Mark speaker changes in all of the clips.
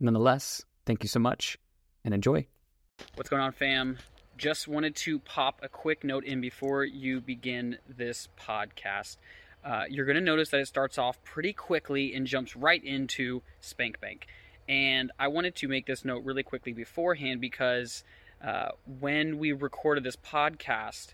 Speaker 1: Nonetheless, thank you so much and enjoy. What's going on, fam? Just wanted to pop a quick note in before you begin this podcast. Uh, you're going to notice that it starts off pretty quickly and jumps right into Spank Bank. And I wanted to make this note really quickly beforehand because uh, when we recorded this podcast,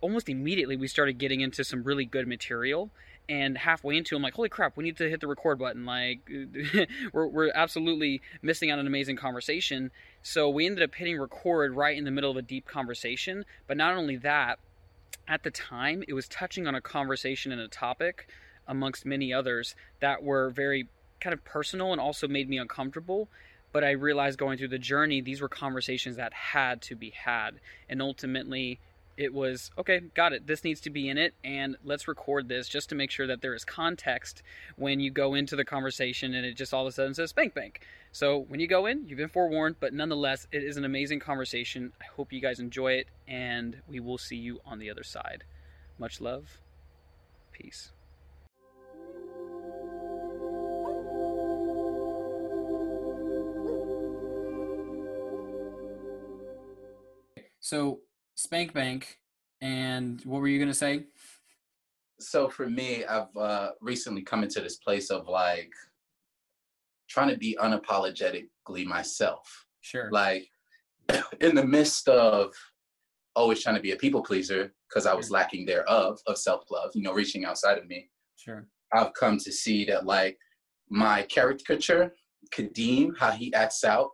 Speaker 1: almost immediately we started getting into some really good material and halfway into i'm like holy crap we need to hit the record button. Like we're, we're absolutely missing out on an amazing conversation. So we ended up hitting record right in the middle of a deep conversation. But not only that at the time it was touching on a conversation and a topic amongst many others that were very kind of personal and also made me uncomfortable. But i realized going through the journey these were conversations that had to be had. And ultimately it was okay got it this needs to be in it and let's record this just to make sure that there is context when you go into the conversation and it just all of a sudden says spank bank so when you go in you've been forewarned but nonetheless it is an amazing conversation. I hope you guys enjoy it and we will see you on the other side. Much love. Peace. So Spank Bank. And what were you going to say?
Speaker 2: So for me, I've uh, recently come into this place of like trying to be unapologetically myself.
Speaker 1: Sure.
Speaker 2: Like in the midst of always trying to be a people pleaser because I was lacking thereof of self love, you know, reaching outside of me.
Speaker 1: Sure.
Speaker 2: I've come to see that like my caricature, Kadeem, how he acts out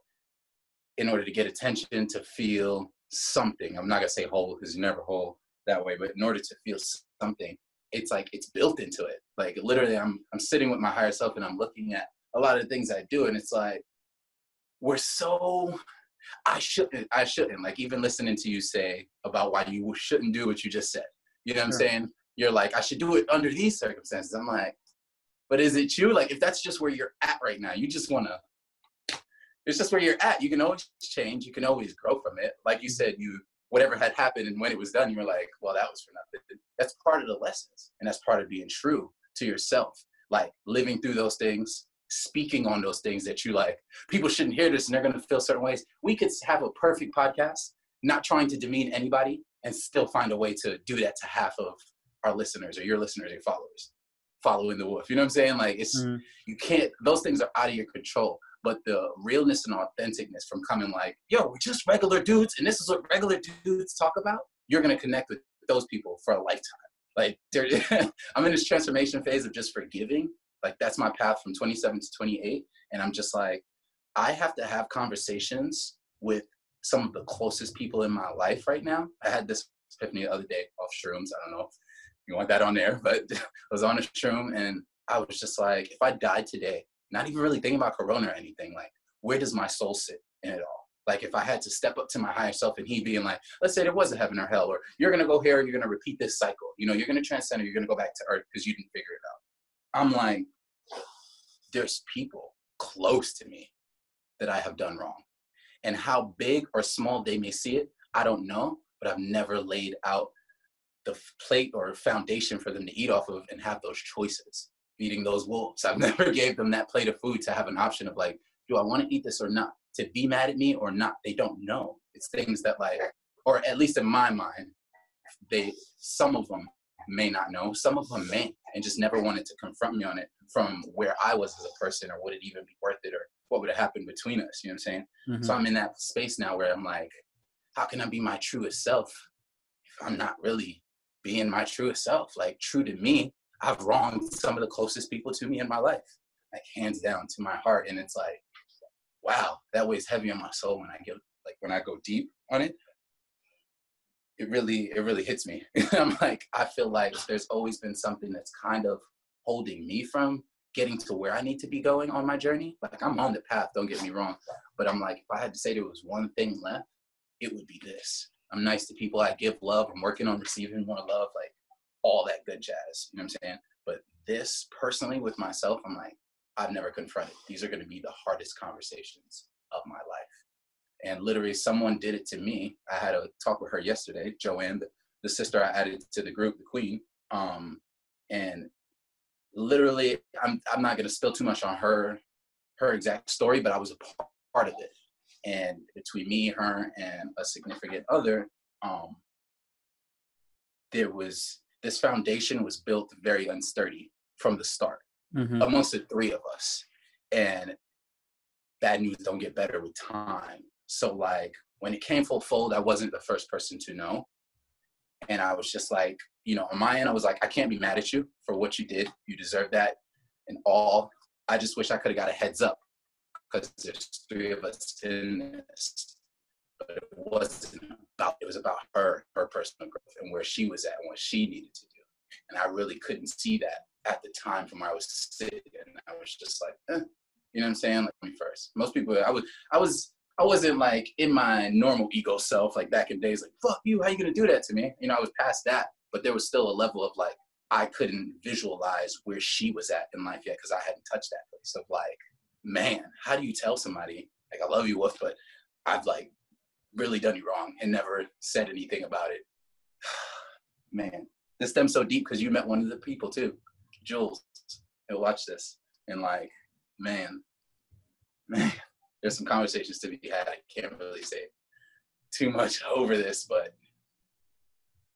Speaker 2: in order to get attention, to feel something. I'm not gonna say whole because you're never whole that way, but in order to feel something, it's like it's built into it. Like literally, I'm I'm sitting with my higher self and I'm looking at a lot of the things I do, and it's like we're so. I shouldn't. I shouldn't. Like even listening to you say about why you shouldn't do what you just said. You know what sure. I'm saying? You're like, I should do it under these circumstances. I'm like, but is it you? Like if that's just where you're at right now, you just wanna it's just where you're at. You can always change. You can always grow from it. Like you said, you whatever had happened and when it was done, you were like, well, that was for nothing. That's part of the lessons, and that's part of being true to yourself. Like living through those things, speaking on those things that you like. People shouldn't hear this, and they're going to feel certain ways. We could have a perfect podcast, not trying to demean anybody, and still find a way to do that to half of our listeners or your listeners, or your followers. Following the wolf, you know what I'm saying? Like it's mm. you can't. Those things are out of your control but the realness and authenticness from coming like, yo, we're just regular dudes, and this is what regular dudes talk about, you're gonna connect with those people for a lifetime. Like, I'm in this transformation phase of just forgiving. Like, that's my path from 27 to 28. And I'm just like, I have to have conversations with some of the closest people in my life right now. I had this epiphany the other day off shrooms. I don't know if you want that on there, but I was on a shroom and I was just like, if I died today, not even really thinking about corona or anything like where does my soul sit in it all? Like if i had to step up to my higher self and he being like let's say there was a heaven or hell or you're going to go here and you're going to repeat this cycle you know you're going to transcend or you're going to go back to earth because you didn't figure it out. I'm like there's people close to me that i have done wrong. And how big or small they may see it i don't know but i've never laid out the plate or foundation for them to eat off of and have those choices feeding those wolves. I've never gave them that plate of food to have an option of like, do I want to eat this or not? To be mad at me or not? They don't know. It's things that like, or at least in my mind, they some of them may not know, some of them may, and just never wanted to confront me on it from where I was as a person, or would it even be worth it, or what would have happened between us? You know what I'm saying? Mm-hmm. So I'm in that space now where I'm like, how can I be my truest self if I'm not really being my truest self? Like true to me, I've wronged some of the closest people to me in my life, like hands down to my heart. And it's like, wow, that weighs heavy on my soul when I get like when I go deep on it. It really, it really hits me. I'm like, I feel like there's always been something that's kind of holding me from getting to where I need to be going on my journey. Like I'm on the path, don't get me wrong. But I'm like, if I had to say there was one thing left, it would be this. I'm nice to people. I give love. I'm working on receiving more love, like all that good jazz. You know what I'm saying? But this personally with myself, I'm like, I've never confronted. These are going to be the hardest conversations of my life. And literally, someone did it to me. I had a talk with her yesterday, Joanne, the, the sister I added to the group, the queen. Um, and literally, I'm I'm not going to spill too much on her her exact story, but I was a part of it. And between me, her, and a significant other, um, there was this foundation was built very unsturdy from the start mm-hmm. amongst the three of us. And bad news don't get better with time. So like when it came full fold, I wasn't the first person to know. And I was just like, you know, on my end, I was like, I can't be mad at you for what you did. You deserve that and all. I just wish I could have got a heads up because there's three of us in this. But it wasn't about, it was about her, her personal growth and where she was at and what she needed to do. And I really couldn't see that at the time from where I was sitting. And I was just like, eh. you know what I'm saying? Like me first. Most people, I was, I was, I wasn't like in my normal ego self, like back in days, like, fuck you, how you gonna do that to me? You know, I was past that, but there was still a level of like, I couldn't visualize where she was at in life yet because I hadn't touched that place of like, man, how do you tell somebody, like, I love you, Wolf, but I've like really done you wrong and never said anything about it. man, this stems so deep because you met one of the people too, Jules. He'll watch this and like, man, man there's some conversations to be had. I can't really say too much over this, but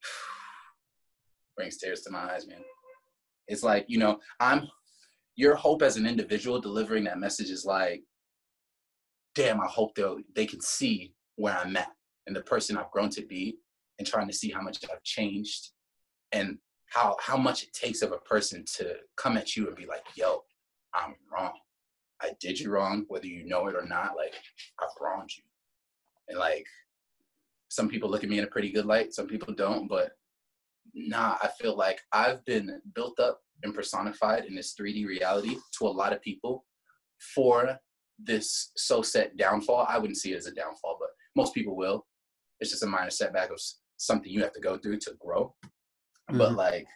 Speaker 2: brings tears to my eyes, man. It's like, you know, I'm your hope as an individual delivering that message is like, damn, I hope they'll they can see where I'm at and the person I've grown to be and trying to see how much I've changed and how how much it takes of a person to come at you and be like, yo, I'm wrong. I did you wrong, whether you know it or not. Like I've wronged you, and like some people look at me in a pretty good light, some people don't. But nah, I feel like I've been built up and personified in this 3D reality to a lot of people for this so set downfall. I wouldn't see it as a downfall, but most people will. It's just a minor setback of something you have to go through to grow. Mm-hmm. But like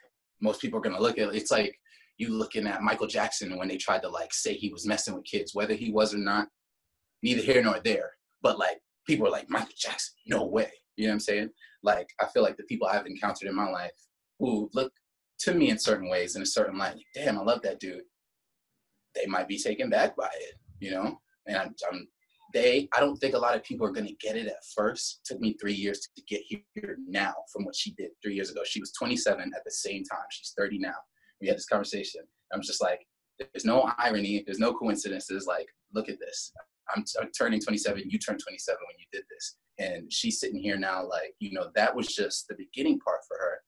Speaker 2: most people are gonna look at it, it's like you looking at Michael Jackson when they tried to like say he was messing with kids, whether he was or not, neither here nor there. But like people are like, Michael Jackson, no way. You know what I'm saying? Like I feel like the people I've encountered in my life who look to me in certain ways in a certain light, like, damn, I love that dude. They might be taken back by it, you know? And I'm, I'm they, I don't think a lot of people are gonna get it at first. It took me three years to get here now from what she did three years ago. She was 27 at the same time. She's 30 now we had this conversation. I'm just like, there's no irony, there's no coincidences. Like, look at this. I'm, I'm turning 27. You turned 27 when you did this, and she's sitting here now. Like, you know, that was just the beginning part for her.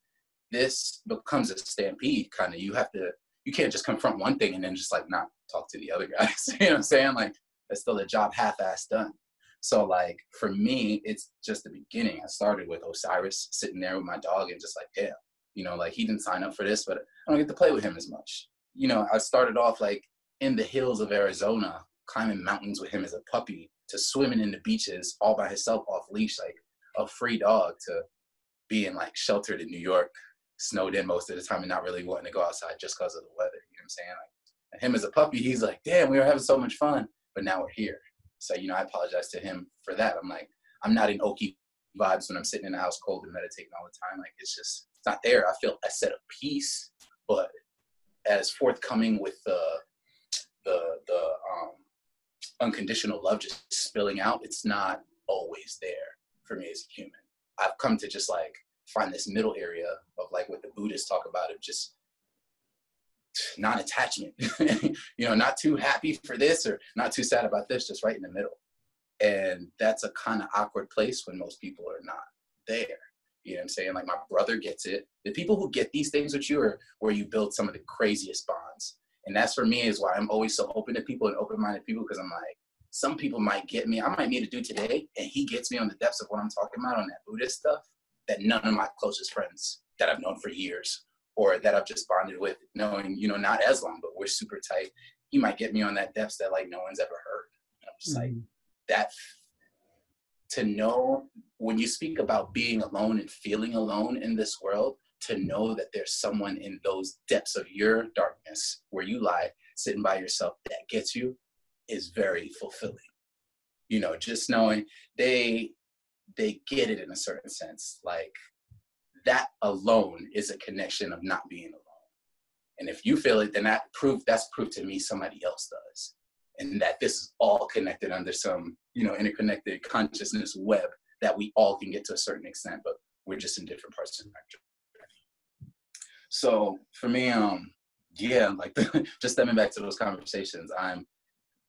Speaker 2: This becomes a stampede, kind of. You have to. You can't just confront one thing and then just like not talk to the other guys. you know what I'm saying? Like, that's still a job half-ass done. So like for me, it's just the beginning. I started with Osiris sitting there with my dog and just like, damn, you know, like he didn't sign up for this, but I don't get to play with him as much. You know, I started off like in the hills of Arizona, climbing mountains with him as a puppy, to swimming in the beaches all by himself off leash, like a free dog, to being like sheltered in New York, snowed in most of the time and not really wanting to go outside just because of the weather. You know what I'm saying? Like him as a puppy, he's like, damn, we were having so much fun, but now we're here. So, you know, I apologize to him for that. I'm like, I'm not in Okie vibes when I'm sitting in the house cold and meditating all the time. Like it's just it's not there. I feel a set of peace, but as forthcoming with the the the um, unconditional love just spilling out, it's not always there for me as a human. I've come to just like find this middle area of like what the Buddhists talk about of just non-attachment. you know, not too happy for this or not too sad about this, just right in the middle. And that's a kind of awkward place when most people are not there. You know what I'm saying? Like my brother gets it. The people who get these things with you are where you build some of the craziest bonds. And that's for me is why I'm always so open to people and open-minded people because I'm like, some people might get me. I might need to do today, and he gets me on the depths of what I'm talking about on that Buddhist stuff that none of my closest friends that I've known for years or that I've just bonded with, knowing, you know, not as long, but we're super tight. He might get me on that depths that like no one's ever heard. And I'm just mm-hmm. like, that to know when you speak about being alone and feeling alone in this world, to know that there's someone in those depths of your darkness where you lie, sitting by yourself that gets you is very fulfilling. You know, just knowing they they get it in a certain sense. Like that alone is a connection of not being alone. And if you feel it, then that proof that's proof to me somebody else does. And that this is all connected under some, you know, interconnected consciousness web that we all can get to a certain extent, but we're just in different parts of the journey. So for me, um, yeah, like just stepping back to those conversations, I'm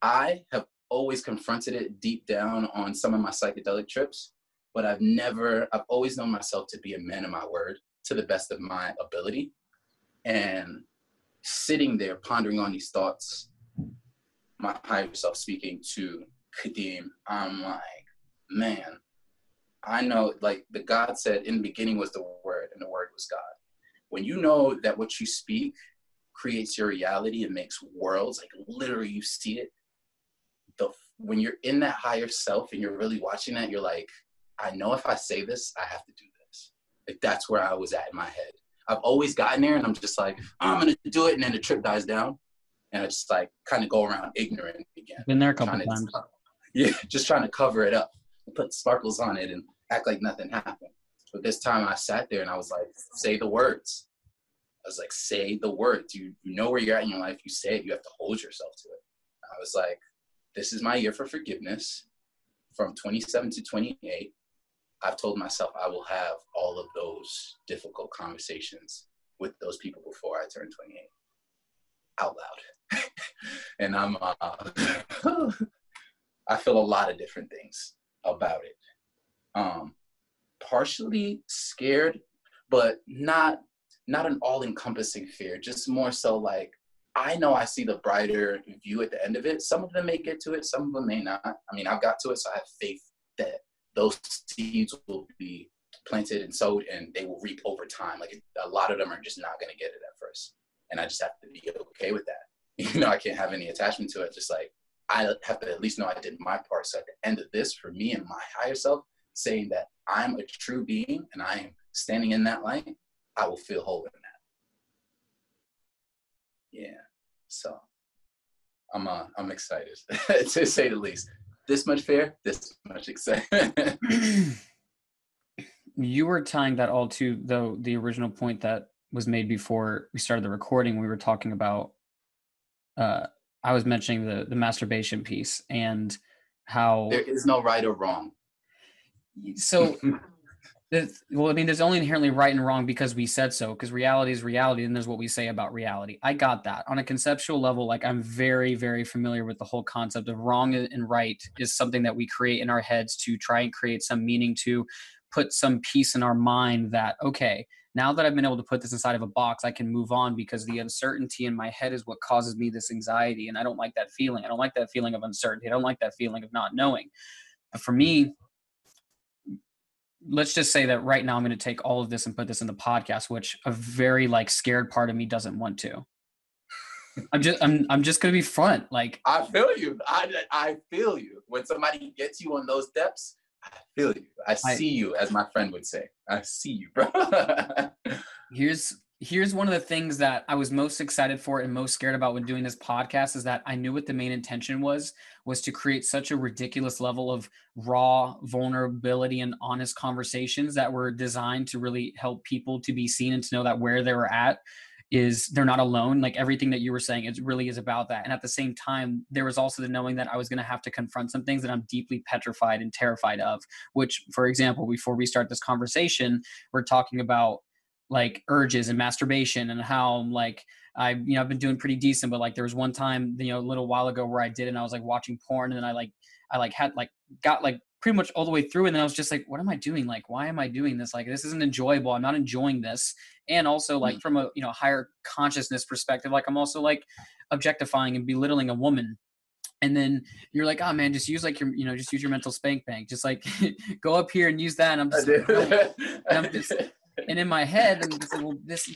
Speaker 2: I have always confronted it deep down on some of my psychedelic trips but I've never, I've always known myself to be a man of my word to the best of my ability. And sitting there pondering on these thoughts, my higher self speaking to Kadeem, I'm like, man, I know, like the God said in the beginning was the word, and the word was God. When you know that what you speak creates your reality and makes worlds, like literally you see it, the when you're in that higher self and you're really watching that, you're like, I know if I say this, I have to do this. Like that's where I was at in my head. I've always gotten there and I'm just like, oh, I'm gonna do it, and then the trip dies down. And I just like kind of go around ignorant again.
Speaker 1: Been there a couple times.
Speaker 2: To, yeah, just trying to cover it up, put sparkles on it and act like nothing happened. But this time I sat there and I was like, say the words. I was like, say the words. You you know where you're at in your life. You say it. You have to hold yourself to it. I was like, this is my year for forgiveness from 27 to 28. I've told myself I will have all of those difficult conversations with those people before I turn 28 out loud. and I'm, uh, I feel a lot of different things about it. Um, partially scared, but not, not an all encompassing fear, just more so like, I know I see the brighter view at the end of it. Some of them may get to it, some of them may not. I mean, I've got to it, so I have faith that those seeds will be planted and sowed and they will reap over time. Like a lot of them are just not going to get it at first. And I just have to be okay with that. You know, I can't have any attachment to it. Just like I have to at least know I did my part. So at the end of this, for me and my higher self, saying that I'm a true being and I am standing in that light, I will feel whole in that. Yeah. So I'm uh, I'm excited to say the least this much fear, this much excitement.
Speaker 1: you were tying that all to though the original point that was made before we started the recording. We were talking about. Uh, I was mentioning the the masturbation piece and how
Speaker 2: there is no right or wrong.
Speaker 1: So well, I mean, there's only inherently right and wrong because we said so. Because reality is reality, and there's what we say about reality. I got that on a conceptual level. Like I'm very, very familiar with the whole concept of wrong and right is something that we create in our heads to try and create some meaning to put some peace in our mind that okay, now that I've been able to put this inside of a box, I can move on because the uncertainty in my head is what causes me this anxiety, and I don't like that feeling. I don't like that feeling of uncertainty. I don't like that feeling of not knowing. But for me, let's just say that right now I'm going to take all of this and put this in the podcast, which a very like scared part of me doesn't want to. I'm just I'm I'm just gonna be front. Like
Speaker 2: I feel you. I I feel you. When somebody gets you on those steps, I feel you. I see I, you, as my friend would say. I see you, bro.
Speaker 1: here's here's one of the things that I was most excited for and most scared about when doing this podcast is that I knew what the main intention was was to create such a ridiculous level of raw vulnerability and honest conversations that were designed to really help people to be seen and to know that where they were at is they're not alone. Like everything that you were saying it really is about that. And at the same time there was also the knowing that i was going to have to confront some things that i'm deeply petrified and terrified of which for example before we start this conversation we're talking about like urges and masturbation and how like I you know I've been doing pretty decent, but like there was one time you know a little while ago where I did and I was like watching porn and then I like I like had like got like pretty much all the way through and then I was just like what am I doing? Like why am I doing this? Like this isn't enjoyable. I'm not enjoying this. And also like mm. from a you know higher consciousness perspective like I'm also like objectifying and belittling a woman. And then you're like, oh man, just use like your, you know, just use your mental spank bank. Just like go up here and use that. And I'm just, like, and I'm just and in my head, well, this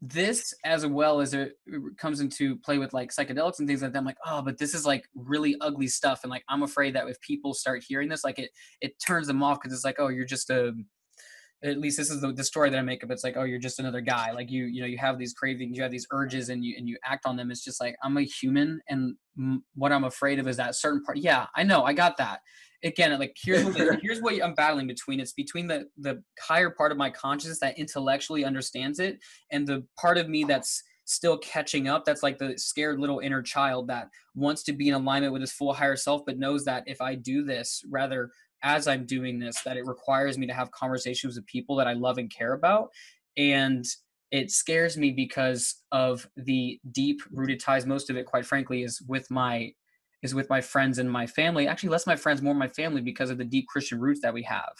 Speaker 1: this as well as it comes into play with like psychedelics and things like that i'm like oh but this is like really ugly stuff and like i'm afraid that if people start hearing this like it it turns them off because it's like oh you're just a at least this is the, the story that I make up. It's like, oh, you're just another guy. Like you, you know, you have these cravings, you have these urges, and you and you act on them. It's just like I'm a human, and m- what I'm afraid of is that certain part. Yeah, I know, I got that. Again, like here's what here's what I'm battling between. It's between the the higher part of my consciousness that intellectually understands it, and the part of me that's still catching up. That's like the scared little inner child that wants to be in alignment with his full higher self, but knows that if I do this, rather as I'm doing this that it requires me to have conversations with people that I love and care about. And it scares me because of the deep rooted ties. Most of it, quite frankly, is with my is with my friends and my family. Actually, less my friends, more my family because of the deep Christian roots that we have.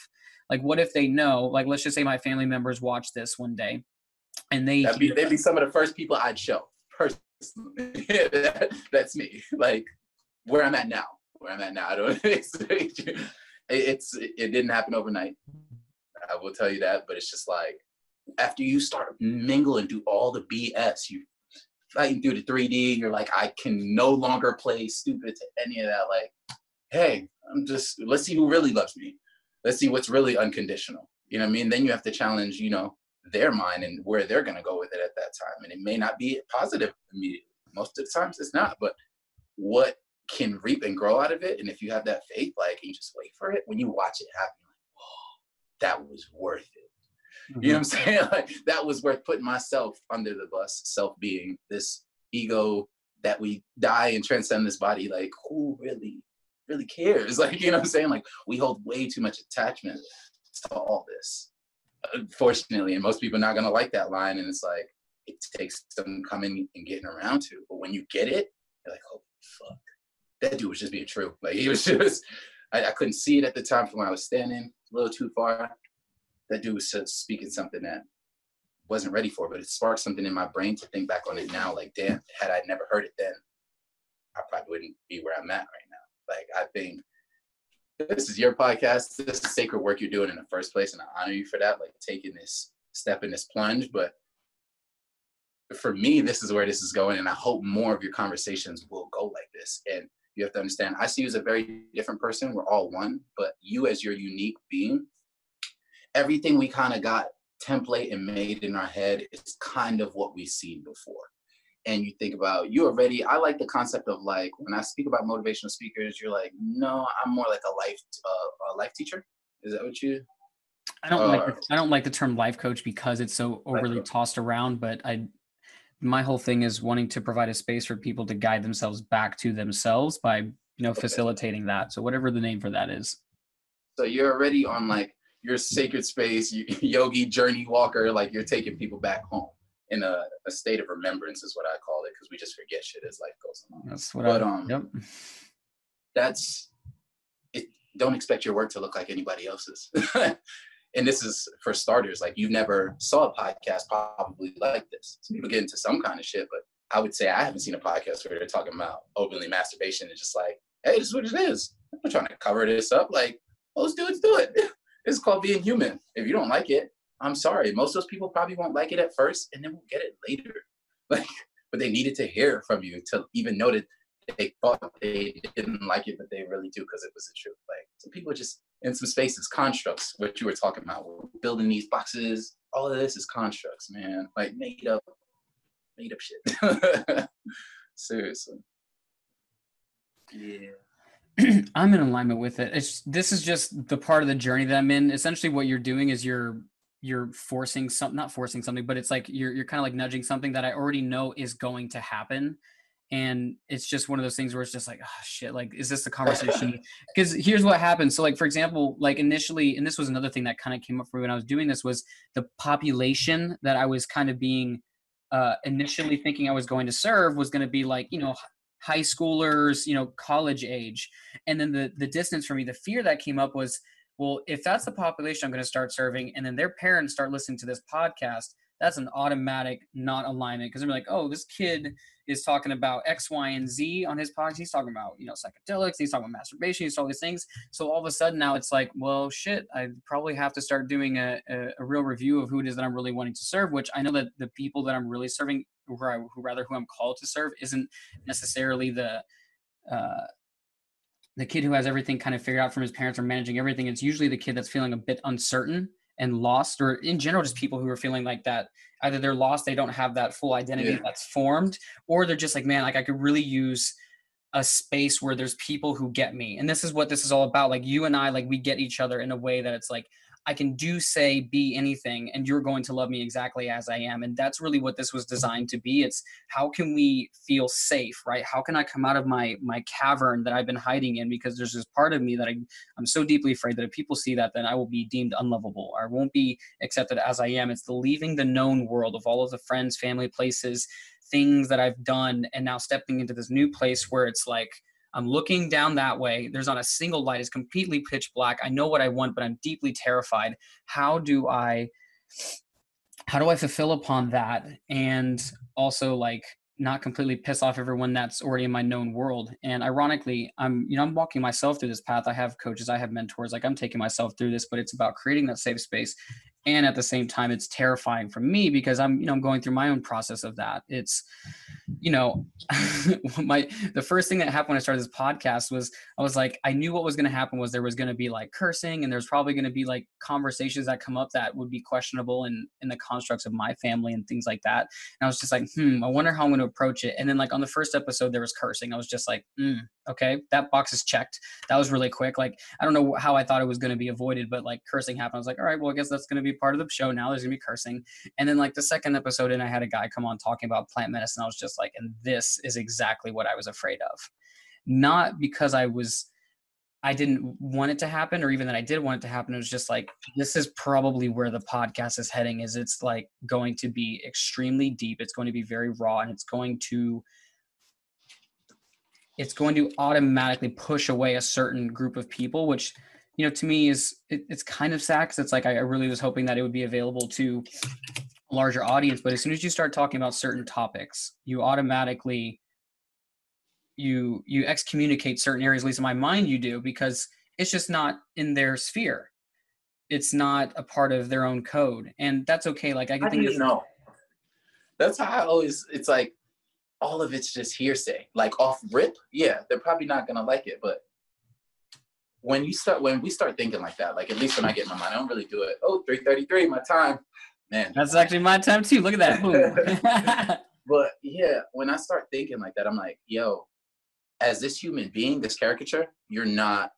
Speaker 1: Like, what if they know? Like, let's just say my family members watch this one day, and they
Speaker 2: That'd be, they'd be some of the first people I'd show. Personally, that's me. Like where I'm at now. Where I'm at now. I don't it's it didn't happen overnight. I will tell you that, but it's just like after you start mingle and do all the BS, you fighting through the 3D, you're like, I can no longer play stupid to any of that. Like, hey, I'm just let's see who really loves me. Let's see what's really unconditional. You know what I mean? Then you have to challenge, you know, their mind and where they're gonna go with it at that time. And it may not be positive immediately. Most of the times it's not, but what can reap and grow out of it. And if you have that faith, like you just wait for it, when you watch it happen, like, whoa, that was worth it. Mm-hmm. You know what I'm saying? Like that was worth putting myself under the bus, self being this ego that we die and transcend this body. Like, who really, really cares? Like, you know what I'm saying? Like, we hold way too much attachment to all this, unfortunately. And most people are not going to like that line. And it's like, it takes some coming and getting around to. But when you get it, you're like, holy fuck that dude was just being true. Like he was just, I, I couldn't see it at the time from where I was standing, a little too far. That dude was just speaking something that wasn't ready for, but it sparked something in my brain to think back on it now. Like, damn, had I never heard it then, I probably wouldn't be where I'm at right now. Like, I think this is your podcast. This is sacred work you're doing in the first place, and I honor you for that. Like taking this step in this plunge, but for me, this is where this is going, and I hope more of your conversations will go like this. And you have to understand I see you as a very different person. We're all one, but you as your unique being, everything we kind of got template and made in our head is kind of what we've seen before. And you think about you already. I like the concept of like when I speak about motivational speakers, you're like, no, I'm more like a life uh, a life teacher. Is that what you?
Speaker 1: I don't uh, like the, I don't like the term life coach because it's so overly tossed around. But I my whole thing is wanting to provide a space for people to guide themselves back to themselves by you know okay. facilitating that so whatever the name for that is
Speaker 2: so you're already on like your sacred space yogi journey walker like you're taking people back home in a, a state of remembrance is what i call it because we just forget shit as life goes
Speaker 1: on that's what but, I, um yep
Speaker 2: that's it don't expect your work to look like anybody else's and this is for starters, like you never saw a podcast probably like this. Some people get into some kind of shit, but I would say I haven't seen a podcast where they're talking about openly masturbation and just like, hey, this is what it is. I'm not trying to cover this up. Like, most dudes do it. It's called being human. If you don't like it, I'm sorry. Most of those people probably won't like it at first and then will get it later. Like, but they needed to hear from you to even know that they thought they didn't like it, but they really do because it was the truth. Like some people just in some spaces, constructs, what you were talking about. We're building these boxes. All of this is constructs, man. Like made up, made up shit. Seriously.
Speaker 1: Yeah. I'm in alignment with it. It's this is just the part of the journey that I'm in. Essentially, what you're doing is you're you're forcing some not forcing something, but it's like you're you're kind of like nudging something that I already know is going to happen and it's just one of those things where it's just like oh shit like is this the conversation because here's what happened so like for example like initially and this was another thing that kind of came up for me when i was doing this was the population that i was kind of being uh initially thinking i was going to serve was going to be like you know high schoolers you know college age and then the the distance for me the fear that came up was well if that's the population i'm going to start serving and then their parents start listening to this podcast that's an automatic not alignment because they're like oh this kid is talking about X, Y, and Z on his podcast. He's talking about, you know, psychedelics. He's talking about masturbation. He's talking all these things. So all of a sudden now it's like, well, shit, I probably have to start doing a, a, a, real review of who it is that I'm really wanting to serve, which I know that the people that I'm really serving, who, I, who rather who I'm called to serve, isn't necessarily the, uh, the kid who has everything kind of figured out from his parents or managing everything. It's usually the kid that's feeling a bit uncertain and lost or in general just people who are feeling like that either they're lost they don't have that full identity yeah. that's formed or they're just like man like i could really use a space where there's people who get me and this is what this is all about like you and i like we get each other in a way that it's like I can do, say, be anything, and you're going to love me exactly as I am. And that's really what this was designed to be. It's how can we feel safe, right? How can I come out of my my cavern that I've been hiding in? Because there's this part of me that I, I'm so deeply afraid that if people see that, then I will be deemed unlovable. I won't be accepted as I am. It's the leaving the known world of all of the friends, family, places, things that I've done, and now stepping into this new place where it's like I'm looking down that way. There's not a single light. It's completely pitch black. I know what I want, but I'm deeply terrified. How do I how do I fulfill upon that and also like not completely piss off everyone that's already in my known world. And ironically, I'm you know I'm walking myself through this path. I have coaches, I have mentors, like I'm taking myself through this, but it's about creating that safe space. And at the same time, it's terrifying for me because I'm you know I'm going through my own process of that. It's you know my the first thing that happened when I started this podcast was I was like I knew what was going to happen was there was going to be like cursing and there's probably going to be like conversations that come up that would be questionable in in the constructs of my family and things like that. And I was just like, hmm, I wonder how I'm going to approach it. And then like on the first episode there was cursing. I was just like, mm, okay, that box is checked. That was really quick. Like I don't know how I thought it was going to be avoided, but like cursing happened. I was like, all right, well I guess that's going to be part of the show now. There's to be cursing. And then like the second episode, and I had a guy come on talking about plant medicine. I was just like, and this is exactly what I was afraid of. Not because I was I didn't want it to happen or even that I did want it to happen. It was just like, this is probably where the podcast is heading is it's like going to be extremely deep. It's going to be very raw and it's going to, it's going to automatically push away a certain group of people, which, you know, to me is, it, it's kind of sad because it's like, I, I really was hoping that it would be available to a larger audience. But as soon as you start talking about certain topics, you automatically, you you excommunicate certain areas at least in my mind you do because it's just not in their sphere it's not a part of their own code and that's okay like i can
Speaker 2: how
Speaker 1: think
Speaker 2: do you know that's how i always it's like all of it's just hearsay like off rip yeah they're probably not gonna like it but when you start when we start thinking like that like at least when i get in my mind i don't really do it oh 333 my time man
Speaker 1: that's actually my time too look at that
Speaker 2: but yeah when i start thinking like that i'm like yo as this human being, this caricature, you're not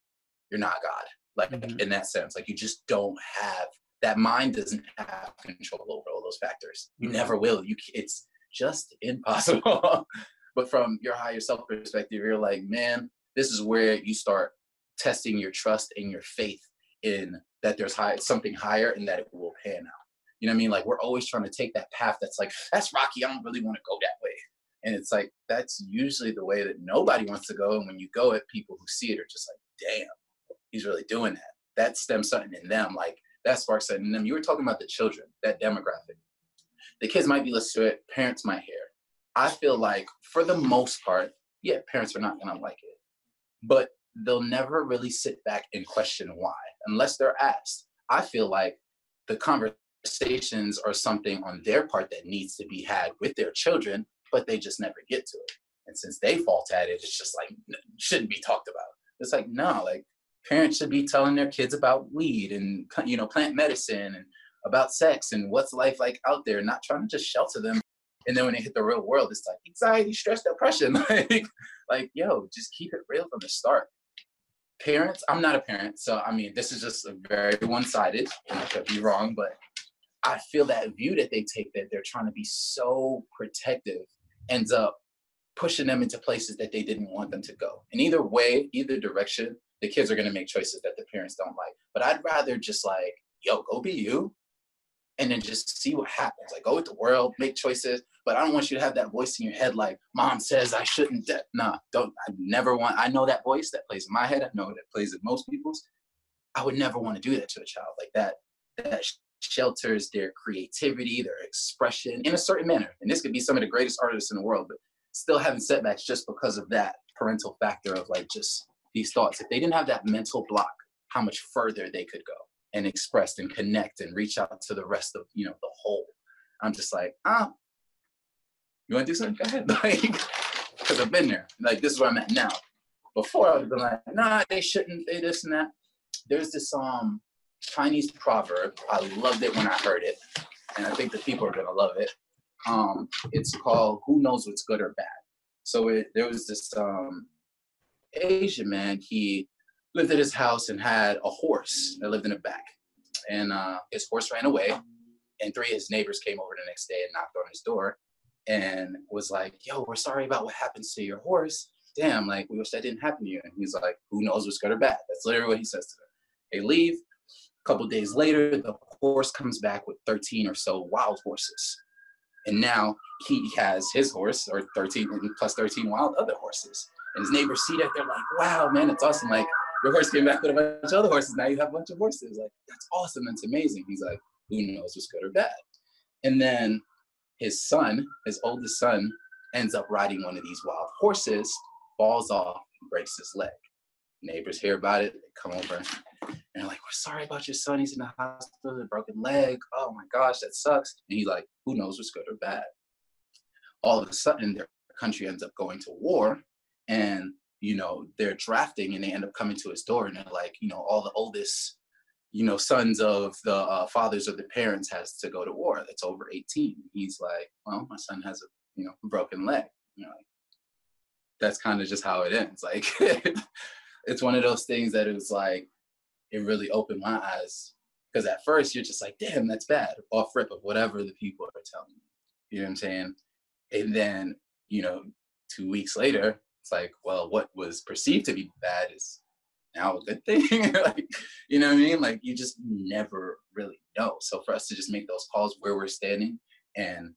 Speaker 2: you're not God. Like mm-hmm. in that sense, like you just don't have that mind doesn't have control over all those factors. You mm-hmm. never will. You it's just impossible. but from your higher self perspective, you're like, man, this is where you start testing your trust and your faith in that there's high something higher and that it will pan out. You know what I mean? Like we're always trying to take that path that's like, that's rocky. I don't really want to go that way. And it's like that's usually the way that nobody wants to go. And when you go it, people who see it are just like, damn, he's really doing that. That stems something in them. Like that sparks something in them. You were talking about the children, that demographic. The kids might be listening to it, parents might hear. I feel like for the most part, yeah, parents are not gonna like it. But they'll never really sit back and question why, unless they're asked. I feel like the conversations are something on their part that needs to be had with their children but they just never get to it. And since they fault at it, it's just like shouldn't be talked about. It's like no, like parents should be telling their kids about weed and you know plant medicine and about sex and what's life like out there, not trying to just shelter them. And then when they hit the real world, it's like anxiety, stress, depression. like, like yo, just keep it real from the start. Parents, I'm not a parent, so I mean, this is just a very one-sided. I could be wrong, but I feel that view that they take that they're trying to be so protective ends up pushing them into places that they didn't want them to go. And either way, either direction, the kids are going to make choices that the parents don't like. But I'd rather just like, yo, go be you and then just see what happens. Like, go with the world, make choices. But I don't want you to have that voice in your head like, mom says I shouldn't. De-. Nah, don't. I never want, I know that voice that plays in my head. I know that plays in most people's. I would never want to do that to a child like that. That shelters their creativity, their expression in a certain manner. And this could be some of the greatest artists in the world, but still having setbacks just because of that parental factor of like just these thoughts. If they didn't have that mental block, how much further they could go and express and connect and reach out to the rest of you know the whole. I'm just like, ah, you want to do something? Go ahead, like, because I've been there. Like this is where I'm at now. Before I been like, nah, they shouldn't. They this and that. There's this um Chinese proverb. I loved it when I heard it, and I think the people are gonna love it. Um, it's called "Who Knows What's Good or Bad." So it, there was this um Asian man. He lived at his house and had a horse that lived in the back, and uh, his horse ran away. And three of his neighbors came over the next day and knocked on his door, and was like, "Yo, we're sorry about what happens to your horse. Damn, like we wish that didn't happen to you." And he's like, "Who knows what's good or bad?" That's literally what he says to them. They leave. A couple days later, the horse comes back with 13 or so wild horses. And now he has his horse, or 13 plus 13 wild other horses. And his neighbors see that, they're like, wow, man, it's awesome. Like, your horse came back with a bunch of other horses. Now you have a bunch of horses. Like, that's awesome. That's amazing. He's like, who knows what's good or bad? And then his son, his oldest son, ends up riding one of these wild horses, falls off, and breaks his leg. Neighbors hear about it, they come over, and they're like, we're sorry about your son. He's in the hospital with a broken leg. Oh my gosh, that sucks. And he's like, who knows what's good or bad? All of a sudden, their country ends up going to war, and you know they're drafting, and they end up coming to his door, and they're like, you know, all the oldest, you know, sons of the uh, fathers of the parents has to go to war. That's over 18. He's like, well, my son has a you know broken leg. You know, like, that's kind of just how it ends. Like, it's one of those things that it was like it really opened my eyes because at first you're just like, damn, that's bad, off rip of whatever the people are telling you. You know what I'm saying? And then, you know, two weeks later, it's like, well, what was perceived to be bad is now a good thing. like, you know what I mean? Like you just never really know. So for us to just make those calls where we're standing and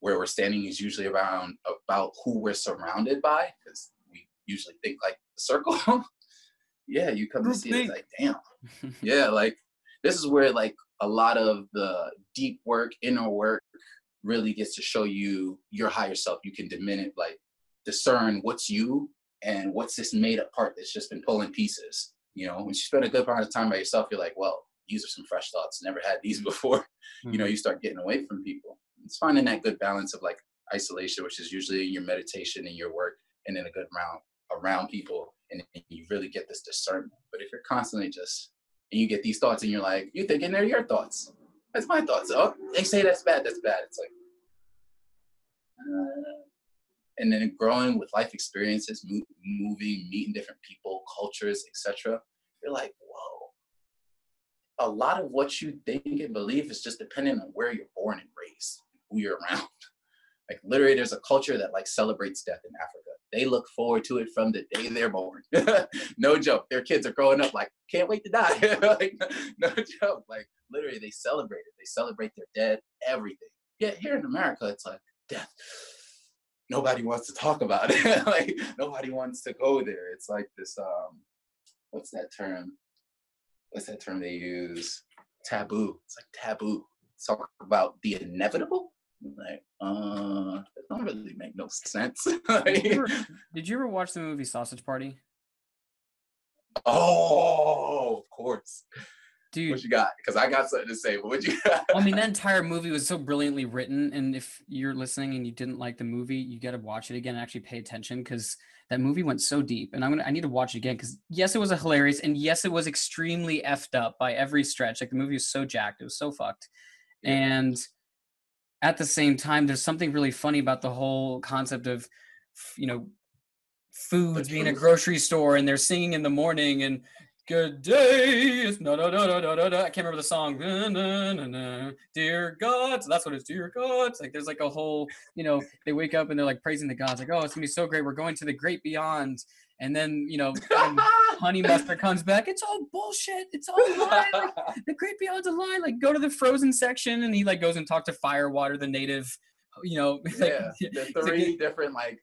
Speaker 2: where we're standing is usually around about who we're surrounded by, because we usually think like the circle. yeah, you come to see it, it's like, damn. yeah, like this is where like a lot of the deep work, inner work really gets to show you your higher self. You can diminish, like discern what's you and what's this made up part that's just been pulling pieces. You know, when you spend a good part of time by yourself, you're like, well, these are some fresh thoughts. Never had these before. Mm-hmm. You know, you start getting away from people. It's finding that good balance of like isolation, which is usually in your meditation and your work, and then a good round around people and you really get this discernment. But if you're constantly just and you get these thoughts and you're like, you thinking they're your thoughts. That's my thoughts. Oh, they say that's bad, that's bad. It's like uh, and then growing with life experiences, mo- moving, meeting different people, cultures, etc. You're like, whoa. A lot of what you think and believe is just dependent on where you're born and raised, who you're around. Like literally, there's a culture that like celebrates death in Africa. They look forward to it from the day they're born. no joke. Their kids are growing up like, can't wait to die. like, no joke. Like literally, they celebrate it. They celebrate their dead, everything. Yet here in America, it's like death. Nobody wants to talk about it. like nobody wants to go there. It's like this. Um, what's that term? What's that term they use? Taboo. It's like taboo. Talk about the inevitable like, uh, it don't really make no sense.
Speaker 1: did, you ever, did you ever watch the movie Sausage Party?
Speaker 2: Oh, of course.
Speaker 1: Dude,
Speaker 2: what you got? Because I got something to say. But what you got?
Speaker 1: I mean, that entire movie was so brilliantly written, and if you're listening and you didn't like the movie, you got to watch it again and actually pay attention because that movie went so deep. And I'm gonna, I need to watch it again because yes, it was a hilarious, and yes, it was extremely effed up by every stretch. Like the movie was so jacked, it was so fucked, yeah. and at the same time, there's something really funny about the whole concept of, you know, foods being a grocery store and they're singing in the morning and good day. It's no, no, no, no, no, no, no. I can't remember the song. Na, na, na, na. Dear God. So that's what it's dear God. It's like there's like a whole, you know, they wake up and they're like praising the gods, like, oh, it's gonna be so great. We're going to the great beyond. And then, you know, Honey Mustard comes back. It's all bullshit. It's all a lie. Like, the Great Beyond's a lie. Like, go to the frozen section, and he like goes and talk to Firewater, the native. You know,
Speaker 2: yeah, the three like, different like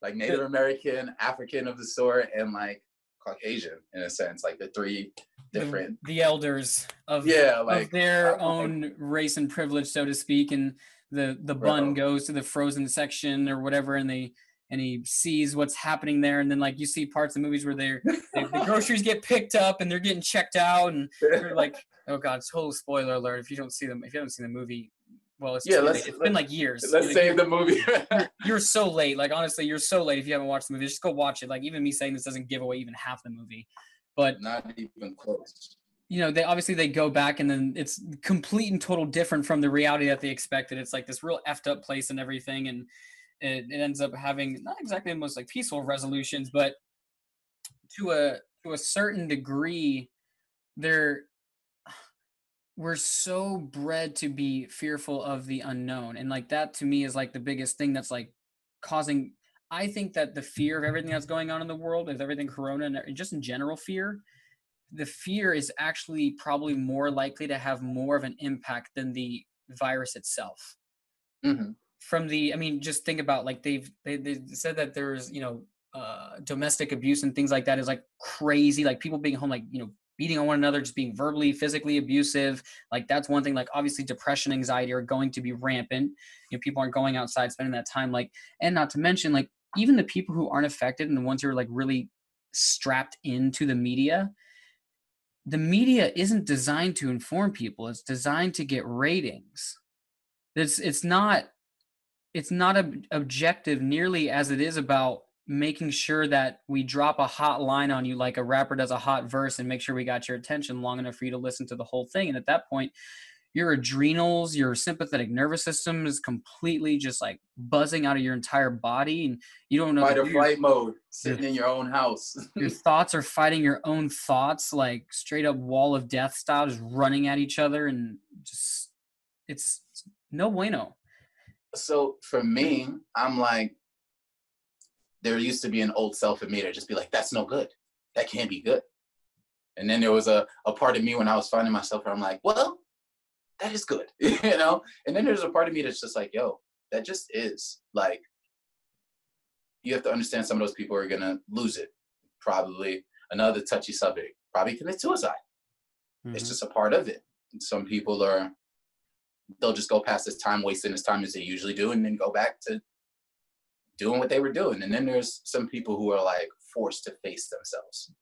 Speaker 2: like Native American, African of the sort, and like Caucasian in a sense, like the three different
Speaker 1: the, the elders of
Speaker 2: yeah, like
Speaker 1: of their own race and privilege, so to speak, and the the bun goes to the frozen section or whatever, and they and he sees what's happening there, and then like you see parts of movies where they're they, the groceries get picked up and they're getting checked out, and you're like, oh god, total spoiler alert if you don't see them if you haven't seen the movie. Well, it's,
Speaker 2: Yeah,
Speaker 1: too
Speaker 2: let's-
Speaker 1: late. it's been like years.
Speaker 2: Let's
Speaker 1: Like,
Speaker 2: save the movie.
Speaker 1: you're, you're so late. Like honestly, you're so late if you haven't watched the movie. Just go watch it. Like even me saying this doesn't give away even half the movie. But
Speaker 2: Not even close.
Speaker 1: you know, they obviously they go back and then it's complete and total different from the reality that they expected. It's like this real effed up place and everything, and it, it ends up having not exactly the most like peaceful resolutions, but to a to a certain degree, they're we're so bred to be fearful of the unknown and like that to me is like the biggest thing that's like causing i think that the fear of everything that's going on in the world with everything corona and just in general fear the fear is actually probably more likely to have more of an impact than the virus itself.
Speaker 2: Hmm
Speaker 1: from the i mean just think about like they've they, they said that there's you know uh domestic abuse and things like that is like crazy like people being home like you know beating on one another just being verbally physically abusive. Like that's one thing like obviously depression anxiety are going to be rampant. You know people aren't going outside spending that time like and not to mention like even the people who aren't affected and the ones who are like really strapped into the media the media isn't designed to inform people. It's designed to get ratings. It's it's not it's not ob- objective nearly as it is about making sure that we drop a hot line on you like a rapper does a hot verse and make sure we got your attention long enough for you to listen to the whole thing and at that point your adrenals your sympathetic nervous system is completely just like buzzing out of your entire body and you don't know
Speaker 2: Fight or flight mode, sitting in your own house.
Speaker 1: your thoughts are fighting your own thoughts like straight up wall of death style just running at each other and just it's no bueno
Speaker 2: so for me, I'm like, there used to be an old self in me to just be like, that's no good. That can't be good. And then there was a, a part of me when I was finding myself where I'm like, well, that is good, you know? And then there's a part of me that's just like, yo, that just is. Like, you have to understand some of those people are gonna lose it. Probably another touchy subject, probably commit suicide. It's
Speaker 1: Mhm.
Speaker 2: just a part of it. Some people are they'll just go past this time wasting this time as they usually do and then go back to doing what they were doing. And then there's some people who are like forced to face themselves,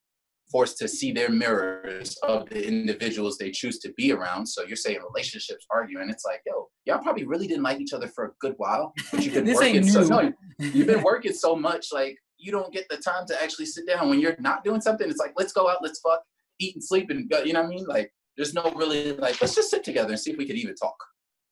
Speaker 2: forced to see their mirrors of the individuals they choose to be around. So you're saying relationships, arguing. It's like, yo, y'all probably really didn't like each other for a good while. But you've been working so no, you've been working so much, like you don't get the time to actually sit down when you're not doing something. It's like, let's go out, let's fuck, eat and sleep, and go. You know what I mean? Like, there's no really like, let's just sit together and see if we could even talk,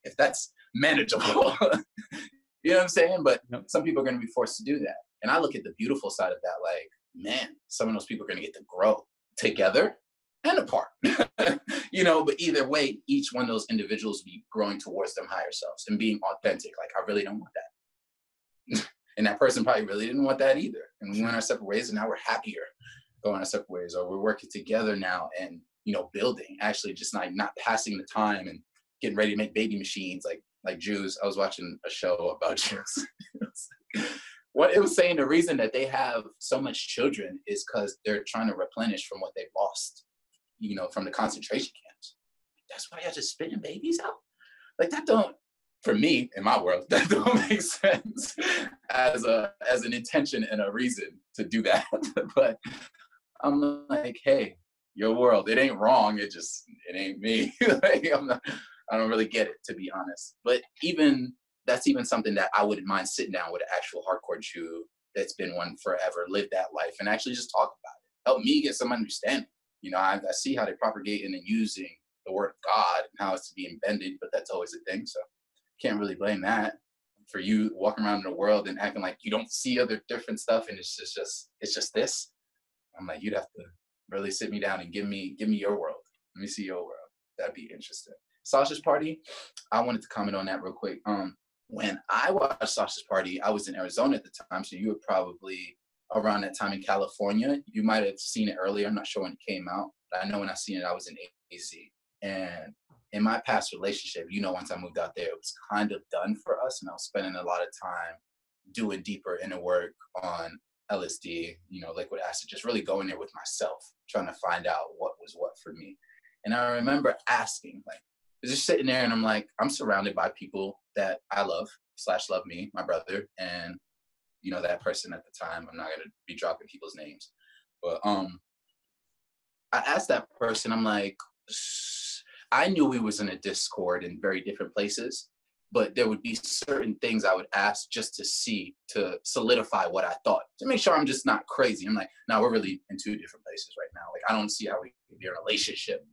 Speaker 2: if that's manageable. you know what I'm saying? But some people are going to be forced to do that, and I look at the beautiful side of that. Like, man, some of those people are going to get to grow together and apart. you know, but either way, each one of those individuals be growing towards them higher selves and being authentic. Like, I really don't want that. and that person probably really didn't want that either. And we went our separate ways, and now we're happier going our separate ways, or we're working together now and you know, building, actually just like not passing the time and getting ready to make baby machines like like Jews. I was watching a show about Jews. What it was saying the reason that they have so much children is because they're trying to replenish from what they've lost, you know, from the concentration camps. That's why y'all just spitting babies out? Like that don't for me in my world, that don't make sense as a as an intention and a reason to do that. but I'm like, hey, your world, it ain't wrong. It just it ain't me. like, I'm not, I don't really get it to be honest. But even that's even something that I wouldn't mind sitting down with an actual hardcore Jew that's been one forever, live that life, and actually just talk about it. Help me get some understanding. You know, I, I see how they're propagating and using the word of God and how it's to be embedded, but that's always a thing. So can't really blame that for you walking around in the world and acting like you don't see other different stuff and it's just, just it's just this. I'm like, you'd have to really sit me down and give me give me your world. Let me see your world. That'd be interesting. Sausage Party, I wanted to comment on that real quick. Um, when I watched Sausage Party, I was in Arizona at the time, so you were probably around that time in California. You might have seen it earlier. I'm not sure when it came out, but I know when I seen it, I was in AZ. And in my past relationship, you know, once I moved out there, it was kind of done for us, and I was spending a lot of time doing deeper inner work on LSD, you know, liquid acid, just really going there with myself, trying to find out what was what for me. And I remember asking, like, just sitting there and I'm like, I'm surrounded by people that I love slash love me, my brother, and you know that person at the time. I'm not gonna be dropping people's names, but um, I asked that person. I'm like, I knew we was in a Discord in very different places, but there would be certain things I would ask just to see to solidify what I thought to make sure I'm just not crazy. I'm like, now we're really in two different places right now. Like I don't see how we can be in a relationship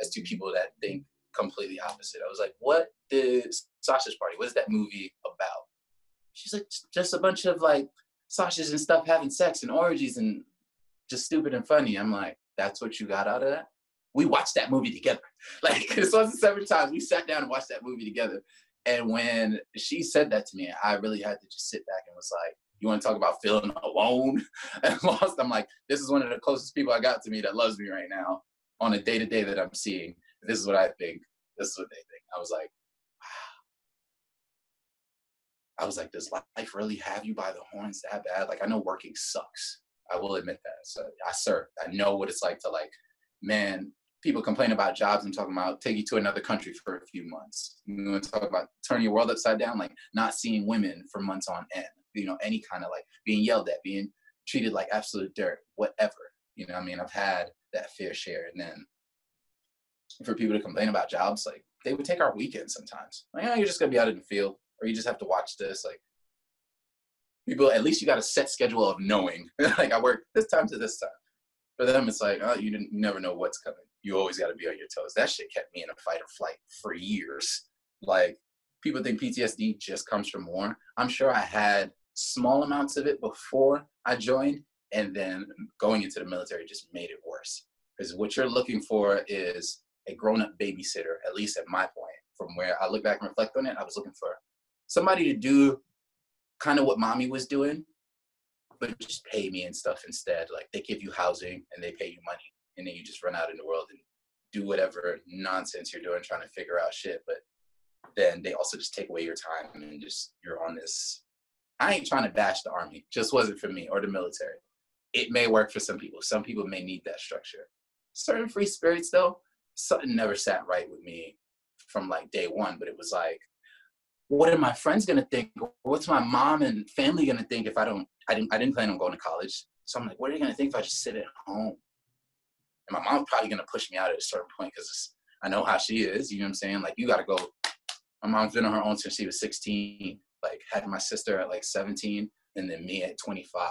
Speaker 2: as two people that think completely opposite. I was like, what is Sausage Party? What is that movie about? She's like, just a bunch of like sausages and stuff having sex and orgies and just stupid and funny. I'm like, that's what you got out of that? We watched that movie together. Like this wasn't seven times. We sat down and watched that movie together. And when she said that to me, I really had to just sit back and was like, you want to talk about feeling alone and lost? I'm like, this is one of the closest people I got to me that loves me right now on a day to day that I'm seeing. This is what I think. This is what they think. I was like, wow. I was like, does life really have you by the horns that bad? Like, I know working sucks. I will admit that. So I serve. I know what it's like to like, man, people complain about jobs and talking about take you to another country for a few months. You want to talk about turning your world upside down, like not seeing women for months on end. You know, any kind of like being yelled at, being treated like absolute dirt, whatever. You know, I mean, I've had that fair share, and then for people to complain about jobs, like they would take our weekends sometimes. Like, oh, you're just gonna be out in the field, or you just have to watch this. Like, people, at least you got a set schedule of knowing, like I work this time to this time. For them, it's like, oh, you didn't, you never know what's coming. You always got to be on your toes. That shit kept me in a fight or flight for years. Like, people think PTSD just comes from war. I'm sure I had small amounts of it before I joined, and then going into the military just made it worse. Because what you're looking for is a grown-up babysitter, at least at my point. From where I look back and reflect on it, I was looking for somebody to do kind of what mommy was doing, but just pay me and stuff instead. Like they give you housing and they pay you money, and then you just run out in the world and do whatever nonsense you're doing trying to figure out shit. But then they also just take away your time and just you're on this. I ain't trying to bash the army, just wasn't for me or the military. It may work for some people. Some people may need that structure. Certain free spirits, though, something never sat right with me from like day one, but it was like, what are my friends gonna think? What's my mom and family gonna think if I don't? I didn't. I didn't plan on going to college. So I'm like, what are you gonna think if I just sit at home? And my mom's probably gonna push me out at a certain point because I know how she is. You know what I'm saying? Like, you gotta go. My mom's been on her own since she was 16. Like, had my sister at like 17, and then me at 25.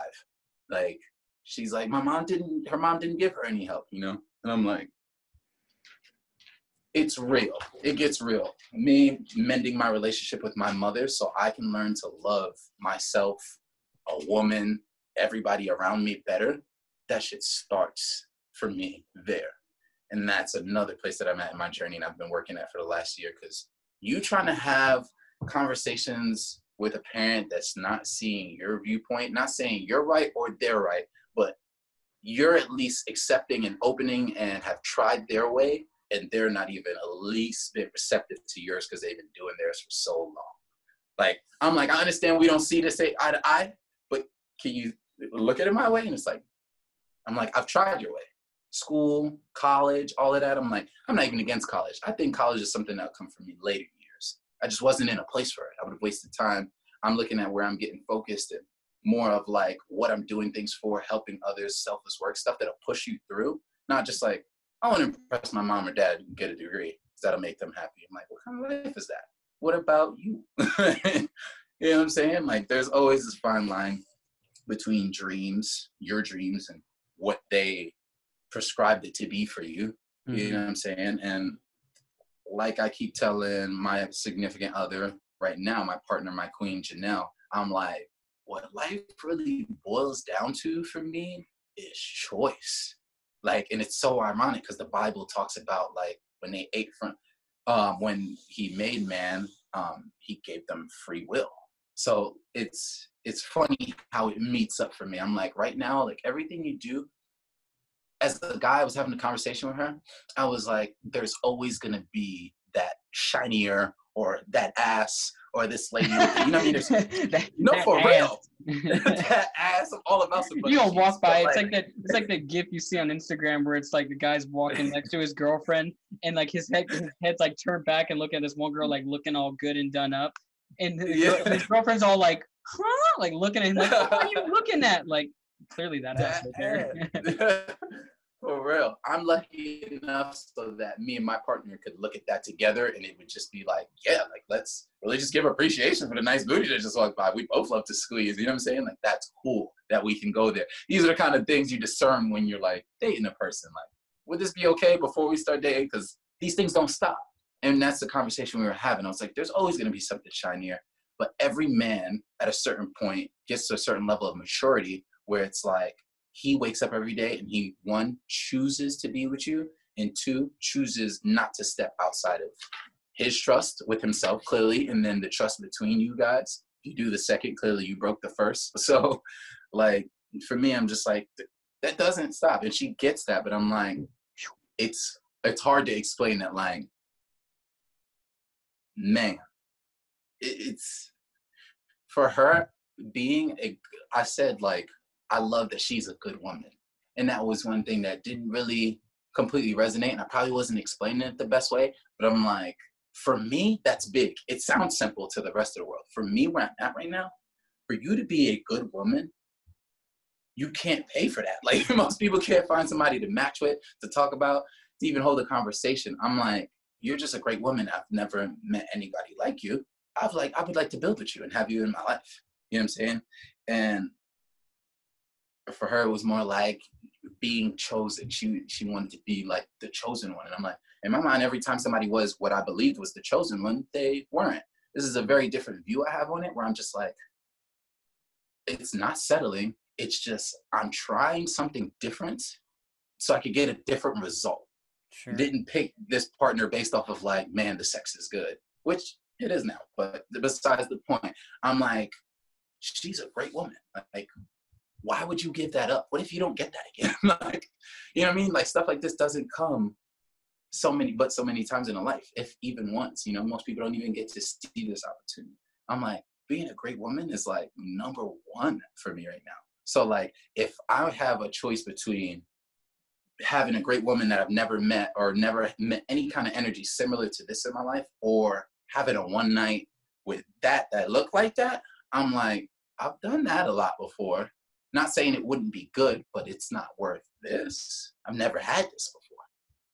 Speaker 2: Like, she's like, my mom didn't. Her mom didn't give her any help. You know? And I'm like, it's real. It gets real. Me mending my relationship with my mother so I can learn to love myself, a woman, everybody around me better. That shit starts for me there. And that's another place that I'm at in my journey and I've been working at for the last year because you trying to have conversations with a parent that's not seeing your viewpoint, not saying you're right or they're right, but you're at least accepting and opening and have tried their way and they're not even a least bit receptive to yours because they've been doing theirs for so long. Like I'm like, I understand we don't see this eye to eye, but can you look at it my way? And it's like, I'm like, I've tried your way. School, college, all of that. I'm like, I'm not even against college. I think college is something that'll come for me later years. I just wasn't in a place for it. I would have wasted time. I'm looking at where I'm getting focused and more of like what I'm doing things for, helping others, selfless work, stuff that'll push you through. Not just like, I want to impress my mom or dad and get a degree because that'll make them happy. I'm like, what kind of life is that? What about you? you know what I'm saying? Like, there's always this fine line between dreams, your dreams, and what they prescribed it to be for you. Mm-hmm. You know what I'm saying? And like I keep telling my significant other right now, my partner, my queen, Janelle, I'm like, what life really boils down to for me is choice like and it's so ironic because the bible talks about like when they ate from um when he made man um he gave them free will. So it's it's funny how it meets up for me. I'm like right now like everything you do as the guy I was having a conversation with her i was like there's always gonna be that shinier or that ass or this lady. You know what I mean? There's, that, no, that for ass. real. that ass of all about some.
Speaker 1: You don't walk by. It's like, like that. It's like the gif you see on Instagram where it's like the guy's walking next to his girlfriend, and like his head his head's like turned back and looking at this one girl like looking all good and done up, and his,
Speaker 2: Yeah.
Speaker 1: his girlfriend's all like, huh? Like looking at him like, what are you looking at? Like clearly that ass right there.
Speaker 2: For real. I'm lucky enough so that me and my partner could look at that together and it would just be like, yeah, like let's really just give appreciation for the nice booty that just walked by. We both love to squeeze. You know what I'm saying? Like that's cool that we can go there. These are the kind of things you discern when you're like dating a person. Like, would this be okay before we start dating? Because these things don't stop. And that's the conversation we were having. I was like, there's always gonna be something shinier. But every man at a certain point gets to a certain level of maturity where it's like he wakes up every day and he one chooses to be with you and two chooses not to step outside of his trust with himself clearly and then the trust between you guys. You do the second clearly you broke the first. So like for me i'm just like that doesn't stop. And she gets that but i'm like it's it's hard to explain that like man it's for her being a i said like I love that she's a good woman. And that was one thing that didn't really completely resonate. And I probably wasn't explaining it the best way, but I'm like, for me, that's big. It sounds simple to the rest of the world. For me, where I'm at right now, for you to be a good woman, you can't pay for that. Like most people can't find somebody to match with, to talk about, to even hold a conversation. I'm like, you're just a great woman. I've never met anybody like you. I've like, I would like to build with you and have you in my life. You know what I'm saying? And for her it was more like being chosen. She she wanted to be like the chosen one. And i'm like in my mind every time somebody was what i believed was the chosen one they weren't. This is a very different view i have on it where i'm just like it's not settling. It's just i'm trying something different so i could get a different result.
Speaker 1: Sure.
Speaker 2: didn't pick this partner based off of like man the sex is good which it is now. But besides the point i'm like she's a great woman. Like why would you give that up? What if you don't get that again? like, you know what I mean? Like stuff like this doesn't come so many, but so many times in a life, if even once. You know, most people don't even get to see this opportunity. I'm like, being a great woman is like number one for me right now. So like, if I have a choice between having a great woman that I've never met or never met any kind of energy similar to this in my life, or having a one night with that that looked like that, I'm like, I've done that a lot before not saying it wouldn't be good, but it's not worth this. I've never had this before.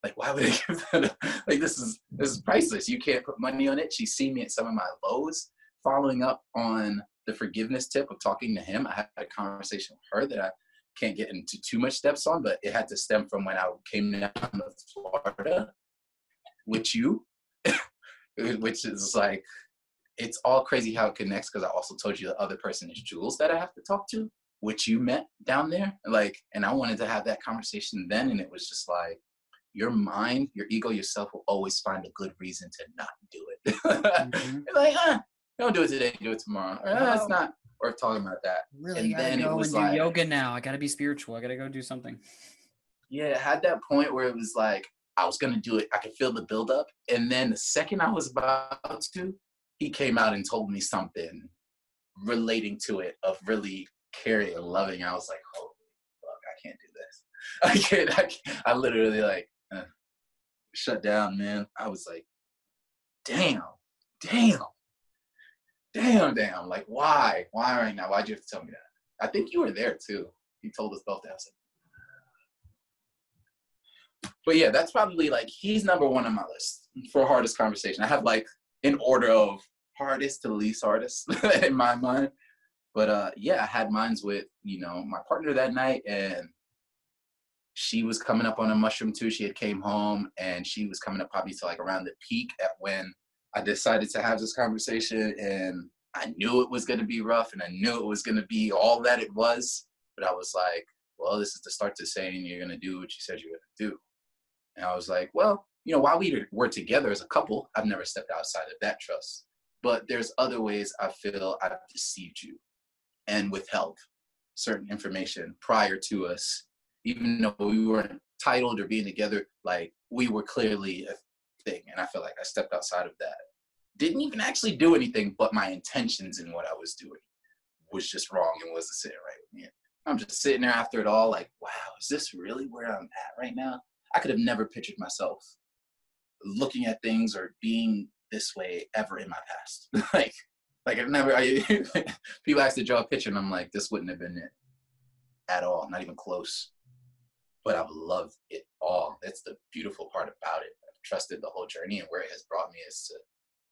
Speaker 2: Like, why would I give that? Up? Like, this is this is priceless. You can't put money on it. She's seen me at some of my lows. Following up on the forgiveness tip of talking to him, I had a conversation with her that I can't get into too much steps on, but it had to stem from when I came down to Florida with you, which is like, it's all crazy how it connects because I also told you the other person is Jules that I have to talk to which you met down there like and i wanted to have that conversation then and it was just like your mind your ego yourself will always find a good reason to not do it
Speaker 1: Mhm.
Speaker 2: Like huh don't do it today do it tomorrow or, "Ah, it's not worth talking about that
Speaker 1: Really
Speaker 2: And then it
Speaker 1: go
Speaker 2: was
Speaker 1: do
Speaker 2: like-
Speaker 1: yoga now. I gotta be spiritual. I gotta go do something.
Speaker 2: yeah it had that point where it was like i was gonna do it i could feel the buildup and then the second i was about to he came out and told me something relating to it of really caring and loving i was like holy fuck i can't do this. I can't i, can't, I literally like uh, shut down man. I was like damn damn damn damn like why why right now? Why'd you have to tell me that? I think you were there too. He told us both that. I was like, but yeah, that's probably like he's number one on my list for hardest conversation. I have like an order of hardest to least hardest in my mind. But uh yeah, I had mines with, you know, my partner that night and she was coming up on a mushroom too. She had came home and she was coming up probably to like around the peak at when I decided to have this conversation and I knew it was gonna be rough and I knew it was gonna be all that it was. But I was like, well, this is the start to saying you're gonna do what you said you're gonna do. And I was like, well, you know, while we were together as a couple, I've never stepped outside of that trust. But there's other ways I feel I've deceived you and withheld certain information prior to us, even though we weren't titled or being together, like we were clearly a thing. And I feel like I stepped outside of that. Didn't even actually do anything, but my intentions in what I was doing was just wrong and wasn't sitting right with me. I'm just sitting there after it all, like, wow, is this really where I'm at right now? I could have never pictured myself looking at things or being this way ever in my past. like, like I've never. I, people ask to draw a picture, and I'm like, this wouldn't have been it at all, not even close. But I've loved it all. That's the beautiful part about it. I've trusted the whole journey, and where it has brought me is to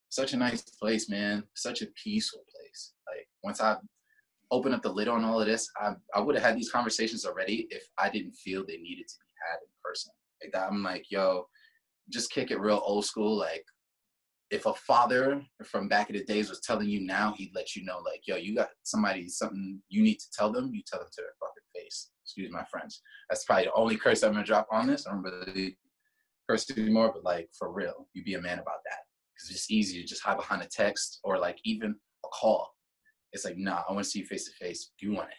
Speaker 2: such a nice place, man. Such a peaceful place. Like once I open up the lid on all of this, I I would have had these conversations already if I didn't feel they needed to be had in person. Like that, I'm like, yo, just kick it real old school. Like if a father from back in the days was telling you now, he'd let you know, like, yo, you got somebody something you need to tell them, you tell them to their fucking face. Excuse my French. That's probably the only curse I'm gonna drop on this. I don't really curse anymore, but like for real, you be a man about that. Because it's easy to just hide behind a text or like even a call. It's like, nah, I want to see you face to face. Do you want it?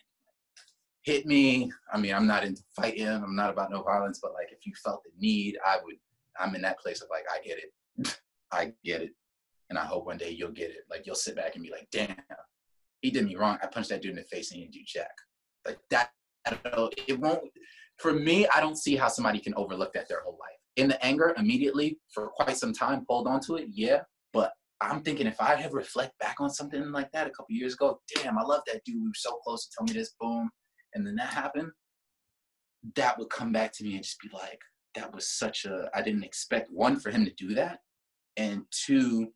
Speaker 2: Hit me. I mean, I'm not into fighting. I'm not about no violence, but like if you felt the need, I would. I'm in that place of like, I get it. I get it. And I hope one day you'll get it. Like you'll sit back and be like, damn, he did me wrong. I punched that dude in the face and he didn't do jack. Like that, it won't, for me, I don't see how somebody can overlook that their whole life. In the anger, immediately for quite some time, hold on to it, yeah. But I'm thinking if I ever reflect back on something like that a couple years ago, damn, I love that dude. We were so close to tell me this, boom. And then that happened, that would come back to me and just be like, that was such a, I didn't expect one for him to do that and two,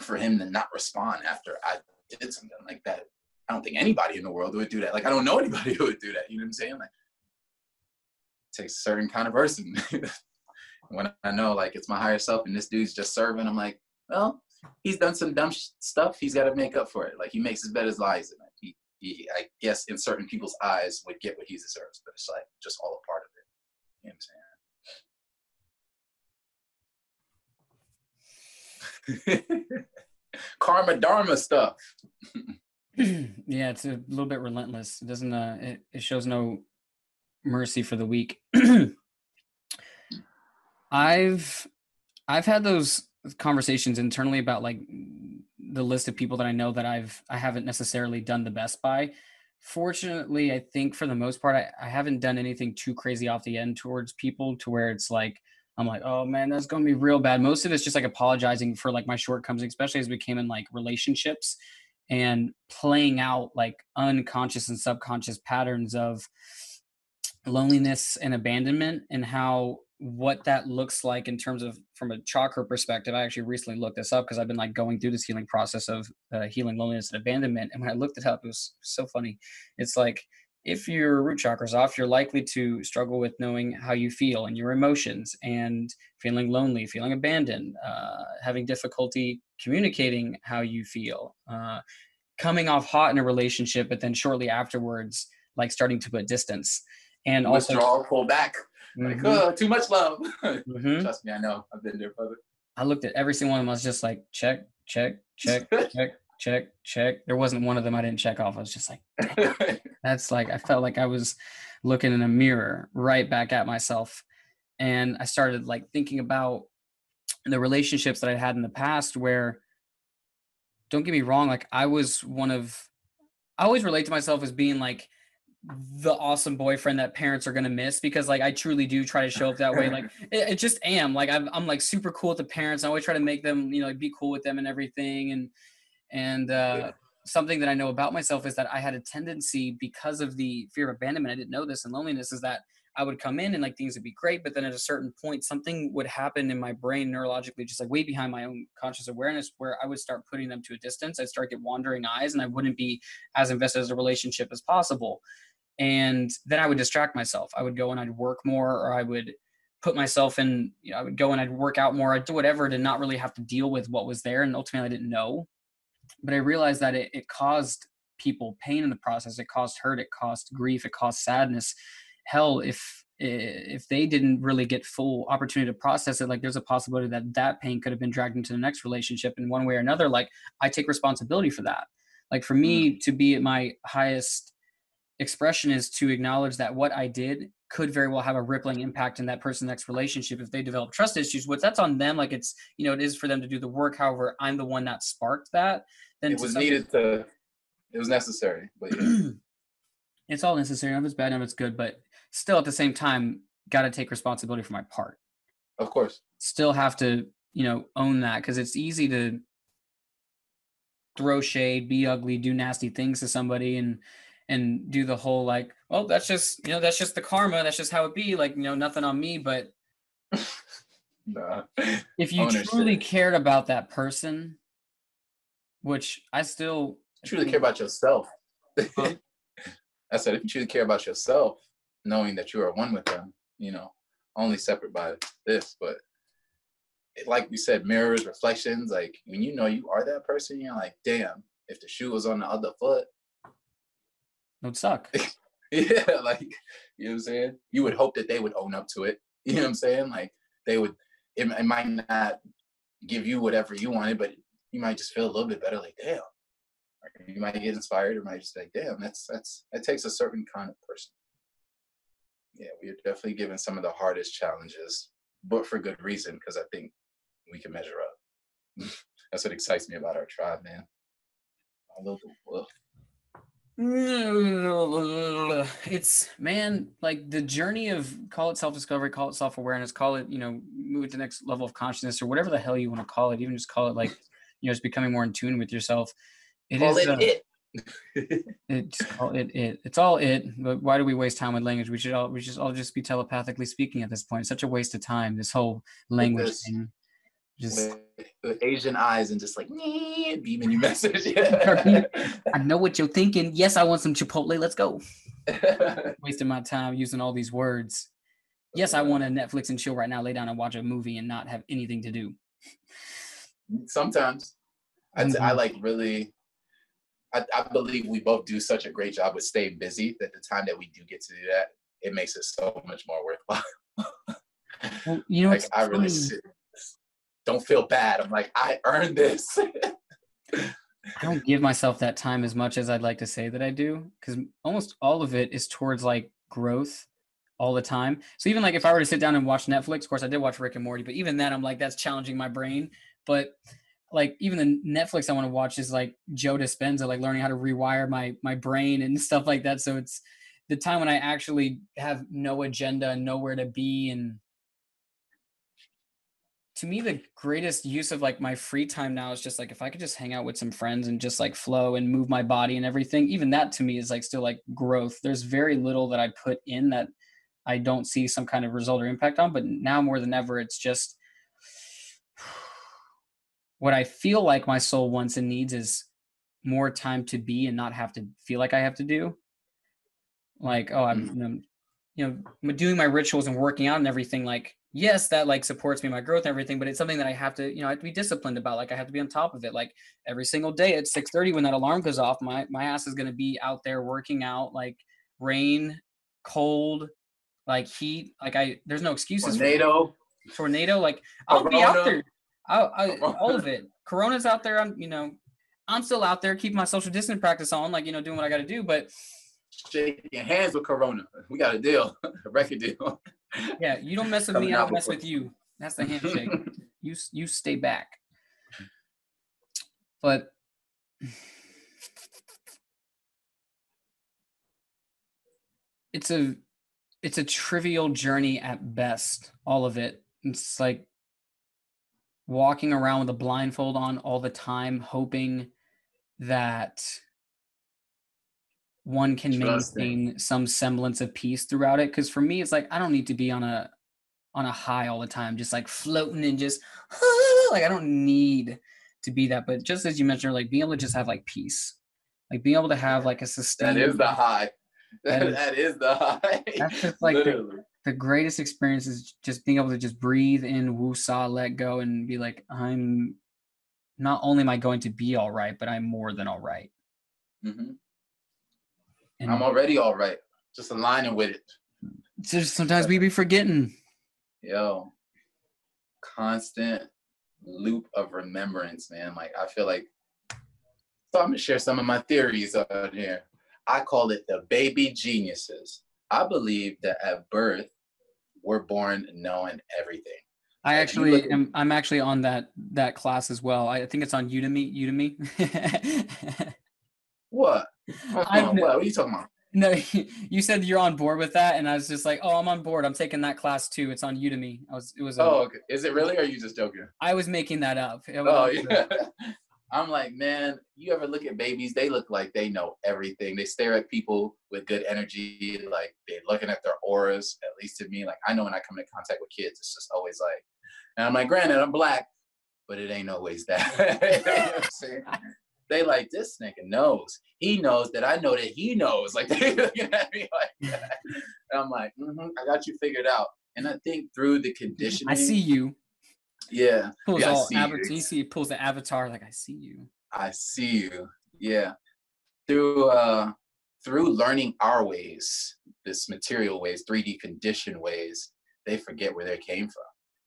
Speaker 2: for him to not respond after I did something like that. I don't think anybody in the world would do that. Like I don't know anybody who would do that. You know what I'm saying? Like takes a certain kind of person. when I know like it's my higher self and this dude's just serving, I'm like, well, he's done some dumb sh- stuff. He's got to make up for it. Like he makes his bed as lies, and he, he, I guess, in certain people's eyes, would get what he deserves. But it's like just all a part of it. You know what I'm saying? karma dharma stuff.
Speaker 1: yeah, it's a little bit relentless. It doesn't uh it, it shows no mercy for the weak. I've I've had those conversations internally about like the list of people that I know that I've I haven't necessarily done the best by. Fortunately, I think for the most part I, I haven't done anything too crazy off the end towards people to where it's like I'm like, oh man, that's gonna be real bad. Most of it's just like apologizing for like my shortcomings, especially as we came in like relationships and playing out like unconscious and subconscious patterns of loneliness and abandonment and how what that looks like in terms of from a chakra perspective. I actually recently looked this up because I've been like going through this healing process of uh, healing loneliness and abandonment. And when I looked it up, it was so funny. It's like if your root chakra's off, you're likely to struggle with knowing how you feel and your emotions and feeling lonely, feeling abandoned, uh, having difficulty communicating how you feel, uh, coming off hot in a relationship, but then shortly afterwards, like starting to put distance. And
Speaker 2: also withdraw, pull back. Mm-hmm. Like, oh, too much love. Mm-hmm. Trust me, I know. I've been there, brother.
Speaker 1: I looked at every single one of them. I was just like, check, check, check, check, check, check. There wasn't one of them I didn't check off. I was just like, that's like, I felt like I was looking in a mirror right back at myself. And I started like thinking about the relationships that I had in the past where, don't get me wrong, like I was one of, I always relate to myself as being like the awesome boyfriend that parents are gonna miss because like I truly do try to show up that way. Like it, it just am. Like I'm, I'm like super cool with the parents. I always try to make them, you know, like be cool with them and everything. And and uh. Something that I know about myself is that I had a tendency because of the fear of abandonment. I didn't know this and loneliness is that I would come in and like things would be great, but then at a certain point, something would happen in my brain neurologically, just like way behind my own conscious awareness, where I would start putting them to a distance. I'd start get wandering eyes, and I wouldn't be as invested as a relationship as possible. And then I would distract myself. I would go and I'd work more, or I would put myself in. You know, I would go and I'd work out more. I'd do whatever to not really have to deal with what was there, and ultimately, I didn't know but I realized that it, it caused people pain in the process. It caused hurt. It caused grief. It caused sadness. Hell, if if they didn't really get full opportunity to process it, like there's a possibility that that pain could have been dragged into the next relationship in one way or another. Like I take responsibility for that. Like for me mm. to be at my highest expression is to acknowledge that what I did could very well have a rippling impact in that person's next relationship if they develop trust issues which that's on them like it's you know it is for them to do the work however i'm the one that sparked that
Speaker 2: it was needed to it was necessary but yeah.
Speaker 1: it's all necessary none of it's bad none of it's good but still at the same time got to take responsibility for my part
Speaker 2: of course
Speaker 1: still have to, you know, own that because it's easy to throw shade, be ugly, do nasty things to somebody and and do the whole like, oh, that's just, you know, that's just the karma, that's just how it be, like, you know, nothing on me, but
Speaker 2: Nah.
Speaker 1: if you
Speaker 2: Ownership.
Speaker 1: truly cared about that person, which I still
Speaker 2: truly care about yourself.
Speaker 1: Huh?
Speaker 2: I said, if you truly care about yourself, knowing that you are one with them, you know, only separate by this, but it, like we said, mirrors, reflections. Like when you know you are that person, you're like, damn, if the shoe was on the other foot,
Speaker 1: it would suck.
Speaker 2: yeah, like you know what I'm saying. You would hope that they would own up to it. You know what I'm saying? Like they would. It, it might not give you whatever you wanted, but you might just feel a little bit better. Like damn. Or you might get inspired, or might just be like, damn, that's that's that takes a certain kind of person. Yeah, we are definitely given some of the hardest challenges, but for good reason, because I think we can measure up. that's what excites me about our tribe, man. I love the well,
Speaker 1: it's man like the journey of call it self-discovery call it self-awareness call it you know move to the next level of consciousness or whatever the hell you want to call it even just call it like you know just becoming more in tune with yourself. It
Speaker 2: call
Speaker 1: is,
Speaker 2: it
Speaker 1: uh,
Speaker 2: it.
Speaker 1: it just call it it it's all it. But why do we waste time with language? We should all we should all just be telepathically speaking at this point. It's such a waste of time this whole language thing. Just
Speaker 2: with, with Asian eyes and just like beaming you message.
Speaker 1: i know what you're thinking. Yes i want some chipotle. Let's go. Wasting my time using all these words. Yes, I want to Netflix and chill right now, lay down and watch a movie and not have anything to do.
Speaker 2: Sometimes I, t- I
Speaker 1: Mhm.
Speaker 2: like really. I, I believe we both do such a great job with staying busy that the time that we do get to do that, it makes it so much more worthwhile.
Speaker 1: Well, you know,
Speaker 2: like I really sit, don't feel bad. I'm like I earned this.
Speaker 1: I don't give myself that time as much as I'd like to say that I do, because almost all of it is towards like growth all the time. So even like if I were to sit down and watch Netflix, of course I did watch Rick and Morty, but even then I'm like that's challenging my brain. But like even the Netflix I want to watch is like Joe Dispenza, like learning how to rewire my my brain and stuff like that. So it's the time when I actually have no agenda and nowhere to be and to me the greatest use of like my free time now is just like if i could just hang out with some friends and just like flow and move my body and everything even that to me is like still like growth there's very little that i put in that i don't see some kind of result or impact on but now more than ever it's just what i feel like my soul wants and needs is more time to be and not have to feel like i have to do. Like oh i'm mm-hmm. you know, you know doing my rituals and working out and everything like yes that like supports me my growth and everything but it's something that i have to you know i have to be disciplined about like i have to be on top of it. Like every single day at 6.30 when that alarm goes off my my ass is going to be out there working out like rain cold like heat like i there's no excuses for
Speaker 2: Tornado.
Speaker 1: tornado like i'll be out there I, I, all of it. Corona's out there. I'm you know i'm still out there keeping my social distance practice on like you know doing what i got to do but
Speaker 2: Shaking hands with Corona. We got a deal, a record deal.
Speaker 1: yeah you don't mess with
Speaker 2: Coming
Speaker 1: me i don't mess with you. That's the handshake. You you stay back. But it's a it's a trivial journey at best all of it. It's like walking around with a blindfold on all the time hoping that one can
Speaker 2: Trusting.
Speaker 1: maintain some semblance of peace throughout it because for me it's like i don't need to be on a on a high all the time just like floating and just like i don't need to be that but just as you mentioned like being able to just have like peace like being able to have like a sustained
Speaker 2: is the high.
Speaker 1: That
Speaker 2: That,
Speaker 1: is-
Speaker 2: that is the high.
Speaker 1: that's just like the. The greatest experience is just being able to just breathe in woosah let go and be like i'm not only am i going to be all right but i'm more than all right
Speaker 2: Mhm.
Speaker 1: and
Speaker 2: I'm already all right. Just aligning with it.
Speaker 1: just sometimes we be forgetting
Speaker 2: Yo, constant loop of remembrance, man. Like I feel like so I'm gonna share some of my theories on here. I call it the baby geniuses. I believe that at birth we're born knowing everything.
Speaker 1: I actually
Speaker 2: look
Speaker 1: am. I'm actually on that that class as well. I think it's on Udemy. Udemy.
Speaker 2: What?
Speaker 1: I've
Speaker 2: Uh-uh, what? What are you talking about?
Speaker 1: No, you said you're on board with that, and I was just like, "Oh, I'm on board. I'm taking that class too. It's on Udemy." I was, it was.
Speaker 2: oh, okay. is it really? Or are you just joking?
Speaker 1: I was making that up.
Speaker 2: oh yeah. I'm like, man, you ever look at babies? They look like they know everything. They stare at people with good energy, like they're looking at their auras. At least to me, like I know when I come into contact with kids, it's just always like, and I'm like, granted, I'm black, but it ain't always that. you know they like this nigga knows. He knows that I know that he knows. Like they looking at me like that. And I'm like, mm-hmm, I got you figured out. And I think through the conditioning,
Speaker 1: I see you.
Speaker 2: Yeah.
Speaker 1: Pulls
Speaker 2: yeah,
Speaker 1: all you. see pulls the avatar like I see you.
Speaker 2: I see you. Yeah. Through uh through learning our ways, this material ways, 3D condition ways, they forget where they came from.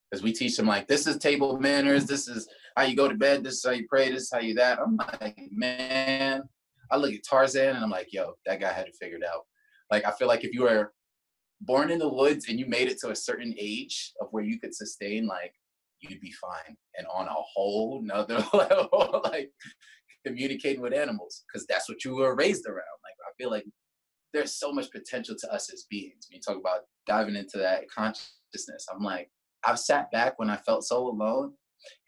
Speaker 2: Because we teach them like this is table manners, this is how you go to bed, this is how you pray, this is how you that. I'm like, man, I look at Tarzan and I'm like, yo, that guy had it figured out. Like I feel like if you were born in the woods and you made it to a certain age of where you could sustain like you'd be fine. And on a whole nother level like communicating with animals because that's what you were raised around. Like i feel like there's so much potential to us as beings. When you talk about diving into that consciousness i'm like i've sat back when i felt so alone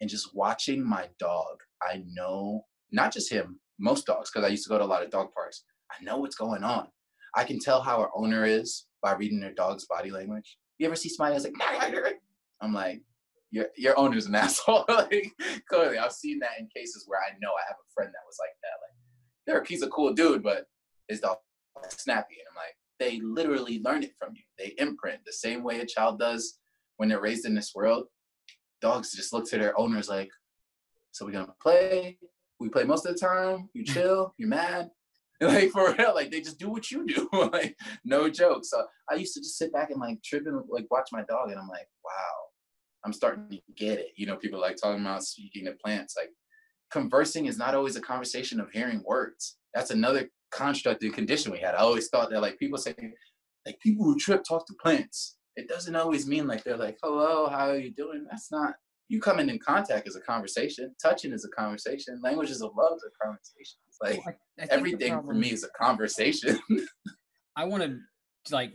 Speaker 2: and just watching my dog. I know not just him most dogs because i used to go to a lot of dog parks. I know what's going on. I can tell how our owner is by reading their dog's body language. You ever see somebody that's like i'm like your your owner's an asshole. like clearly, I've seen that in cases where I know I have a friend that was like that. Like they're a piece of cool dude, but his dog snappy, and I'm like, they literally learn it from you. They imprint the same way a child does when they're raised in this world. Dogs just look to their owners like, so we're gonna play. We play most of the time. You chill. You're mad. Like for real, like they just do what you do. like no joke. So I used to just sit back and like trip and like watch my dog, and I'm like, wow, I'm starting to get it. You know, people like talking about speaking to plants. Like conversing is not always a conversation of hearing words. That's another constructed condition we had. I always thought that like people say, like people who trip talk to plants. It doesn't always mean like they're like, hello, how are you doing? That's not you coming in contact is a conversation. Touching is a conversation. Languages of love is a conversation. It's like well, I, I everything for me is a conversation.
Speaker 1: I want to like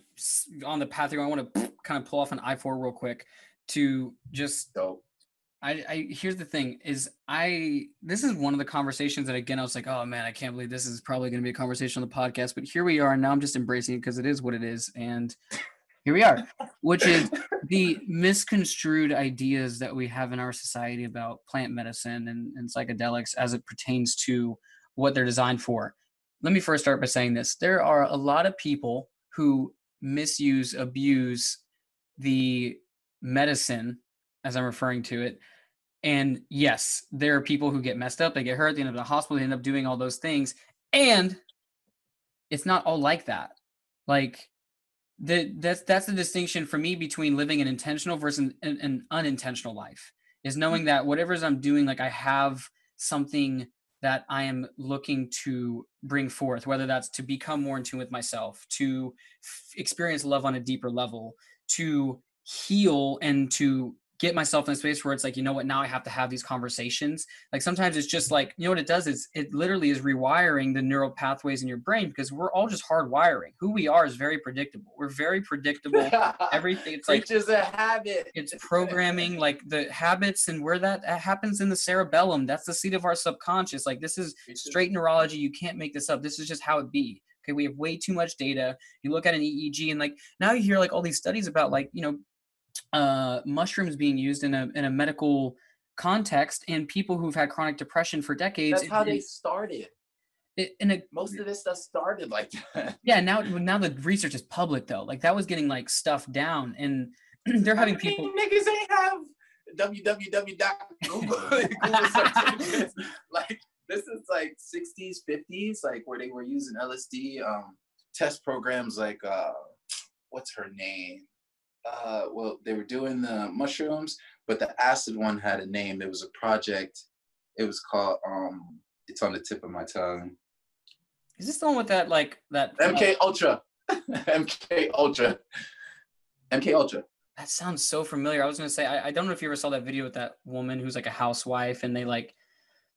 Speaker 1: on the path here. I want to kind of pull off an I four real quick to just
Speaker 2: Dope.
Speaker 1: I, I here's the thing is I this is one of the conversations that again I was like oh man I can't believe this is probably going to be a conversation on the podcast but here we are and now I'm just embracing it because it is what it is and here we are which is the misconstrued ideas that we have in our society about plant medicine and, and psychedelics as it pertains to what they're designed for let me first start by saying this there are a lot of people who misuse abuse the medicine, as I'm referring to it. And yes, there are people who get messed up, they get hurt, they end up in the hospital, they end up doing all those things. And it's not all like that. Like the that's that's the distinction for me between living an intentional versus an, an unintentional life is knowing mm. that whatever I'm doing, like I have something that I am looking to bring forth, whether that's to become more in tune with myself, to f- experience love on a deeper level, to heal and to get myself in a space where it's like you know what? Now i have to have these conversations. Like sometimes it's just like you know what it does? Is it literally is rewiring the neural pathways in your brain because we're all just hardwiring. Who we are is very predictable. We're very predictable. Everything it's like
Speaker 2: just a habit.
Speaker 1: it's programming like the habits and where that happens in the cerebellum. That's the seat of our subconscious. Like this is straight neurology. You can't make this up. This is just how it be. Okay we have way too much data. You look at an eeg and like now you hear like all these studies about like you know uh, mushrooms being used in a in a medical context and people who've had chronic depression for decades.
Speaker 2: That's how it, they started.
Speaker 1: It, and a,
Speaker 2: most of this stuff started like that.
Speaker 1: Yeah, now now the research is public though. Like that was getting like stuff down, and they're having people.
Speaker 2: Niggas ain't have www.google like this is like 60s, 50s, like where they were using LSD um, test programs. Like uh, what's her name? Uh, well, they were doing the mushrooms, but the acid one had a name. It was a project. It was called. Um, it's on the tip of my tongue.
Speaker 1: Is this the one with that like that?
Speaker 2: MK Ultra. MK Ultra. MK Ultra.
Speaker 1: That sounds so familiar. I was gonna say I, I don't know if you ever saw that video with that woman who's like a housewife and they like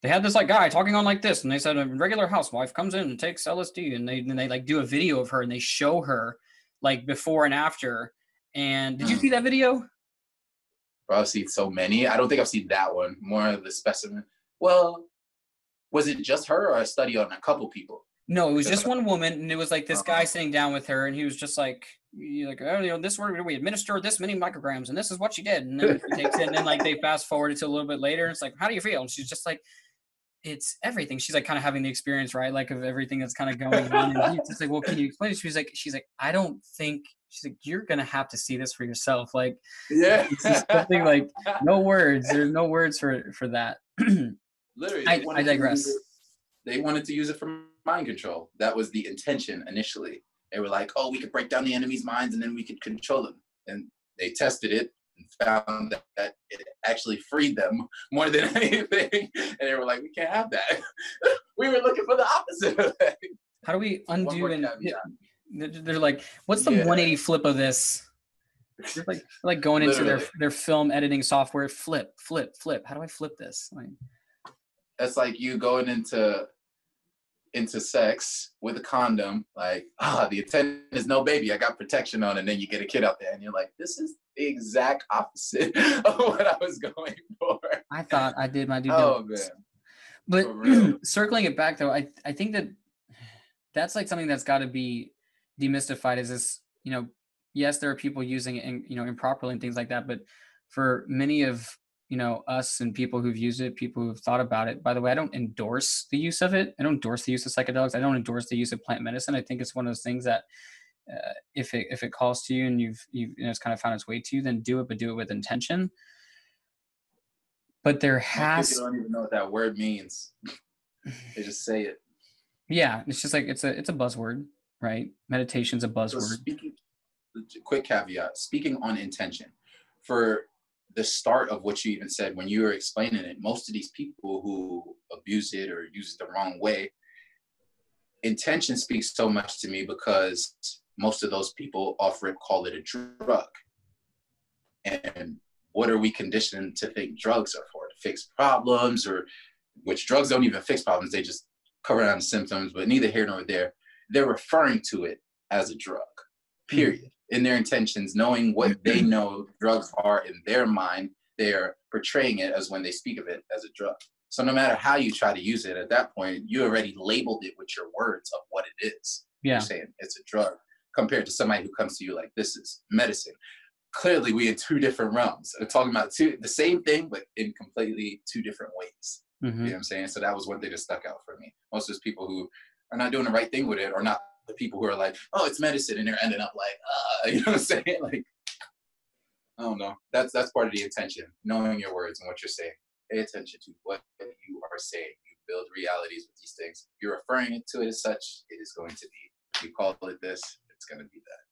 Speaker 1: they had this like guy talking on like this, and they said a regular housewife comes in and takes LSD, and they and they like do a video of her and they show her like before and after. And did you
Speaker 2: Mm.
Speaker 1: see that video?
Speaker 2: Bro, I've seen so many. I don't think I've seen that one. More of the specimen. Well, was it just her or a study on a couple people?
Speaker 1: No, it was just one woman, and it was like this guy
Speaker 2: Uh-huh.
Speaker 1: sitting down with her, and he was just like, you like, oh, you know, this word we administer this many micrograms, and this is what she did, and then he takes it, and then like they fast forward it to a little bit later, and it's like, how do you feel? And she's just like, it's everything. She's like kind of having the experience, right, like of everything that's kind of going on, and he's just like, well, can you explain? She's like, she's like, I don't think. She's like, you're gonna have to see this for yourself. Like,
Speaker 2: Yeah.
Speaker 1: it's something like no words. There's no words for for that.
Speaker 2: Literally,
Speaker 1: I- I digress.
Speaker 2: it- They wanted to use it for mind control. That was the intention initially. They were like, "Oh, we could break down the enemy's minds and then we could control them." And they tested it and found that, that it actually freed them more than anything. And they were like, "We can't have that. we were looking for the opposite.
Speaker 1: How do we undo and. They're, they're like, what's the
Speaker 2: Yeah.
Speaker 1: 180 flip of this? They're like, like going into their their film editing software. Flip, flip, flip. How do I flip this? Like,
Speaker 2: That's like you going into into sex with a condom, like, ah, the intent is no baby. I got protection on, and then you get a kid out there, and you're like, this is the exact opposite of what I was going for.
Speaker 1: I thought I did my due
Speaker 2: Oh
Speaker 1: diligence.
Speaker 2: man,
Speaker 1: but circling it back though, I I think that that's like something that's got to be demystified. Is this you know, yes, there are people using it in, you know improperly and things like that, but for many of you know us and people who've used it, people who've thought about it. By the way, I don't endorse the use of it. I don't endorse the use of psychedelics. I don't endorse the use of plant medicine. I think it's one of those things that uh, if it if it calls to you and you've you've you know, it's kind of found its way to you, then do it, but do it with intention. But there has
Speaker 2: people don't even know what that word means. They just say it.
Speaker 1: yeah it's just like it's a it's a buzzword right meditation's a
Speaker 2: So
Speaker 1: buzzword
Speaker 2: speaking, quick caveat. Speaking on intention, for the start of what you even said when you were explaining it, most of these people who abuse it or use it the wrong way, intention speaks so much to me because most of those people offer it, call it a drug. And what are we conditioned to think drugs are for? To fix problems, or which drugs don't even fix problems, they just cover down the symptoms, but neither here nor there. They're referring to it as a drug, period. In their intentions, knowing what they know drugs are in their mind, they are portraying it as when they speak of it as a drug. So no matter how you try to use it at that point, you already labeled it with your words of what it is.
Speaker 1: yeah
Speaker 2: You're saying it's a drug compared to somebody who comes to you like this is medicine. Clearly, we in two different realms. We're talking about two the same thing, but in completely two different ways.
Speaker 1: Mhm.
Speaker 2: You know what I'm saying? So that was one thing that stuck out for me. Most of those people who are not doing the right thing with it or not the people who are like, oh, it's medicine, and they're ending up like, uh, you know what I'm saying? Like, I don't know. That's that's part of the attention, knowing your words and what you're saying. Pay attention to what you are saying. You build realities with these things. If you're referring it to it as such, it is going to be. If you call it this, it's going to be that.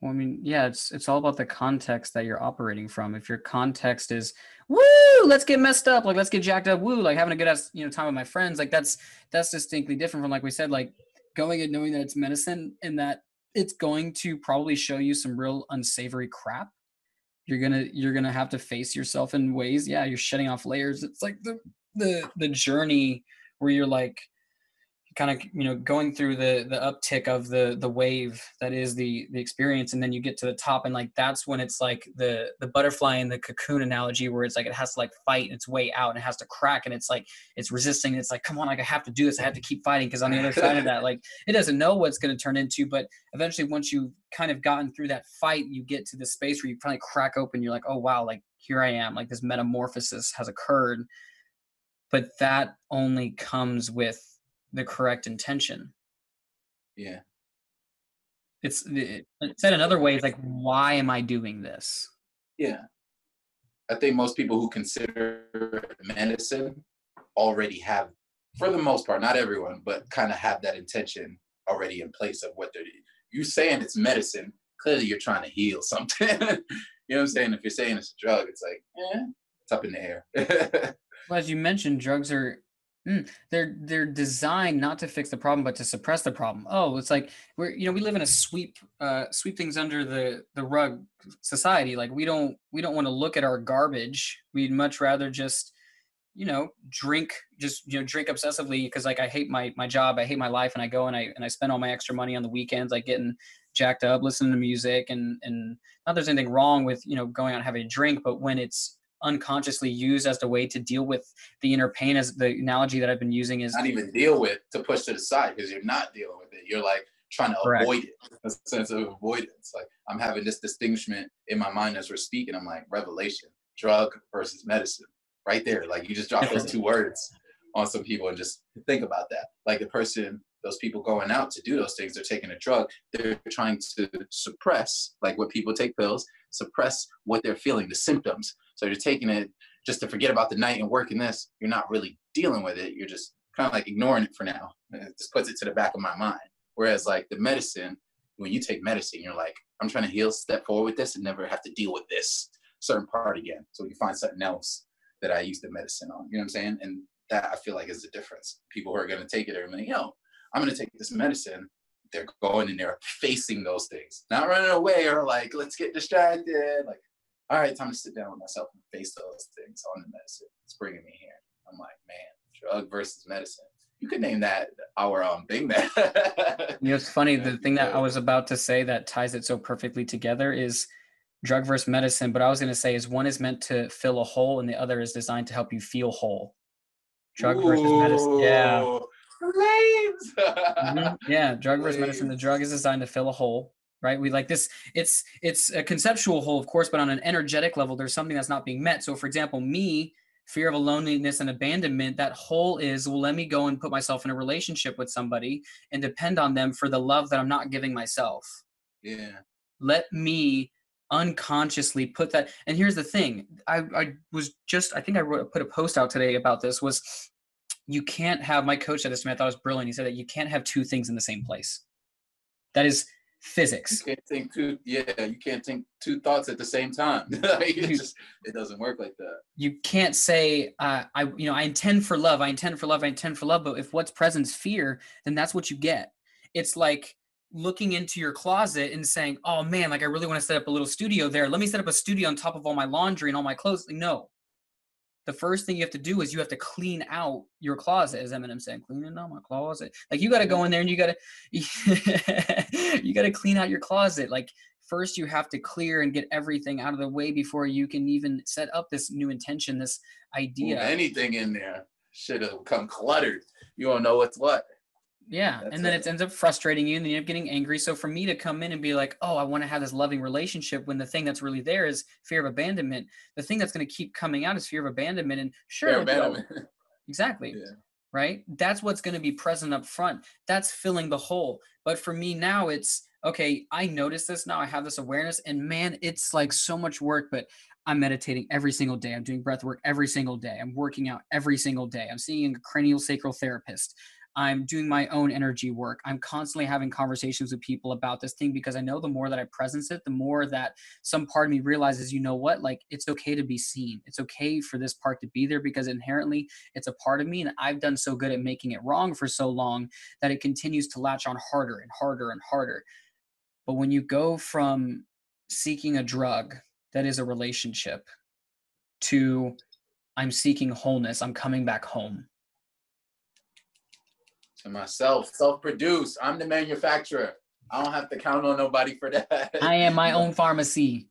Speaker 1: Well i mean yeah it's it's all about the context that you're operating from. If your context is woo let's get messed up like let's get jacked up woo like having a good ass you know time with my friends like that's that's distinctly different from like we said like going and knowing that it's medicine and that it's going to probably show you some real unsavory crap. You're gonna you're gonna have to face yourself in ways yeah you're shedding off layers. It's like the the the journey where you're like kind of you know going through the the uptick of the the wave that is the the experience and then you get to the top and like that's when it's like the the butterfly in the cocoon analogy where it's like it has to like fight its way out and it has to crack and it's like it's resisting it's like come on like i have to do this. I have to keep fighting because on the other side of that. Like it doesn't know what's going to turn into but eventually once you've kind of gotten through that fight you get to the space where you finally crack open you're like oh wow like here i am. Like this metamorphosis has occurred but that only comes with the correct intention
Speaker 2: Yeah.
Speaker 1: it's it, said another way it's like why am i doing this
Speaker 2: Yeah. I think most people who consider medicine already have, for the most part, not everyone, but kind of have that intention already in place of what they're you saying it's medicine. Clearly, you're trying to heal something. you know what I'm saying? If you're saying it's a drug, it's like, eh, it's up in the air.
Speaker 1: well as you mentioned drugs are mm, they're they're designed not to fix the problem but to suppress the problem. Oh it's like we're you know we live in a sweep uh sweep things under the the rug society. Like we don't we don't want to look at our garbage. We'd much rather just you know drink just you know drink obsessively because like i hate my my job. I hate my life and i go and i and i spend all my extra money on the weekends like getting jacked up listening to music and and not there's anything wrong with you know going out and having a drink but when it's unconsciously used as a way to deal with the inner pain as the analogy that i've been using is
Speaker 2: not even deal with to push to the side because you're not dealing with it you're like trying to Correct. avoid it a sense of avoidance like i'm having this distinction in my mind as we're speaking i'm like revelation drug versus medicine right there. Like you just drop those two words on some people and just think about that. Like the person, those people going out to do those things, they're taking a drug, they're trying to suppress, like what people take pills, suppress what they're feeling, the symptoms. So you're taking it just to forget about the night and working this. You're not really dealing with it. You're just kind of like ignoring it for now. It just puts it to the back of my mind. Whereas like the medicine, when you take medicine, you're like, I'm trying to heal, step forward with this and never have to deal with this certain part again. So you find something else that I use the medicine on. You know what I'm saying? And that I feel like is the difference. People who are going to take it are like, yo, I'm going to take this medicine. They're going and they're facing those things, not running away or like, let's get distracted. Like, all right, time to sit down with myself and face those things on the medicine. It's bringing me here. I'm like, man, drug versus medicine. You could name that our um thing man.
Speaker 1: you know, it's funny. The thing that I was about to say that ties it so perfectly together is drug versus medicine, but I was going to say is one is meant to fill a hole and the other is designed to help you feel whole. Drug Ooh, versus medicine. Yeah. Mm-hmm. Yeah, drug versus medicine. The drug is designed to fill a hole, right? We like this. It's it's a conceptual hole, of course, but on an energetic level, there's something that's not being met. So, for example, me, fear of a loneliness and abandonment. That hole is well, let me go and put myself in a relationship with somebody and depend on them for the love that I'm not giving myself.
Speaker 2: Yeah.
Speaker 1: Let me unconsciously put that and here's the thing i i was just i think i wrote put a post out today about this was you can't have my coach said this to me i thought it was brilliant he said that you can't have two things in the same place that is physics
Speaker 2: you can't think two yeah you can't think two thoughts at the same time it just it doesn't work like that
Speaker 1: you can't say uh, i you know i intend for love i intend for love i intend for love but if what's present is fear then that's what you get it's like looking into your closet and saying, "Oh man, like I really want to set up a little studio there. Let me set up a studio on top of all my laundry and all my clothes." Like, No. The first thing you have to do is you have to clean out your closet, as Eminem said, cleaning out my closet. Like you got to go in there and you got to, you got to clean out your closet. Like first you have to clear and get everything out of the way before you can even set up this new intention, this idea. Ooh,
Speaker 2: anything in there should have come cluttered. You don't know what's what.
Speaker 1: Yeah. That's and then it. it ends up frustrating you and then you end up getting angry. So for me to come in and be like, oh, I want to have this loving relationship when the thing that's really there is fear of abandonment, the thing that's going to keep coming out is fear of abandonment. And sure, abandonment. exactly. Yeah. Right. That's what's going to be present up front. That's filling the hole. But for me now, it's okay, I notice this now. I have this awareness, and man, it's like so much work, but I'm meditating every single day. I'm doing breath work every single day. I'm working out every single day. I'm seeing a cranial sacral therapist. I'm doing my own energy work. I'm constantly having conversations with people about this thing because I know the more that I presence it, the more that some part of me realizes, you know what, like it's okay to be seen. It's okay for this part to be there because inherently it's a part of me. And I've done so good at making it wrong for so long that it continues to latch on harder and harder and harder. But when you go from seeking a drug that is a relationship to I'm seeking wholeness, I'm coming back home
Speaker 2: to myself, self-produce. I'm the manufacturer. I don't have to count on nobody for that.
Speaker 1: I am my own pharmacy.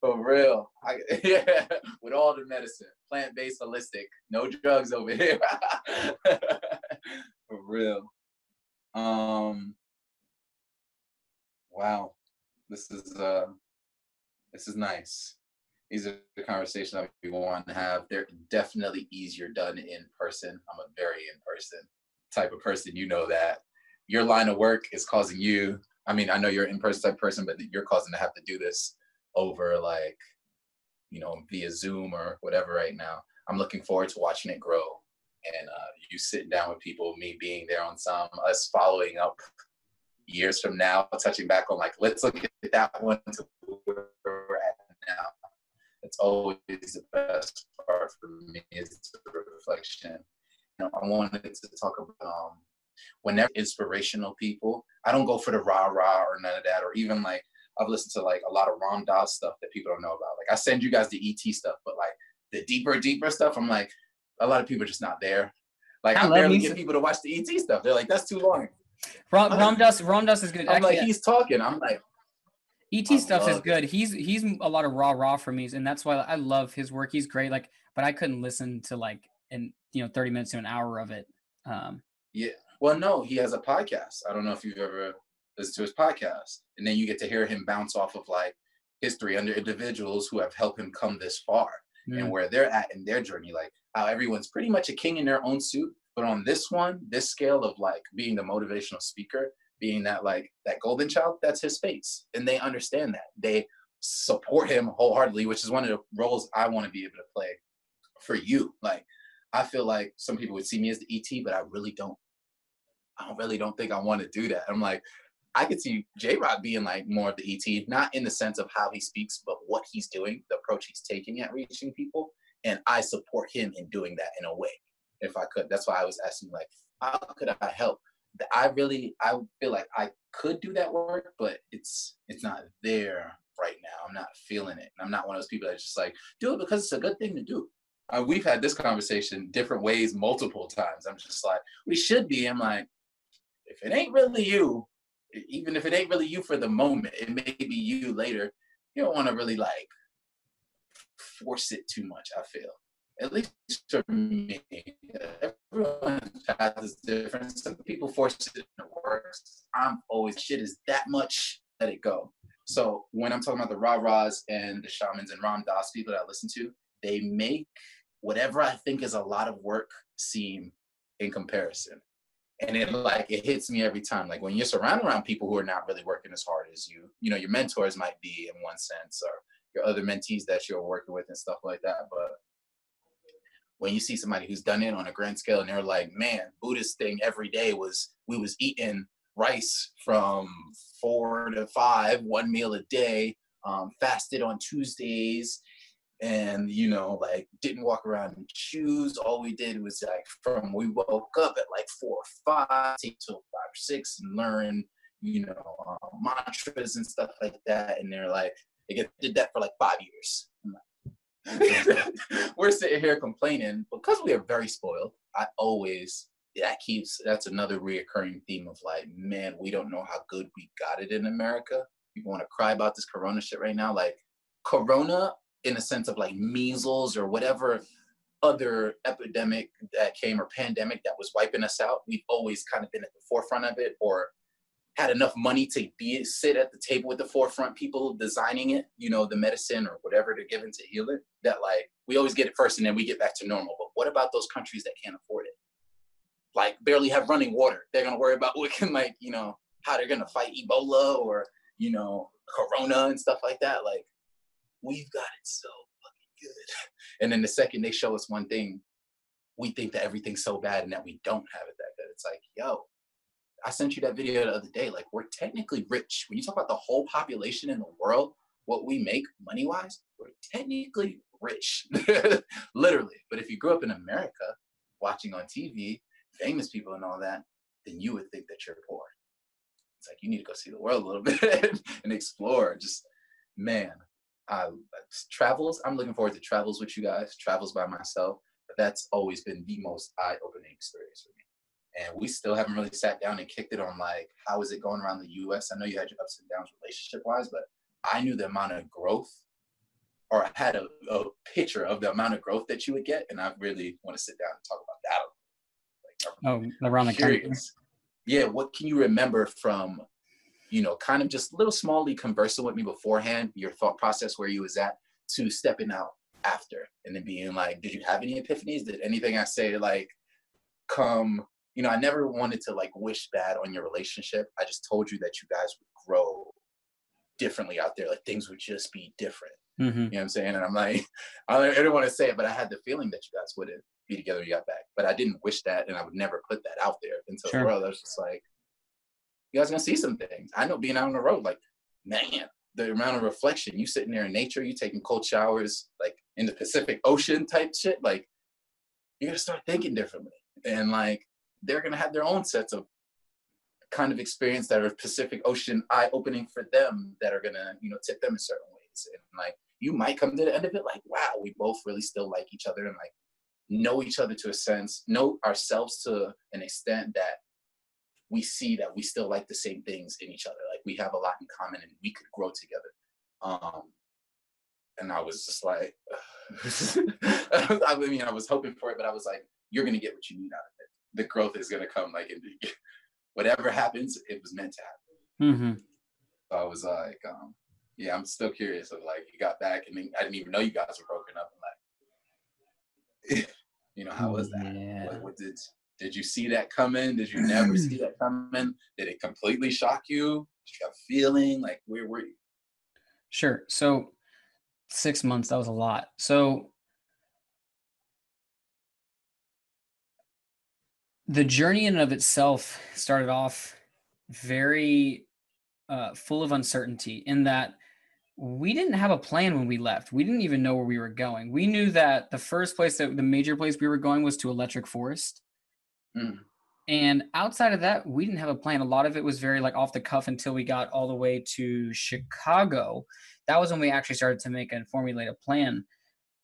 Speaker 2: For real. I, yeah, with all the medicine, plant-based, holistic, no drugs over here. for real. Um. Wow, this is uh, this is nice. These are the conversations that we want to have. They're definitely easier done in person. I'm a very in person type of person, you know that your line of work is causing you. I mean, I know you're an in-person type person, but you're causing to have to do this over like, you know, via Zoom or whatever right now. I'm looking forward to watching it grow and uh, you sitting down with people, me being there on some, us following up years from now, touching back on like, let's look at that one to where we're at now. It's always the best part for me is the reflection know, I wanted to talk about um, whenever inspirational people. I don't go for the rah rah or none of that, or even like I've listened to like a lot of Ram Dass stuff that people don't know about. Like I send you guys the ET stuff, but like the deeper, deeper stuff, I'm like, a lot of people are just not there. Like I, I barely get people to watch the ET stuff. They're like, that's too long.
Speaker 1: Ram, Ram Dass, Ram Dass is good.
Speaker 2: I'm Actually, like, he's talking. I'm like,
Speaker 1: ET stuff is good. He's he's a lot of raw raw for me, and that's why I love his work. He's great. Like, but I couldn't listen to like in you know 30 minutes to an hour of it. Um,
Speaker 2: yeah. Well, no, he has a podcast. I don't know if you've ever listened to his podcast, and then you get to hear him bounce off of like history under individuals who have helped him come this far mm. and where they're at in their journey. Like how everyone's pretty much a king in their own suit, but on this one, this scale of like being the motivational speaker, being that like that golden child, that's his space, and they understand that. They support him wholeheartedly, which is one of the roles I want to be able to play for you. Like I feel like some people would see me as the ET, but I really don't. I really don't think I want to do that. I'm like, I could see J Rock being like more of the ET, not in the sense of how he speaks, but what he's doing, the approach he's taking at reaching people. And I support him in doing that in a way, if I could. That's why I was asking, like, how could I help? I really, I feel like I could do that work, but it's it's not there right now. I'm not feeling it. And I'm not one of those people that's just like do it because it's a good thing to do. Uh, we've had this conversation different ways multiple times. I'm just like, we should be. I'm like, if it ain't really you, even if it ain't really you for the moment, it may be you later. You don't want to really like force it too much. I feel, at least for me, everyone's path is different. Some people force it and it works. I'm always shit is that much. Let it go. So when I'm talking about the rah rahs and the shamans and Ram Dass people that I listen to, they make whatever I think is a lot of work seem in comparison. And it like it hits me every time. Like when you're surrounded around people who are not really working as hard as you you know your mentors might be in one sense or your other mentees that you're working with and stuff like that. But when you see somebody who's done it on a grand scale and they're like man buddhist thing every day was we was eating rice from four to five one meal a day um, fasted on tuesdays and you know like didn't walk around in shoes. All we did was like from we woke up at like four or five till five or six and learn you know uh, mantras and stuff like that. And they're like they did that for like five years. We're sitting here complaining because we are very spoiled. I always that keeps that's another reoccurring theme of like man we don't know how good we got it in america. People want to cry about this corona shit right now. Like corona in a sense of like measles or whatever other epidemic that came or pandemic that was wiping us out, we've always kind of been at the forefront of it or had enough money to be sit at the table with the forefront people designing it, you know, the medicine or whatever they're given to heal it. That like we always get it first and then we get back to normal. But what about those countries that can't afford it? Like barely have running water. They're gonna worry about what can like, you know, how they're gonna fight Ebola or, you know, Corona and stuff like that. Like we've got it so fucking good. And then the second they show us one thing, we think that everything's so bad and that we don't have it that good. It's like, yo, I sent you that video the other day. Like, we're technically rich. When you talk about the whole population in the world, what we make money wise, we're technically rich, literally. But if you grew up in America watching on TV, famous people and all that, then you would think that you're poor. It's like you need to go see the world a little bit and explore. Just, man, uh, travels. I'm looking forward to travels with you guys, travels by myself. But that's always been the most eye-opening experience for me. And we still haven't really sat down and kicked it on like how is it going around the U.S. I know you had your ups and downs relationship-wise, but I knew the amount of growth, or I had a, a picture of the amount of growth that you would get, and I really want to sit down and talk about
Speaker 1: that. Like, oh, around the country.
Speaker 2: Yeah, what can you remember from you know, kind of just a little smallly conversing with me beforehand, your thought process where you was at, to stepping out after and then being like, did you have any epiphanies? Did anything I say like come, you know, I never wanted to like wish bad on your relationship. I just told you that you guys would grow differently out there. Like things would just be different. Mm-hmm. You know what I'm saying? And I'm like, I didn't want to say it, but I had the feeling that you guys wouldn't be together you got back. But I didn't wish that and I would never put that out there until sure. the world. I was just like, you guys gonna see some things. I know being out on the road, like, man, the amount of reflection, you sitting there in nature, you taking cold showers, like in the Pacific Ocean type shit, like you're gonna start thinking differently. And like they're gonna have their own sets of kind of experience that are Pacific Ocean eye-opening for them that are gonna, you know, tip them in certain ways. And like you might come to the end of it like, wow, we both really still like each other and like know each other to a sense, know ourselves to an extent that we see that we still like the same things in each other. Like we have a lot in common and we could grow together. Um, and I was just like, I mean, I was hoping for it, but I was like, you're gonna get what you need out of it. The growth is gonna come. Like, in, whatever happens, it was meant to happen. Mm-hmm. So I was like, um, yeah, I'm still curious of like, you got back, and then I didn't even know you guys were broken up. Like, you know, how was that? Yeah. What, what did did you see that coming? Did you never see that coming? Did it completely shock you? Did you have a feeling? Like, where were you?
Speaker 1: Sure. So six months, that was a lot. So the journey in and of itself started off very uh, full of uncertainty in that we didn't have a plan when we left. We didn't even know where we were going. We knew that the first place that the major place we were going was to Electric Forest. Mm. And outside of that, we didn't have a plan. A lot of it was very like off the cuff until we got all the way to Chicago. That was when we actually started to make and formulate a plan.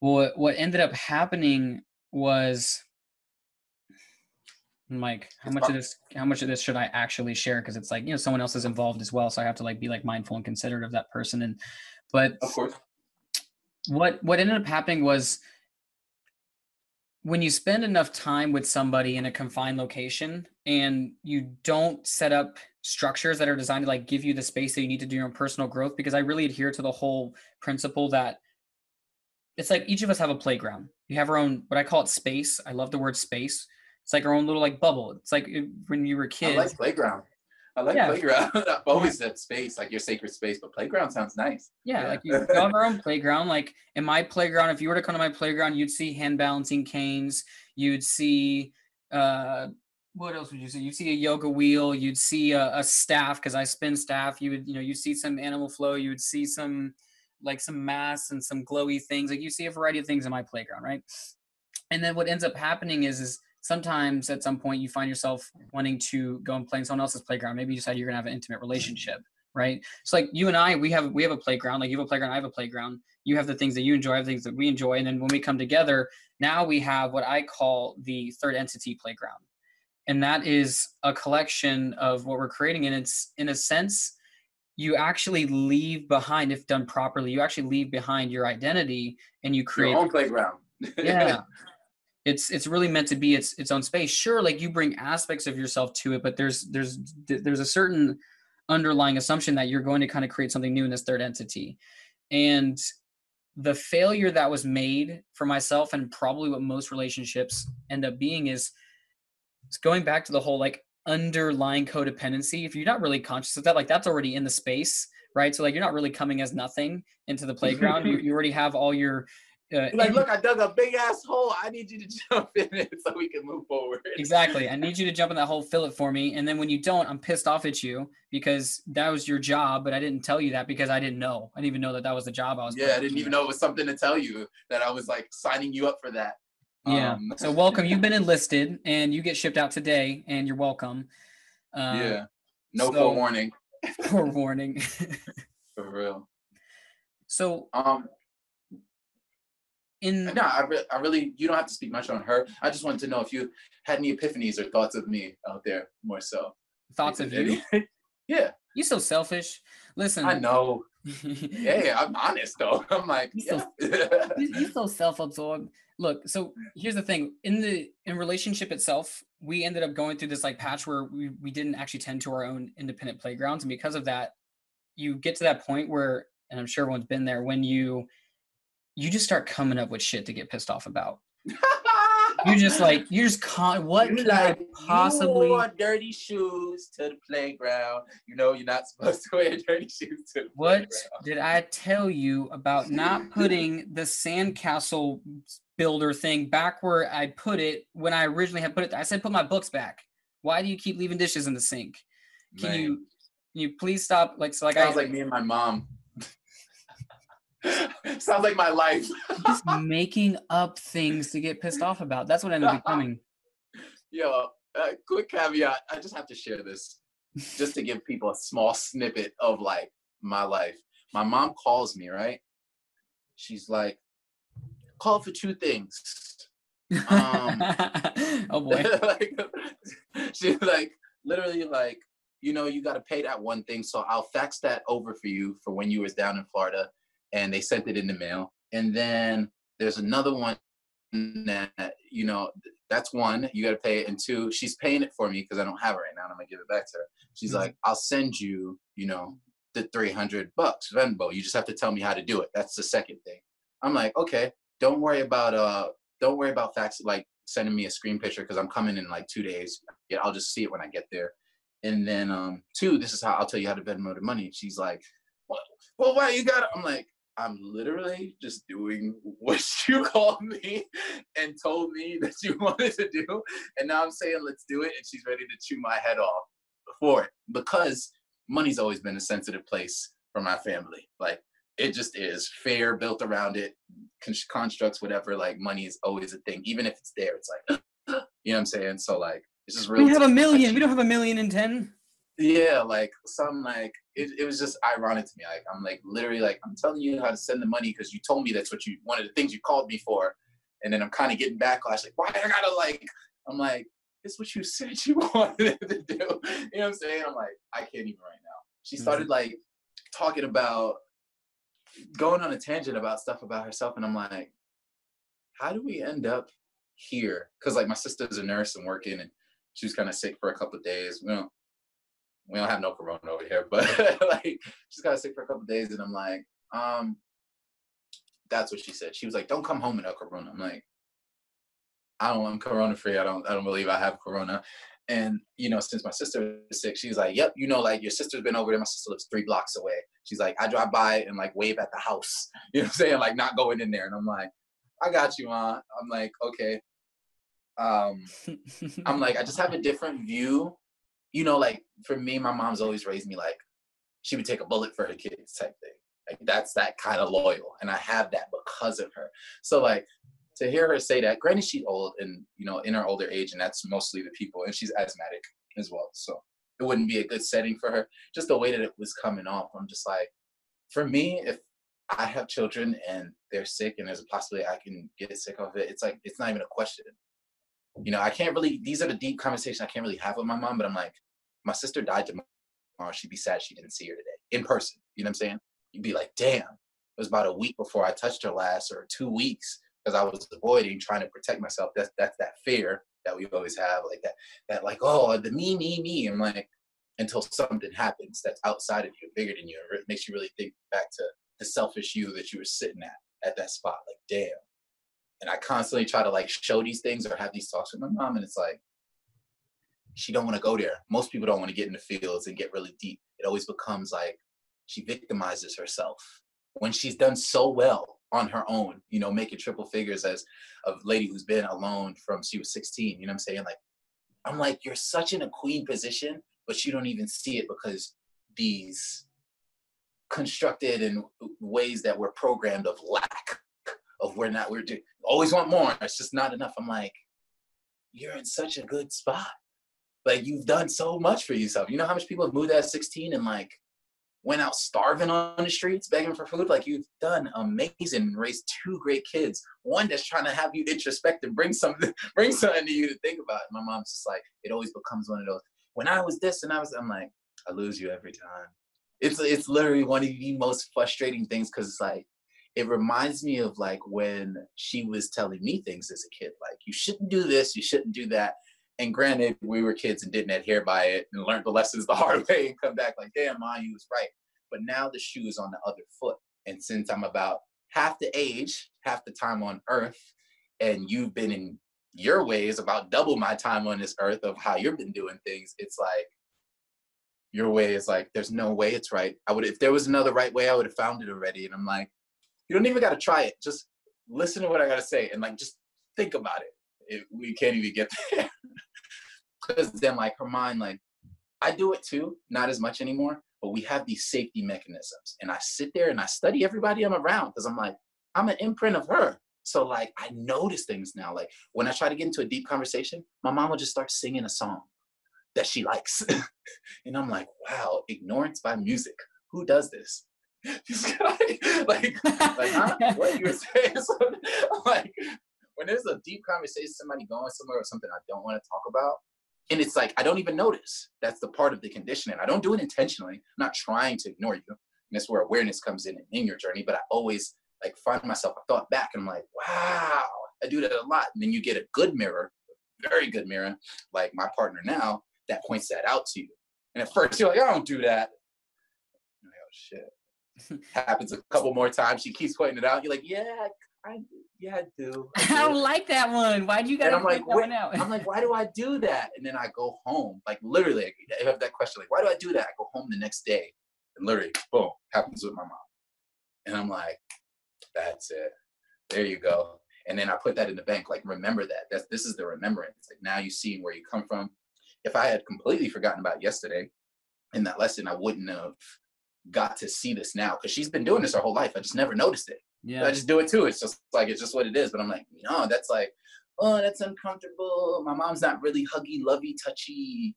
Speaker 1: What what ended up happening was Mike, how much of this how much of this should I actually share? Because it's like, you know, someone else is involved as well. So I have to like be like mindful and considerate of that person. And but
Speaker 2: of course.
Speaker 1: What what ended up happening was when you spend enough time with somebody in a confined location and you don't set up structures that are designed to like give you the space that you need to do your own personal growth because i really adhere to the whole principle that it's like each of us have a playground. You have our own what i call it space. I love the word space. It's like our own little like bubble. It's like when you were kids
Speaker 2: I like playground I like yeah. playground. I've always said space, like your sacred space, but playground sounds nice.
Speaker 1: Yeah, yeah. like you have our own playground. Like in my playground, if you were to come to my playground, you'd see hand balancing canes. You'd see uh what else would you see? You'd see a yoga wheel. You'd see a, a staff because I spin staff. You would, you know, you see some animal flow. You would see some like some mass and some glowy things. Like you see a variety of things in my playground, right? And then what ends up happening is is sometimes at some point you find yourself wanting to go and play in someone else's playground. Maybe you decide you're gonna have an intimate relationship, right? So like you and I, we have we have a playground. Like you have a playground, I have a playground. You have the things that you enjoy, I have things that we enjoy, and then when we come together, now we have what I call the third entity playground, and that is a collection of what we're creating. And it's in a sense, you actually leave behind, if done properly, you actually leave behind your identity and you create
Speaker 2: your own playground.
Speaker 1: yeah it's it's really meant to be its its own space. Sure like you bring aspects of yourself to it but there's there's there's a certain underlying assumption that you're going to kind of create something new in this third entity. And the failure that was made for myself and probably what most relationships end up being is it's going back to the whole like underlying codependency. If you're not really conscious of that like that's already in the space right? So like you're not really coming as nothing into the playground. You, you already have all your
Speaker 2: uh, like, look, I dug a big ass hole. I need you to jump in it so we can move forward.
Speaker 1: exactly. I need you to jump in that hole, fill it for me. And then when you don't, I'm pissed off at you because that was your job, but I didn't tell you that because I didn't know. I didn't even know that that was the job I was.
Speaker 2: Yeah, I didn't even know it was something to tell you that I was like signing you up for that.
Speaker 1: Yeah. Um, so welcome. You've been enlisted and you get shipped out today, and you're welcome.
Speaker 2: Uh, yeah. No so, forewarning.
Speaker 1: forewarning.
Speaker 2: for real.
Speaker 1: So
Speaker 2: um in no I, re- I really you don't have to speak much on her. I just wanted to know if you had any epiphanies or thoughts of me out there more so.
Speaker 1: Thoughts of you?
Speaker 2: Yeah.
Speaker 1: You so selfish. Listen.
Speaker 2: I know. Hey i'm honest though. I'm like
Speaker 1: you're,
Speaker 2: yeah.
Speaker 1: so, you're so self-absorbed. Look so here's the thing. In the in relationship itself we ended up going through this like patch where we, we didn't actually tend to our own independent playgrounds. And because of that you get to that point where and i'm sure everyone's been there when you you just start coming up with shit to get pissed off about. you're just like you're just con what you can like, I possibly
Speaker 2: you dirty shoes to the playground. You know you're not supposed to wear dirty shoes to the
Speaker 1: What
Speaker 2: playground.
Speaker 1: did I tell you about not putting the sandcastle builder thing back where I put it when I originally had put it? I said put my books back. Why do you keep leaving dishes in the sink? Can Man. you can you please stop like so like
Speaker 2: Sounds I like me and my mom. Sounds like my life.
Speaker 1: just making up things to get pissed off about. That's what ended up becoming.
Speaker 2: Yo, uh, quick caveat. I just have to share this just to give people a small snippet of like my life. My mom calls me, right? She's like, call for two things. Um,
Speaker 1: oh boy.
Speaker 2: like, she's like literally like, you know, you got to pay that one thing, so I'll fax that over for you for when you was down in Florida, and they sent it in the mail. And then there's another one that you know that's one you got to pay it. And two she's paying it for me because i don't have it right now and i'm gonna give it back to her. She's mm-hmm. like i'll send you you know the 300 bucks venmo. You just have to tell me how to do it. That's the second thing. I'm like okay don't worry about uh don't worry about fax like sending me a screen picture because i'm coming in like two days. Yeah i'll just see it when i get there. And then um two this is how i'll tell you how to venmo the money. She's like well, well why you got it i'm like I'm literally just doing what you called me and told me that you wanted to do. And now I'm saying, let's do it. And she's ready to chew my head off for it because money's always been a sensitive place for my family. Like it just is fair built around it, constructs, whatever. Like money is always a thing. Even if it's there, it's like, you know what I'm saying? So like, this is really.
Speaker 1: We have a million. We don't have a million in 10
Speaker 2: yeah like some like it, it was just ironic to me like i'm like literally like i'm telling you how to send the money because you told me that's what you one of the things you called me for. And then i'm kind of getting backlash like why i gotta like i'm like it's what you said you wanted to do. You know what i'm saying? I'm like i can't even right now. She mm-hmm. started like talking about going on a tangent about stuff about herself and i'm like how do we end up here? Because like my sister's a nurse and working and she was kind of sick for a couple of days. You know we don't have no corona over here, but like she's got sick for a couple days, and I'm like, um, that's what she said. She was like, "Don't come home in a corona." I'm like, I don't. I'm corona free. I don't. I don't believe I have corona. And you know, since my sister is sick, she's like, "Yep, you know, like your sister's been over there. My sister lives three blocks away." She's like, "I drive by and like wave at the house." You know, I'm saying like not going in there, and I'm like, "I got you, on." I'm like, "Okay." Um, I'm like, I just have a different view you know, like for me, my mom's always raised me like she would take a bullet for her kids type thing. Like that's that kind of loyal. And I have that because of her. So like to hear her say that, granted she's old and you know, in her older age, and that's mostly the people, and she's asthmatic as well. So it wouldn't be a good setting for her. Just the way that it was coming off. I'm just like, for me, if I have children and they're sick and there's a possibility I can get sick of it, it's like it's not even a question. You know, I can't really these are the deep conversations I can't really have with my mom, but I'm like, my sister died tomorrow, she'd be sad she didn't see her today in person. You know what I'm saying? You'd be like, damn, it was about a week before I touched her last, or two weeks, because I was avoiding trying to protect myself. That's that's that fear that we always have, like that, that like, oh, the me, me, me. I'm like, until something happens that's outside of you, bigger than you, it makes you really think back to the selfish you that you were sitting at at that spot. Like, damn. And I constantly try to like show these things or have these talks with my mom, and it's like, she don't want to go there. Most people don't want to get in the fields and get really deep. It always becomes like she victimizes herself when she's done so well on her own, you know, making triple figures as a lady who's been alone from she was 16. You know what I'm saying? Like, I'm like, you're such in a queen position, but you don't even see it because these constructed in ways that we're programmed of lack of we're not we're do, always want more. It's just not enough. I'm like, you're in such a good spot like you've done so much for yourself. You know how much people have moved at 16 and like went out starving on the streets begging for food? Like you've done amazing and raised two great kids. One that's trying to have you introspect and bring something, bring something to you to think about. My mom's just like, it always becomes one of those. When I was this and I was, I'm like, I lose you every time. It's it's literally one of the most frustrating things because it's like it reminds me of like when she was telling me things as a kid, like you shouldn't do this, you shouldn't do that. And granted, we were kids and didn't adhere by it and learned the lessons the hard way and come back like, damn, mom, you was right. But now the shoe is on the other foot. And since I'm about half the age, half the time on earth, and you've been in your ways about double my time on this earth of how you've been doing things, it's like your way is like, there's no way it's right. I would if there was another right way, I would have found it already. And I'm like, you don't even gotta try it. Just listen to what I gotta say and like just think about it. it we can't even get there because then like her mind like i do it too not as much anymore but we have these safety mechanisms and i sit there and i study everybody i'm around because i'm like i'm an imprint of her. So like i notice things now like when i try to get into a deep conversation my mom will just start singing a song that she likes and i'm like wow ignorance by music. Who does this? Guy like like huh? what you were saying? So, like when there's a deep conversation, somebody going somewhere or something I don't want to talk about, and it's like I don't even notice. That's the part of the conditioning. I don't do it intentionally. I'm not trying to ignore you. And that's where awareness comes in in your journey. But I always like find myself, I thought back and I'm like, wow, I do that a lot. And then you get a good mirror, very good mirror, like my partner now, that points that out to you. And at first you're like, I don't do that. Like, oh shit. Happens a couple more times. She keeps pointing it out. You're like, yeah, I yeah, I do.
Speaker 3: I, do. I don't like that one. Why do you gotta
Speaker 2: like, that one out? I'm like, why do I do that? And then I go home. Like literally, I have that question. Like, why do I do that? I go home the next day, and literally, boom, happens with my mom. And I'm like, that's it. There you go. And then I put that in the bank. Like, remember that. That's this is the remembrance. Like now you see where you come from. If I had completely forgotten about yesterday in that lesson, I wouldn't have got to see this now because she's been doing this her whole life. I just never noticed it. Yeah. I just do it too. It's just like it's just what it is. But I'm like, no, that's like, oh, that's uncomfortable. My mom's not really huggy, lovey, touchy.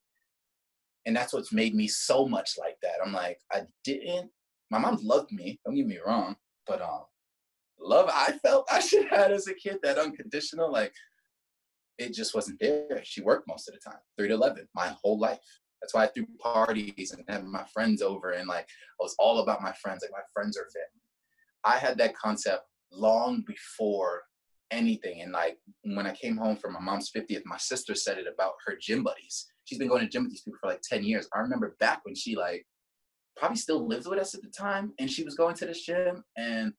Speaker 2: And that's what's made me so much like that. I'm like, I didn't. My mom loved me. Don't get me wrong, but um, love I felt I should have had as a kid, that unconditional, like, it just wasn't there. She worked most of the time, three to eleven, my whole life. That's why I threw parties and had my friends over, and like I was all about my friends. Like my friends are family. I had that concept long before anything. And like when I came home for my mom's 50th, my sister said it about her gym buddies. She's been going to gym with these people for like 10 years. I remember back when she like probably still lives with us at the time and she was going to this gym and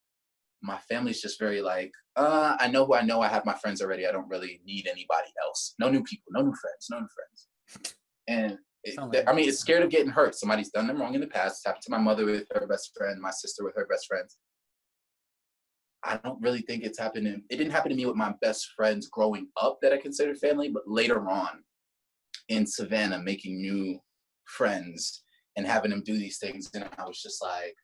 Speaker 2: my family's just very like, uh, I know who I know. I have my friends already. I don't really need anybody else. No new people, no new friends, no new friends. And it, I mean, it's scared of getting hurt. Somebody's done them wrong in the past. It's happened to my mother with her best friend, my sister with her best friends. I don't really think it's happening. It didn't happen to me with my best friends growing up that I considered family, but later on in Savannah, making new friends and having them do these things. And I was just like,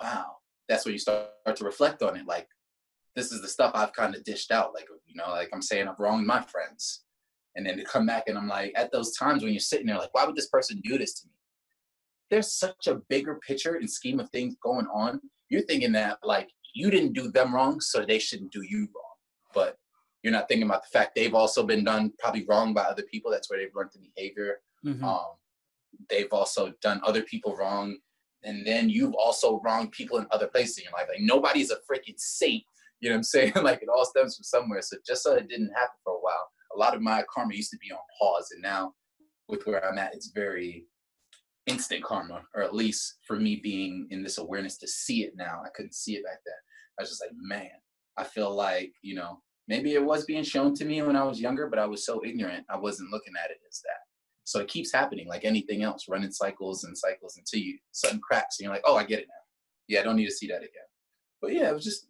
Speaker 2: wow, that's where you start to reflect on it. Like, this is the stuff I've kind of dished out. Like, you know, like I'm saying I've wronged my friends. And then to come back and I'm like, at those times when you're sitting there, like, why would this person do this to me? There's such a bigger picture and scheme of things going on. You're thinking that, like, you didn't do them wrong, so they shouldn't do you wrong. But you're not thinking about the fact they've also been done probably wrong by other people. That's where they've learned the behavior. Mm-hmm. Um, they've also done other people wrong. And then you've also wronged people in other places in your life. Like nobody's a freaking saint. You know what I'm saying? like it all stems from somewhere. So just so it didn't happen for a while, a lot of my karma used to be on pause. And now with where I'm at, it's very instant karma, or at least for me being in this awareness to see it now. I couldn't see it back then. I was just like, man, I feel like, you know, maybe it was being shown to me when I was younger, but I was so ignorant, I wasn't looking at it as that. So it keeps happening like anything else, running cycles and cycles until you sudden cracks and you're like, oh, I get it now. Yeah, I don't need to see that again. But yeah, it was just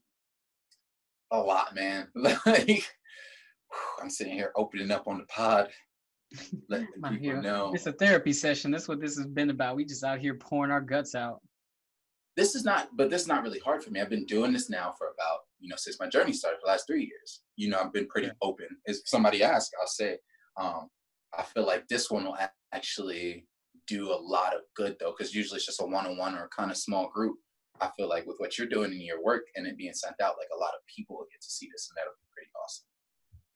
Speaker 2: a lot, man. like I'm sitting here opening up on the pod
Speaker 3: let people know. It's a therapy session. That's what this has been about. We just out here pouring our guts out.
Speaker 2: This is not, but this is not really hard for me. I've been doing this now for about, you know, since my journey started for the last three years. You know, I've been pretty yeah. open. If somebody asks, I'll say, um, I feel like this one will actually do a lot of good though, because usually it's just a one-on-one or kind of small group. I feel like with what you're doing in your work and it being sent out, like a lot of people will get to see this, and that'll be pretty awesome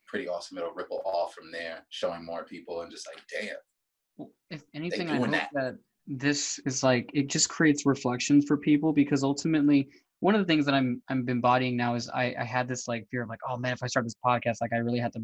Speaker 2: pretty awesome. It'll ripple off from there, showing more people and just like, damn.
Speaker 3: If anything, I hope that. that this is like it just creates reflections for people because ultimately one of the things that I'm I'm embodying now is I I had this like fear of like oh man if I start this podcast like I really have to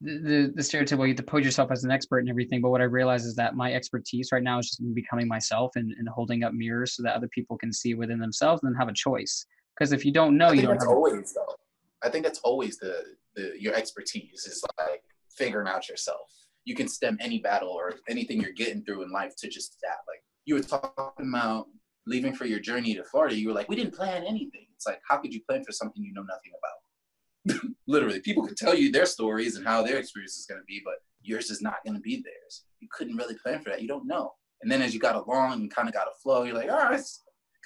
Speaker 3: the the stereotypical you have to put yourself as an expert and everything but what I realize is that my expertise right now is just becoming myself and, and holding up mirrors so that other people can see within themselves and have a choice because if you don't know you don't
Speaker 2: that's always though I think that's always the the, your expertise is like figuring out yourself. You can stem any battle or anything you're getting through in life to just that. Like you were talking about leaving for your journey to Florida, you were like, we didn't plan anything. It's like, how could you plan for something you know nothing about? Literally, people could tell you their stories and how their experience is going to be, but yours is not going to be theirs. You couldn't really plan for that. You don't know. And then as you got along and kind of got a flow, you're like, all right,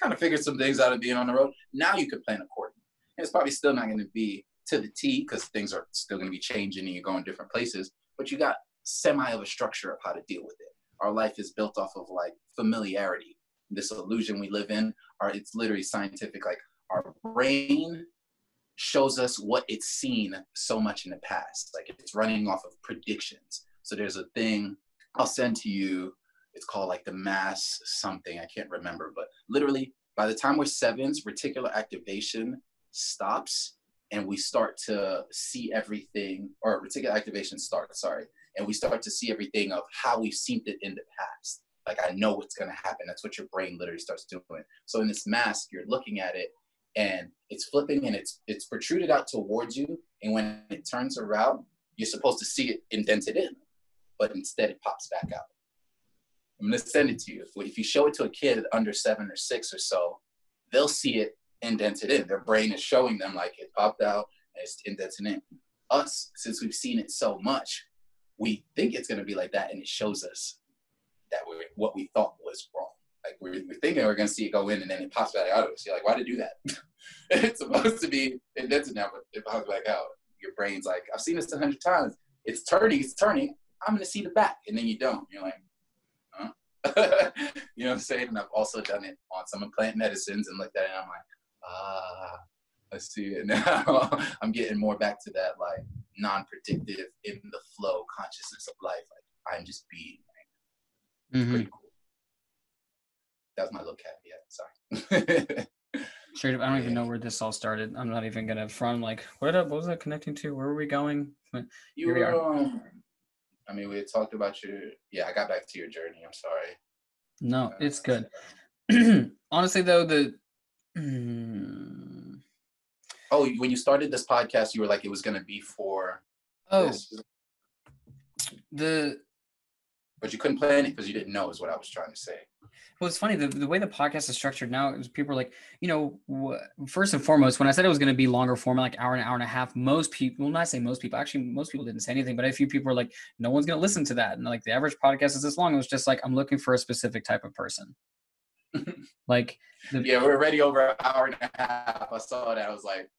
Speaker 2: kind of figured some things out of being on the road. Now you can plan accordingly. It's probably still not going to be to the T because things are still going to be changing and you're going different places, but you got semi of a structure of how to deal with it. Our life is built off of like familiarity. This illusion we live in, are it's literally scientific. Like our brain shows us what it's seen so much in the past. Like it's running off of predictions. So there's a thing I'll send to you. It's called like the mass something. I can't remember, but literally by the time we're sevens, reticular activation stops and we start to see everything, or reticular activation starts, sorry, and we start to see everything of how we've seen it in the past. Like I know what's gonna happen. That's what your brain literally starts doing. So in this mask, you're looking at it and it's flipping and it's it's protruded out towards you. And when it turns around, you're supposed to see it indented in, but instead it pops back out. I'm gonna send it to you. If you show it to a kid under seven or six or so, they'll see it indented in. Their brain is showing them like it popped out and it's indented in. Us, since we've seen it so much, we think it's gonna be like that, and it shows us that we what we thought was wrong. Like we're, we're thinking we're gonna see it go in, and then it pops back out of us. You're like, why did it do that? it's supposed to be indented now, but it pops back out. Your brain's like, I've seen this a hundred times. It's turning, it's turning. I'm gonna see the back, and then you don't. You're like, huh? you know what I'm saying? And I've also done it on some plant medicines and like that, and I'm like, ah, I see it now. I'm getting more back to that like non-predictive, in the flow consciousness of life. Like I'm just being. Right? Mm-hmm. Pretty cool. That was my little caveat. Sorry.
Speaker 1: Straight up, I don't even know where this all started. I'm not even gonna front like what what was that connecting to? Where were we going?
Speaker 2: You were, um, I mean, we had talked about your yeah, I got back to your journey. I'm sorry.
Speaker 1: No, uh, it's good. Honestly though, the Mm.
Speaker 2: Oh, when you started this podcast, you were like it was gonna be for
Speaker 1: Oh this. the
Speaker 2: but you couldn't plan it because you didn't know is what I was trying to say.
Speaker 1: Well, it's funny the, the way the podcast is structured now is people are like, you know, wh- first and foremost, when I said it was going to be longer format, like hour and hour and a half, most people, well, not say most people, actually, most people didn't say anything, but a few people were like, no one's going to listen to that. And like the average podcast is this long. It was just like, I'm looking for a specific type of person. like,
Speaker 2: the- yeah, we're already over an hour and a half. I saw that. I was like,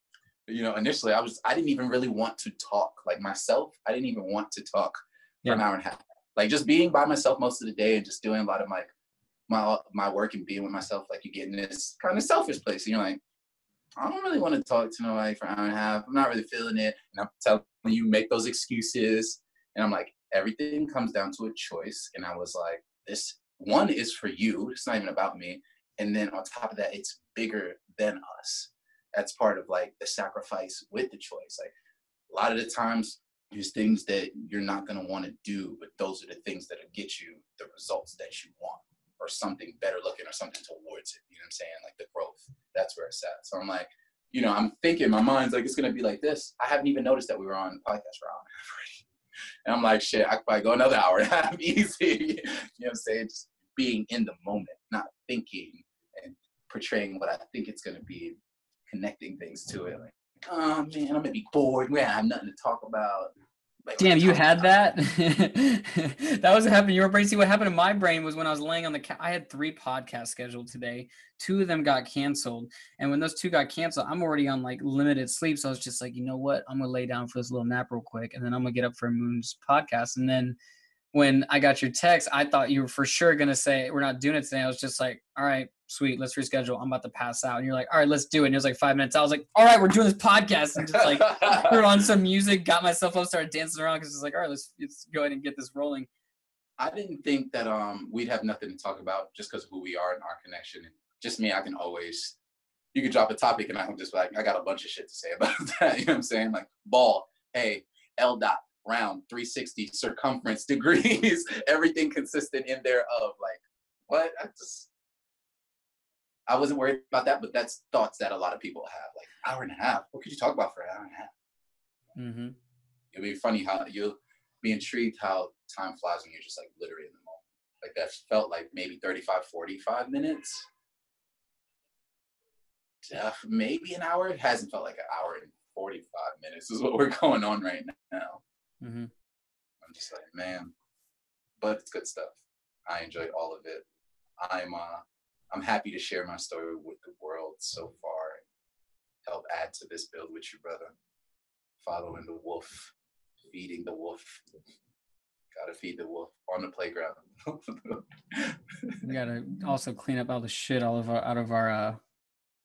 Speaker 2: you know, initially I was, I didn't even really want to talk like myself. I didn't even want to talk for yeah. an hour and a half. Like just being by myself most of the day and just doing a lot of like my my work and being with myself, like you get in this kind of selfish place. And you're like, I don't really want to talk to nobody for an hour and a half. I'm not really feeling it. And I'm telling you, make those excuses. And I'm like, everything comes down to a choice. And I was like, this one is for you. It's not even about me. And then on top of that, it's bigger than us. That's part of like the sacrifice with the choice. Like a lot of the times, there's things that you're not going to want to do, but those are the things that will get you the results that you want or something better looking or something towards it. You know what I'm saying? Like the growth. That's where it's at. So I'm like, you know, I'm thinking my mind's like it's gonna be like this. I haven't even noticed that we were on podcast for an and I'm like, shit, I could probably go another hour and a half easy. you know what I'm saying? Just being in the moment, not thinking and portraying what I think it's gonna be, connecting things to it. Like, oh man, I'm gonna be bored. We have nothing to talk about.
Speaker 1: Like, Damn, you had that. that was what happened. Your brain. See what happened in my brain was when I was laying on the. Ca- I had three podcasts scheduled today. Two of them got canceled, and when those two got canceled, I'm already on like limited sleep. So I was just like, you know what? I'm gonna lay down for this little nap real quick, and then I'm gonna get up for Moon's podcast. And then when I got your text, I thought you were for sure gonna say we're not doing it today. I was just like, all right, sweet, let's reschedule. I'm about to pass out. And you're like, all right, let's do it. And it was like five minutes. I was like, all right, we're doing this podcast. And just like put on some music, got myself up, started dancing around because it's like, all right, let's, let's go ahead and get this rolling.
Speaker 2: I didn't think that um we'd have nothing to talk about just because of who we are and our connection. And just me, I can always you can drop a topic and I'm just like, I got a bunch of shit to say about that. You know what I'm saying? Like ball, hey, L dot, round, 360, circumference, degrees, everything consistent in there of like, what? I just I wasn't worried about that, but that's thoughts that a lot of people have. Like hour and a half. What could you talk about for an hour and a half? Mm-hmm. It'd be funny how you'll be intrigued how time flies when you're just like literally in the moment. Like that felt like maybe 35, 45 minutes. Uh, maybe an hour. It hasn't felt like an hour and 45 minutes is what we're going on right now. Mm-hmm. I'm just like, man, but it's good stuff. I enjoyed all of it. I'm uh I'm happy to share my story with the world so far and help add to this build with you, brother. Following the wolf, feeding the wolf. Gotta feed the wolf on the playground.
Speaker 1: we gotta also clean up all the shit all of our out of our uh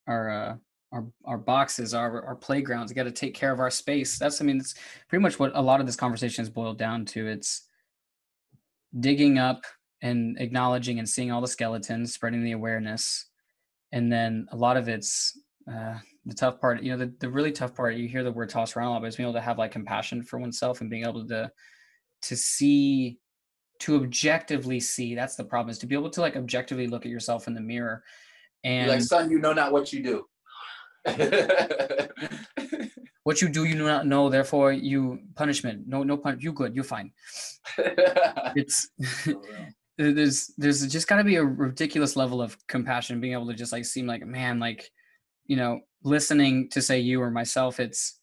Speaker 1: our uh our our boxes, our our playgrounds. We got to take care of our space. That's I mean, it's pretty much what a lot of this conversation is boiled down to. It's digging up and acknowledging and seeing all the skeletons, spreading the awareness, and then a lot of it's uh, the tough part. You know, the the really tough part. You hear the word tossed around a lot, but it's being able to have like compassion for oneself and being able to to see to objectively see that's the problem is to be able to like objectively look at yourself in the mirror and
Speaker 2: like son you know not what you do
Speaker 1: what you do you do not know therefore you punishment. No no pun you good you're fine. It's there's there's just got to be a ridiculous level of compassion being able to just like seem like man like you know listening to say you or myself it's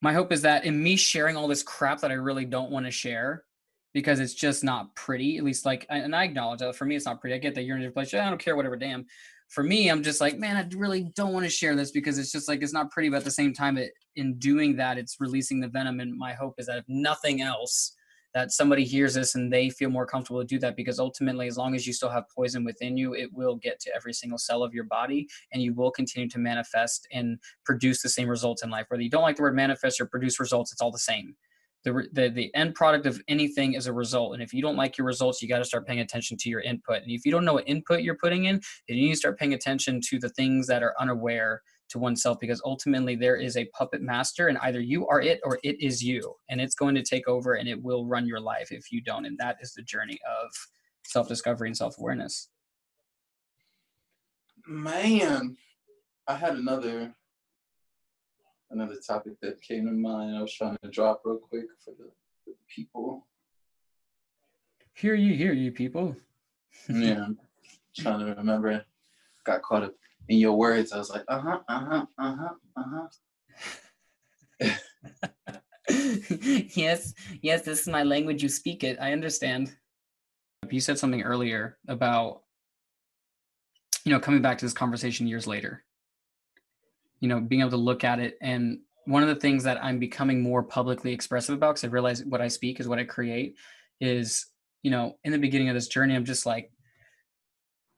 Speaker 1: my hope is that in me sharing all this crap that i really don't want to share because it's just not pretty at least like and i acknowledge that for me it's not pretty i get that you're in a place i don't care whatever damn for me, I'm just like, man, I really don't want to share this because it's just like it's not pretty. But at the same time, it, in doing that, it's releasing the venom. And my hope is that if nothing else, that somebody hears this and they feel more comfortable to do that because ultimately as long as you still have poison within you it will get to every single cell of your body and you will continue to manifest and produce the same results in life whether you don't like the word manifest or produce results it's all the same the, the, the end product of anything is a result. And if you don't like your results, you got to start paying attention to your input. And if you don't know what input you're putting in, then you need to start paying attention to the things that are unaware to oneself because ultimately there is a puppet master and either you are it or it is you. And it's going to take over and it will run your life if you don't. And that is the journey of self discovery and self awareness.
Speaker 2: Man, I had another another topic that came to mind. I was trying to drop real quick for the, for the people.
Speaker 1: Hear you, hear you, people.
Speaker 2: yeah, I'm trying to remember. Got caught up in your words. I was like, uh huh, uh huh, uh huh, uh
Speaker 1: huh. yes, yes, this is my language. You speak it. I understand. You said something earlier about, you know, coming back to this conversation years later you know being able to look at it. And one of the things that i'm becoming more publicly expressive about because i realize what i speak is what i create is you know in the beginning of this journey i'm just like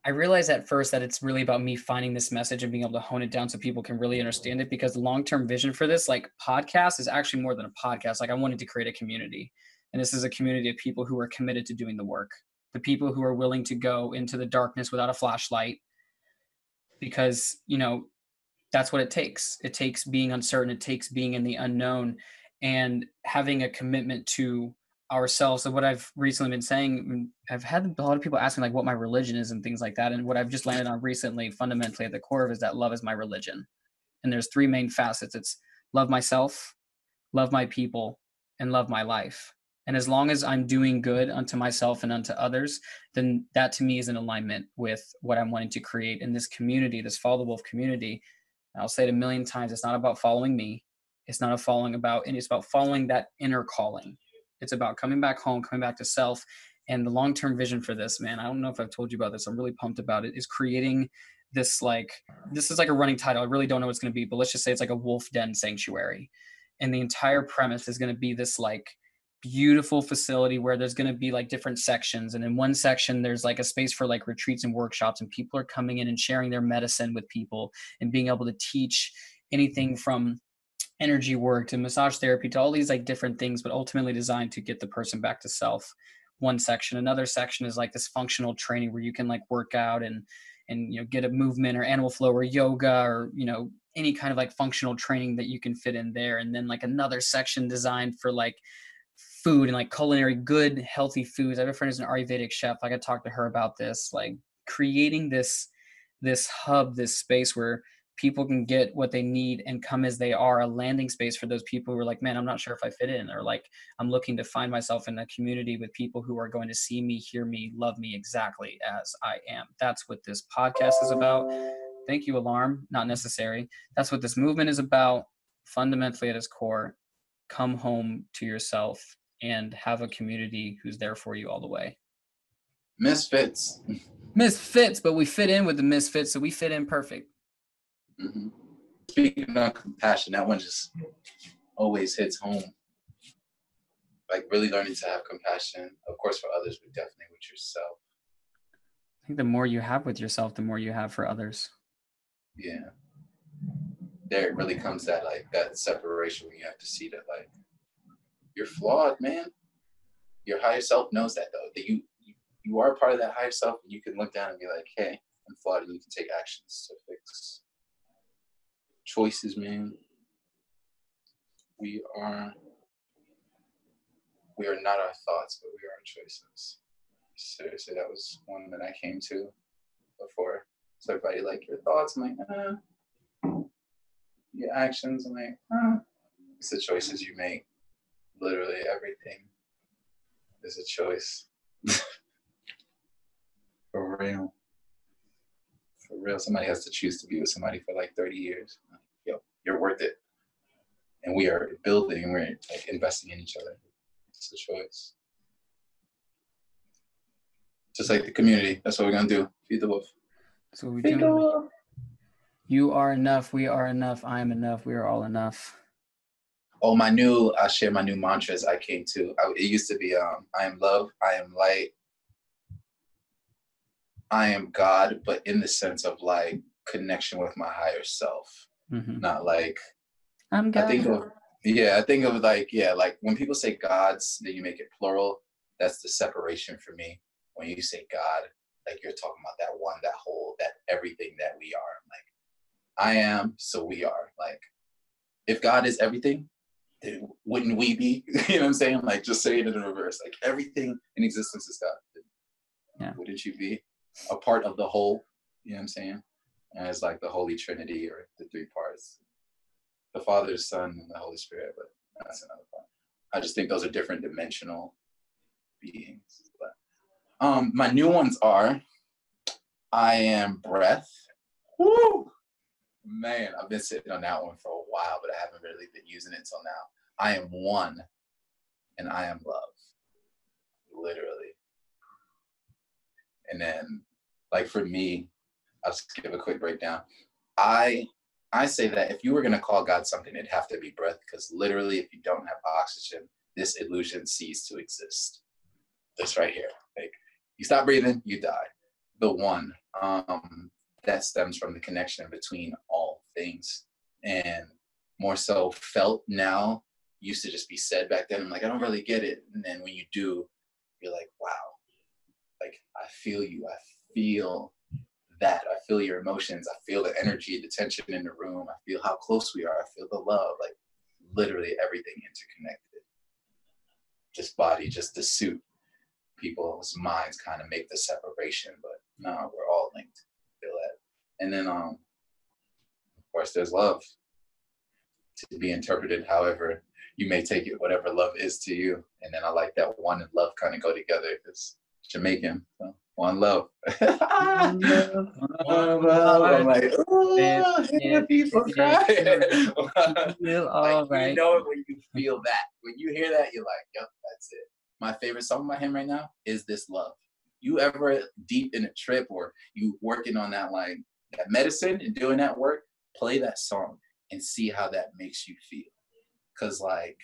Speaker 1: i realized at first that it's really about me finding this message and being able to hone it down so people can really understand it because the long-term vision for this like podcast is actually more than a podcast. Like i wanted to create a community. And this is a community of people who are committed to doing the work. The people who are willing to go into the darkness without a flashlight because you know that's what it takes. It takes being uncertain, it takes being in the unknown and having a commitment to ourselves. So what I've recently been saying, mm, I've had a lot of people asking like what my religion is and things like that. And what I've just landed on recently, fundamentally at the core of is that love is my religion. And there's three main facets. It's love myself, love my people, and love my life. And as long as I'm doing good unto myself and unto others, then that to me is in alignment with what I'm wanting to create in this community, this Follow the Community I'll say it a million times. It's not about following me. It's not a following about, and it's about following that inner calling. It's about coming back home, coming back to self. And the long term vision for this, man, I don't know if I've told you about this. I'm really pumped about it. Is creating this like this is like a running title. I really don't know what it's going to be, but let's just say it's like a wolf den sanctuary. And the entire premise is going to be this like beautiful facility where there's going to be like different sections and in one section there's like a space for like retreats and workshops and people are coming in and sharing their medicine with people and being able to teach anything from energy work to massage therapy to all these like different things but ultimately designed to get the person back to self. One section. Another section is like this functional training where you can like work out and and you know get a movement or animal flow or yoga or you know any kind of like functional training that you can fit in there. And then like another section designed for like food and like culinary good healthy foods. I have a friend who's an Ayurvedic chef. I could talk to her about this, like creating this this hub, this space where people can get what they need and come as they are, a landing space for those people who are like, man, I'm not sure if I fit in, or like I'm looking to find myself in a community with people who are going to see me, hear me, love me exactly as I am. That's what this podcast is about. Thank you, Alarm. Not necessary. That's what this movement is about. Fundamentally, at its core, come home to yourself and have a community who's there for you all the way.
Speaker 2: Misfits.
Speaker 1: Misfits, but we fit in with the misfits, so we fit in perfect.
Speaker 2: Mm-hmm. Speaking of compassion, that one just always hits home. Like really learning to have compassion, of course, for others, but definitely with yourself.
Speaker 1: I think the more you have with yourself, the more you have for others.
Speaker 2: Yeah. there it really comes that like that separation where you have to see that like you're flawed, man. Your higher self knows that though, that you you, are part of that higher self and you can look down and be like, hey, I'm flawed and you can take actions to fix choices, man. We are we are not our thoughts, but we are our choices. Seriously, that was one that I came to before. So everybody like your thoughts, I'm like, uh, your actions, I'm like, uh, it's the choices you make. Literally everything is a choice. For real. For real. Somebody has to choose to be with somebody for like 30 years. Yo, you're worth it. And we are building, we're like investing in each other. It's a choice. Just like the community. That's what we're gonna do. Feed the wolf.
Speaker 3: So we do. You are enough. We are enough. I am enough. We are all enough.
Speaker 2: Oh, my new. I share my new mantras. I came to. I, it used to be. Um, I am love. I am light. I am God, but in the sense of like connection with my higher self, mm-hmm. not like.
Speaker 3: I'm God.
Speaker 2: I think of yeah. I think of like yeah, like when people say gods, then you make it plural. That's the separation for me. When you say God, like you're talking about that one, that whole, that everything that we are. Like I am, so we are. Like if God is everything, then wouldn't we be? you know what I'm saying? Like just say it in reverse. Like everything in existence is God. Yeah. Wouldn't you be a part of the whole? You know what I'm saying? And it's like the Holy Trinity or the three parts. The Father, the Son, and the Holy Spirit, but that's another part. I just think those are different dimensional beings. Um, my new ones are I am breath. Woo! Man, I've been sitting on that one for a while, but I haven't really been using it till now. I am one and I am love. Literally. And then like for me, I'll just give a quick breakdown. I I say that if you were gonna call God something, it'd have to be breath, because literally if you don't have oxygen, this illusion ceases to exist. This right here. Like you stop breathing, you die. The one um, that stems from the connection between all things, and more so felt now. Used to just be said back then. I'm like, I don't really get it. And then when you do, you're like, wow, like I feel you. I feel that. I feel your emotions. I feel the energy, the tension in the room. I feel how close we are. I feel the love. Like literally everything interconnected. Just body, just the suit, people's minds kind of make the separation, but no, we're all linked. Feel that. And then um of course there's love to be interpreted however you may take it, whatever love is to you. And then I like that one and love kind of go together because Jamaican. So one love. one love. One love. I'm like, oh, people crying. all right. You know it when you feel that. When you hear that, you're like, yep, that's it my favorite song by him right now is This Love. You ever deep in a trip or you working on that like that medicine and doing that work, play that song and see how that makes you feel. Cause like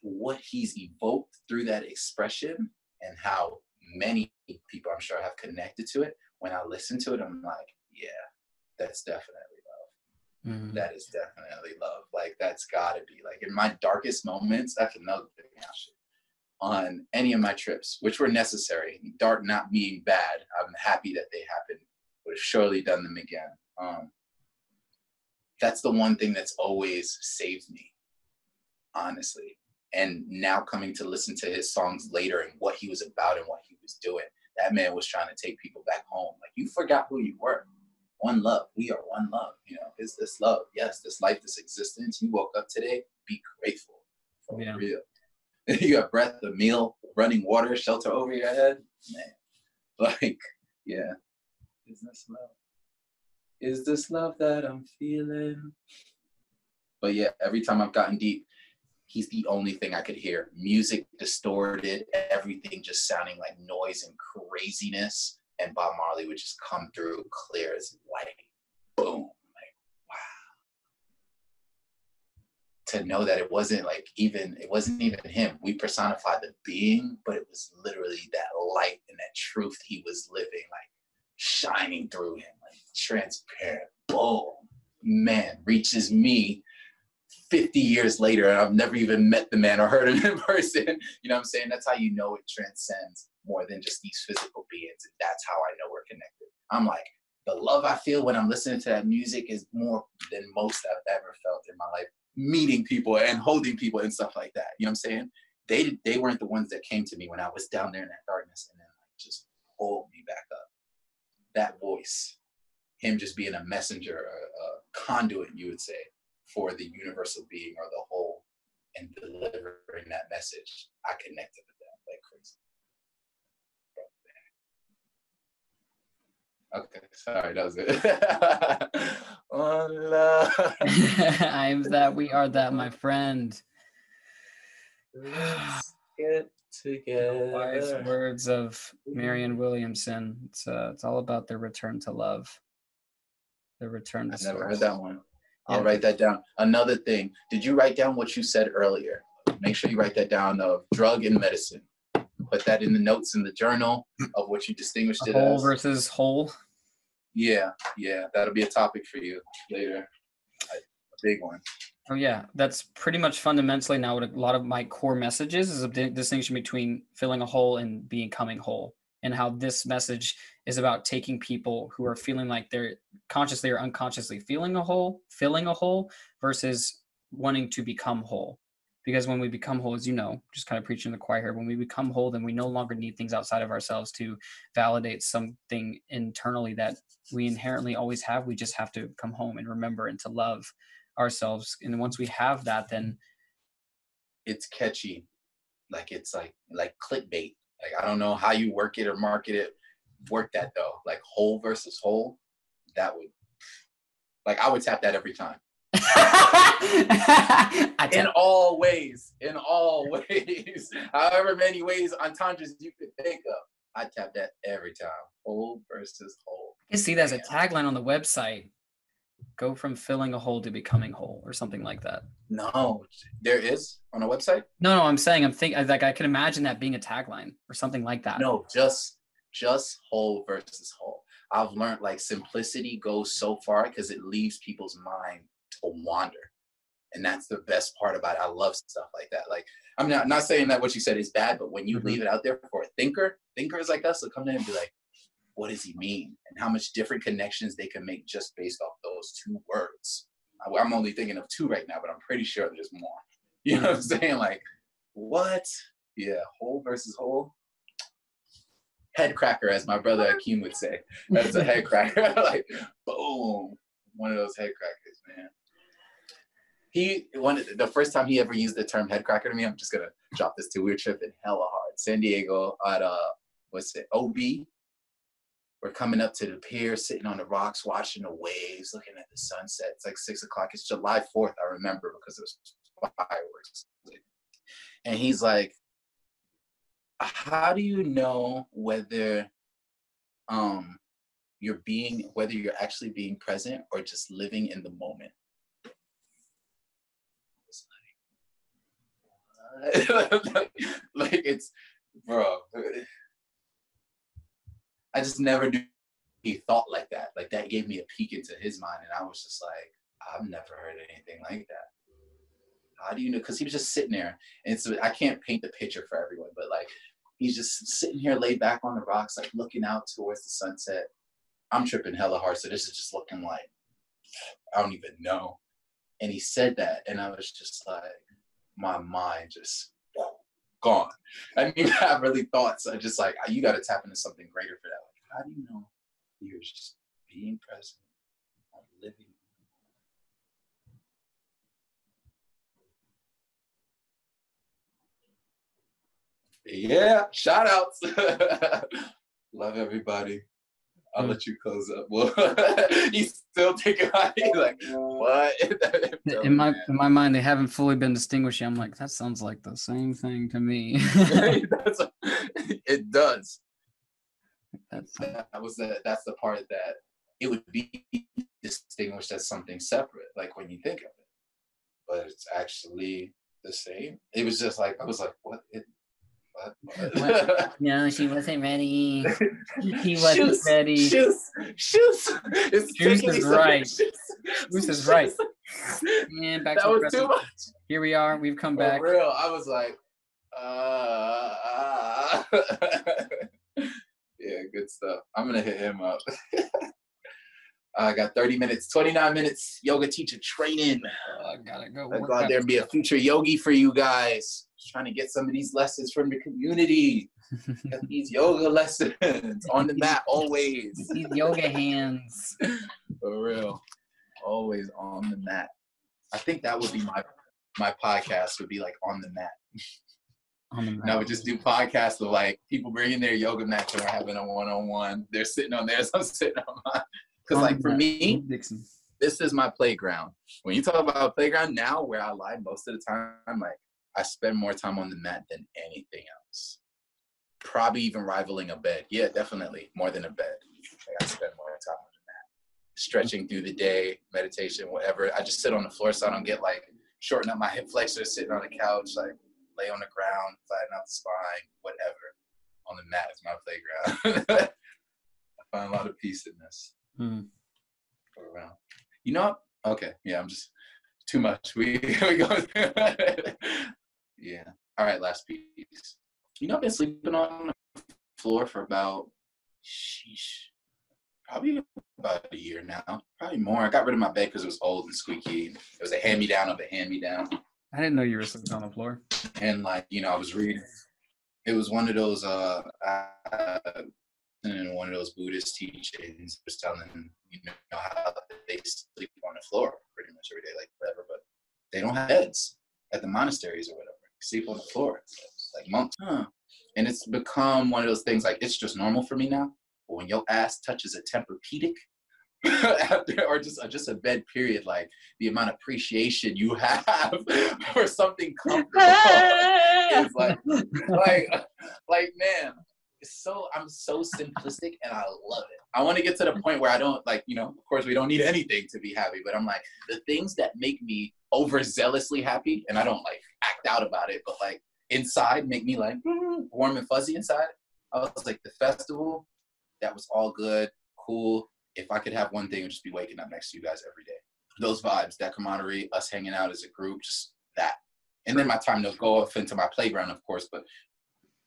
Speaker 2: what he's evoked through that expression and how many people I'm sure have connected to it. When I listen to it, I'm like, yeah, that's definitely love. Mm-hmm. That is definitely love. Like that's gotta be like in my darkest moments, that's another thing on any of my trips, which were necessary. Dark not being bad, I'm happy that they happened. Would have surely done them again. Um, that's the one thing that's always saved me, honestly. And now coming to listen to his songs later and what he was about and what he was doing, that man was trying to take people back home. Like you forgot who you were. One love. We are one love. You know, is this love? Yes, this life, this existence. You woke up today. Be grateful. For yeah. real. you got breath, a meal, running water, shelter over your head. Man, like, yeah. Is this love? Is this love that I'm feeling? But yeah, every time I've gotten deep, he's the only thing I could hear. Music distorted, everything just sounding like noise and craziness. And Bob Marley would just come through clear as white. Boom Like, wow. to know that it wasn't like even it wasn't even him. We personified the being, but it was literally that light and that truth he was living, like shining through him, transparent. Boom. man reaches me 50 years later and I've never even met the man or heard him in person. You know what I'm saying? That's how you know it transcends more than just these physical beings. And that's how I know we're connected. I'm like, the love I feel when I'm listening to that music is more than most I've ever felt in my life. Meeting people and holding people and stuff like that. You know what I'm saying? They they weren't the ones that came to me when I was down there in that darkness and then like just pulled me back up. That voice, him just being a messenger, a, a conduit, you would say, for the universal being or the whole and delivering that message. I connected with that like crazy. Okay, sorry, that was it.
Speaker 1: I'm that we are that, my friend.
Speaker 2: Let's get together.
Speaker 1: Wise words of Marianne Williamson. It's uh, it's all about the return to love. The return to
Speaker 2: I've never
Speaker 1: source.
Speaker 2: heard that one. I'll
Speaker 1: Yeah.
Speaker 2: write that down. Another thing, did you write down what you said earlier? Make sure you write that down of drug and medicine. Put that in the notes in the journal of what you distinguished it
Speaker 1: Whole
Speaker 2: as.
Speaker 1: versus whole.
Speaker 2: Yeah, yeah, that'll be a topic for you later. A a big one.
Speaker 1: Oh yeah, that's pretty much fundamentally now what a lot of my core messages is a distinction between filling a hole and becoming whole, and how this message is about taking people who are feeling like they're consciously or unconsciously feeling a hole, filling a hole, versus wanting to become whole. Because when we become whole, as you know, just kind of preaching the choir here, when we become whole, then we no longer need things outside of ourselves to validate something internally that we inherently always have. We just have to come home and remember and to love ourselves and once we have that then
Speaker 2: It's catchy, like it's like like clickbait. Like I don't know how you work it or market it. Work that though, like whole versus whole. That would, like I would tap that every time. In all ways, in all ways, however many ways entendres you could think of, I tap that every time. Whole versus whole.
Speaker 1: I can see that as a tagline on the website go from filling a hole to becoming whole or something like that
Speaker 2: No, there is on a website.
Speaker 1: no no i'm saying i'm thinking like i can imagine that being a tagline or something like that
Speaker 2: No, just just whole versus whole. I've learned like simplicity goes so far because it leaves people's mind to wander. And that's the best part about it. I love stuff like that. Like I'm not not saying that what you said is bad, but when you
Speaker 1: Mhm.
Speaker 2: leave it out there for a thinker, thinkers like us will come in and be like, what does he mean? And how much different connections they can make just based off those two words. I- I'm only thinking of two right now, but I'm pretty sure there's more. You know what I'm saying? Like, what? Yeah, whole versus whole head cracker, as my brother Akeem would say. That's a head cracker. like, boom. One of those head crackers, man. He one the first time he ever used the term head cracker to me, I'm just gonna drop this too. We were tripping hella hard. San Diego at uh what's it, OB. We're coming up to the pier, sitting on the rocks, watching the waves, looking at the sunset. It's like six o'clock. It's July 4th, I remember because it was fireworks. And he's like, how do you know whether um you're being whether you're actually being present or just living in the moment? It's like, like it's bro i just never knew he thought like that. Like that gave me a peek into his mind and i was just like i've never heard anything like that. How do you know? Because he was just sitting there and so i can't paint the picture for everyone but like he's just sitting here laid back on the rocks like looking out towards the sunset. I'm tripping hella hard so this is just looking like i don't even know. And he said that and i was just like my mind just gone. I mean, I really thoughts. I just like you got to tap into something greater for that. Like how do you know you're just being present living Yeah, shout outs. Love everybody. I'll let you close up. Well, he's still taking it. Like, what?
Speaker 1: in my in my mind they haven't fully been distinguished yet. i'm like that sounds like the same thing to me
Speaker 2: That's it does.
Speaker 1: That's,
Speaker 2: That was the that's the part that it would be distinguished as something separate, like when you think of it. But it's actually the same. It was just like I was like, what? It, what?
Speaker 1: no, she wasn't ready. He wasn't
Speaker 2: Shoes,
Speaker 1: ready.
Speaker 2: Shoes, shoes. It's
Speaker 1: Shoes is right.
Speaker 2: Shoes,
Speaker 1: Shoes is right. And back
Speaker 2: That
Speaker 1: to the
Speaker 2: was
Speaker 1: present.
Speaker 2: too much.
Speaker 1: Here we are. We've come back.
Speaker 2: Real, I was like, uh, uh. yeah, good stuff. I'm gonna hit him up. I got 30 minutes, 29 minutes yoga teacher training.
Speaker 1: Oh, I gotta go.
Speaker 2: I
Speaker 1: work
Speaker 2: go out. there and be a future yogi for you guys. Trying to get some of these lessons from the community. These yoga lessons on the mat always.
Speaker 1: These yoga hands.
Speaker 2: For real. Always on the mat. I think that would be my my podcast would be like on the mat.
Speaker 1: On the
Speaker 2: And I would just do podcasts of like people bringing their yoga mats and we're having a one on one. They're sitting on theirs, I'm sitting on mine. Because like for
Speaker 1: mat.
Speaker 2: me,
Speaker 1: Dixon.
Speaker 2: this is my playground. When you talk about playground now, where I lie most of the time, like I spend more time on the mat than anything else. Probably even rivaling a bed. Yeah, definitely more than a bed. Like, I spend more time on the mat, stretching through the day, meditation, whatever. I just sit on the floor so I don't get like shorten up my hip flexors, sitting on the couch, like lay on the ground, flatten out the spine, whatever. On the mat is my playground. I find a lot of peace in this
Speaker 1: hmm.
Speaker 2: around. You know what? Okay, yeah, I'm just too much. We we go. Yeah. All right, last piece. You know, I've been sleeping on the floor for about, sheesh, probably about a year now. Probably more. I got rid of my bed because it was old and squeaky. It was a hand me down of a hand me down,
Speaker 1: I didn't know you were sleeping on the floor.
Speaker 2: and like you know, I was reading. It was one of those uh, uh in one of those Buddhist teachings, just telling them, you know, how they sleep on the floor pretty much every day, like whatever, but they don't have beds at the monasteries or whatever. Sleep on the floor, It's like monks. Huh. And it's become one of those things like it's just normal for me now. But when your ass touches a Tempur-Pedic, after, or just uh, just a bed period, like the amount of appreciation you have for something comfortable is like like like man it's so i'm so simplistic and i love it i want to get to the point where i don't like you know of course we don't need anything to be happy but i'm like the things that make me overzealously happy and i don't like act out about it but like inside make me like mm, warm and fuzzy inside i was like the festival that was all good cool if i could have one thing it would just be waking up next to you guys every day those vibes that camaraderie us hanging out as a group just that and then my time to go off into my playground, of course, but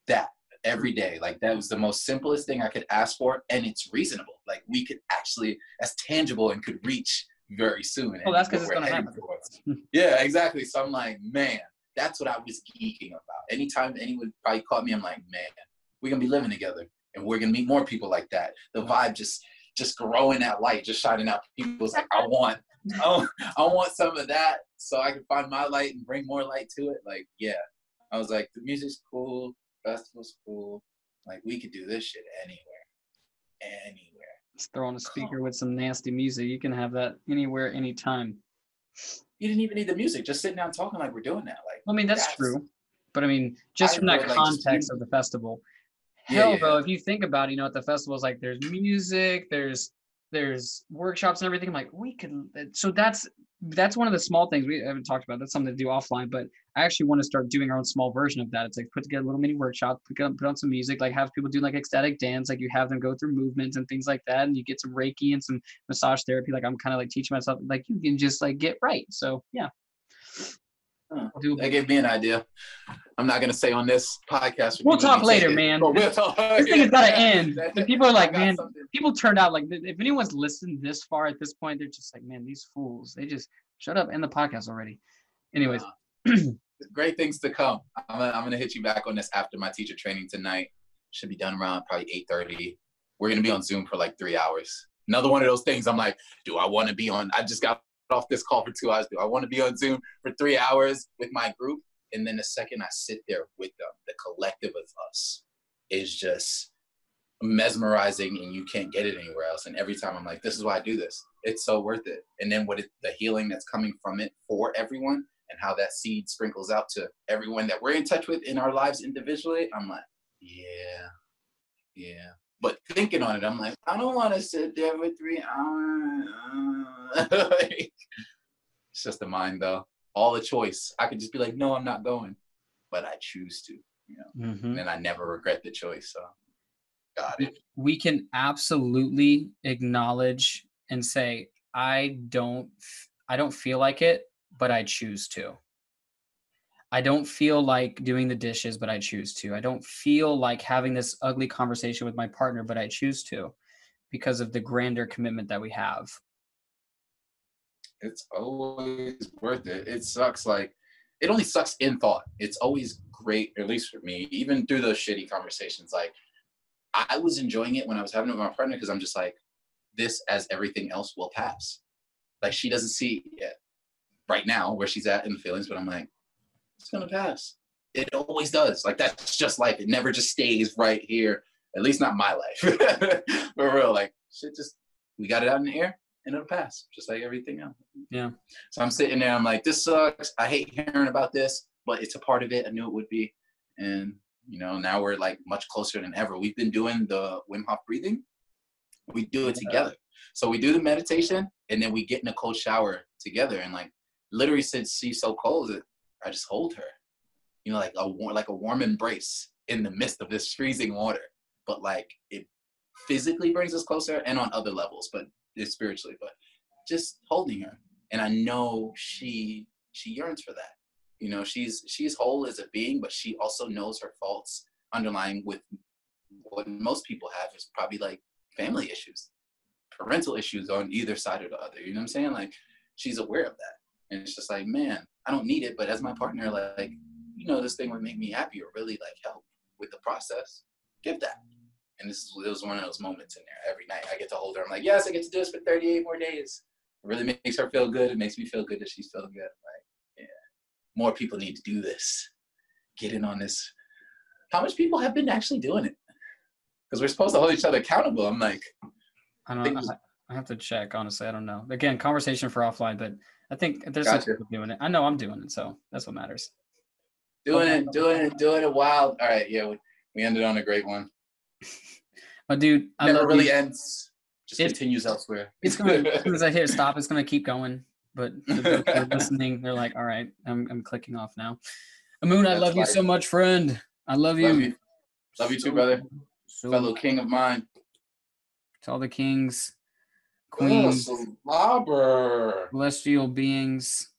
Speaker 2: that every day, like that was the most simplest thing I could ask for, and it's reasonable. Like we could actually, that's tangible and could reach very soon.
Speaker 1: Well,
Speaker 2: and
Speaker 1: that's 'cause
Speaker 2: what
Speaker 1: it's gonna happen.
Speaker 2: yeah, exactly. So I'm like, man, that's what I was geeking about. Anytime anyone probably called me, I'm like, man, we're gonna be living together, and we're gonna meet more people like that. The vibe just, just growing that light, just shining out. People's like, I want, oh, I want some of that, so I can find my light and bring more light to it. Like, yeah, I was like, the music's cool, festival's cool. Like, we could do this shit anywhere, anywhere.
Speaker 1: Just throw on a speaker with some nasty music. You can have that anywhere, anytime.
Speaker 2: You didn't even need the music, just sitting down talking like we're doing that. Like,
Speaker 1: I mean, that's,
Speaker 2: That's-
Speaker 1: true. But I mean, just
Speaker 2: I
Speaker 1: from that
Speaker 2: like,
Speaker 1: context of the festival.
Speaker 2: Yeah,
Speaker 1: Hell,
Speaker 2: yeah.
Speaker 1: though, if you think about, it, you know, at the festival, it's like there's music, there's there's workshops and everything. I'm like, we could. So that's that's one of the small things we haven't talked about. That's something to do offline. But I actually want to start doing our own small version of that. It's like put together a little mini workshop, put on, put on some music, like have people do like ecstatic dance, like you have them go through movements and things like that, and you get some Reiki and some massage therapy. Like I'm kind of like teaching myself, like you can just like get right. So yeah.
Speaker 2: Huh.
Speaker 1: Do
Speaker 2: that gave me an idea. I'm not gonna say on this podcast.
Speaker 1: We'll talk later, man.
Speaker 2: but we'll talk.
Speaker 1: this thing has got to end. The people are like, man,
Speaker 2: something.
Speaker 1: people turned out like, if anyone's listened this far at this point, they're just like, man, these fools. They just shut up, end the podcast already. Anyways,
Speaker 2: Uh, great things to come. I'm gonna, I'm gonna hit you back on this after my teacher training tonight. Should be done around probably 8:30. We're gonna be on Zoom for like three hours. Another one of those things. I'm like, do I want to be on? I just got off this call for two hours. Do I want to be on Zoom for three hours with my group? And then the second I sit there with them, the collective of us is just mesmerizing, and you can't get it anywhere else. And every time I'm like, this is why I do this. It's so worth it. And then what it, the healing that's coming from it for everyone and how that seed sprinkles out to everyone that we're in touch with in our lives individually, I'm like, yeah, yeah. But thinking on it, I'm like, I don't want to sit there for three hours. Like, it's just the mind, though. All the choice. I could just be like, no, I'm not going, but I choose to. You know, mm-hmm. and I never regret the choice. So, got it.
Speaker 1: We can absolutely acknowledge and say, I don't, I don't feel like it, but I choose to. I don't feel like doing the dishes, but I choose to. I don't feel like having this ugly conversation with my partner, but I choose to because of the grander commitment that we have.
Speaker 2: It's always worth it. It sucks. Like, it only sucks in thought. It's always great, at least for me, even through those shitty conversations. Like, I was enjoying it when I was having it with my partner because I'm just like, this, as everything else, will pass. Like, she doesn't see it yet right now where she's at in the feelings, but I'm like, it's gonna pass. It always does. Like that's just life. It never just stays right here. At least not my life. For real, like shit. Just we got it out in the air and it'll pass, just like everything else.
Speaker 1: Yeah.
Speaker 2: So I'm sitting there. I'm like, this sucks. I hate hearing about this, but it's a part of it. I knew it would be, and you know, now we're like much closer than ever. We've been doing the Wim Hof breathing. We do it yeah. together. So we do the meditation, and then we get in a cold shower together. And like, literally, since she's so cold, I just hold her, you know, like a warm, like a warm embrace in the midst of this freezing water. But like it physically brings us closer, and on other levels, but it's spiritually. But just holding her, and I know she she yearns for that. You know, she's she's whole as a being, but she also knows her faults underlying with what most people have is probably like family issues, parental issues on either side or the other. You know what I'm saying? Like she's aware of that. And it's just like, man, I don't need it, but as my partner, like, you know, this thing would make me happy or really like help with the process. Give that. And this it was one of those moments in there. Every night I get to hold her. I'm like, yes, I get to do this for 38 more days. It really makes her feel good. It makes me feel good that she's feeling good. Like, yeah, more people need to do this. Get in on this. How much people have been actually doing it? Because we're supposed to hold each other accountable. I'm like,
Speaker 1: I don't know. I have to check. Honestly, I don't know. Again, conversation for offline, but I think there's gotcha. some people doing it. I know I'm doing it, so that's what matters.
Speaker 2: Doing it, doing it, doing it wild. All right, yeah, we, we ended on a great one.
Speaker 1: But dude,
Speaker 2: I never really you. ends. Just it, continues elsewhere.
Speaker 1: It's gonna as soon as I hit stop, it's gonna keep going. But they're listening, they're like, all right, I'm I'm clicking off now. Amun, I love you so much, friend. I love you.
Speaker 2: Love you, love you too, brother. So, Fellow king of mine.
Speaker 1: To all the kings queens,
Speaker 2: oh,
Speaker 1: celestial beings,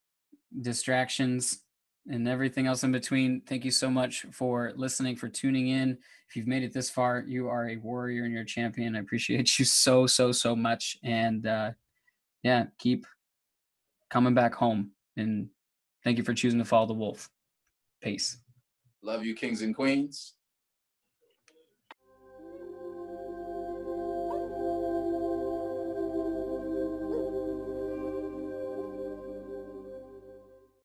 Speaker 1: distractions, and everything else in between. Thank you so much for listening, for tuning in. If you've made it this far, you are a warrior and you're a champion. I appreciate you so, so, so much. And uh, yeah, keep coming back home. And thank you for choosing to follow the wolf. Peace.
Speaker 2: Love you, kings and queens.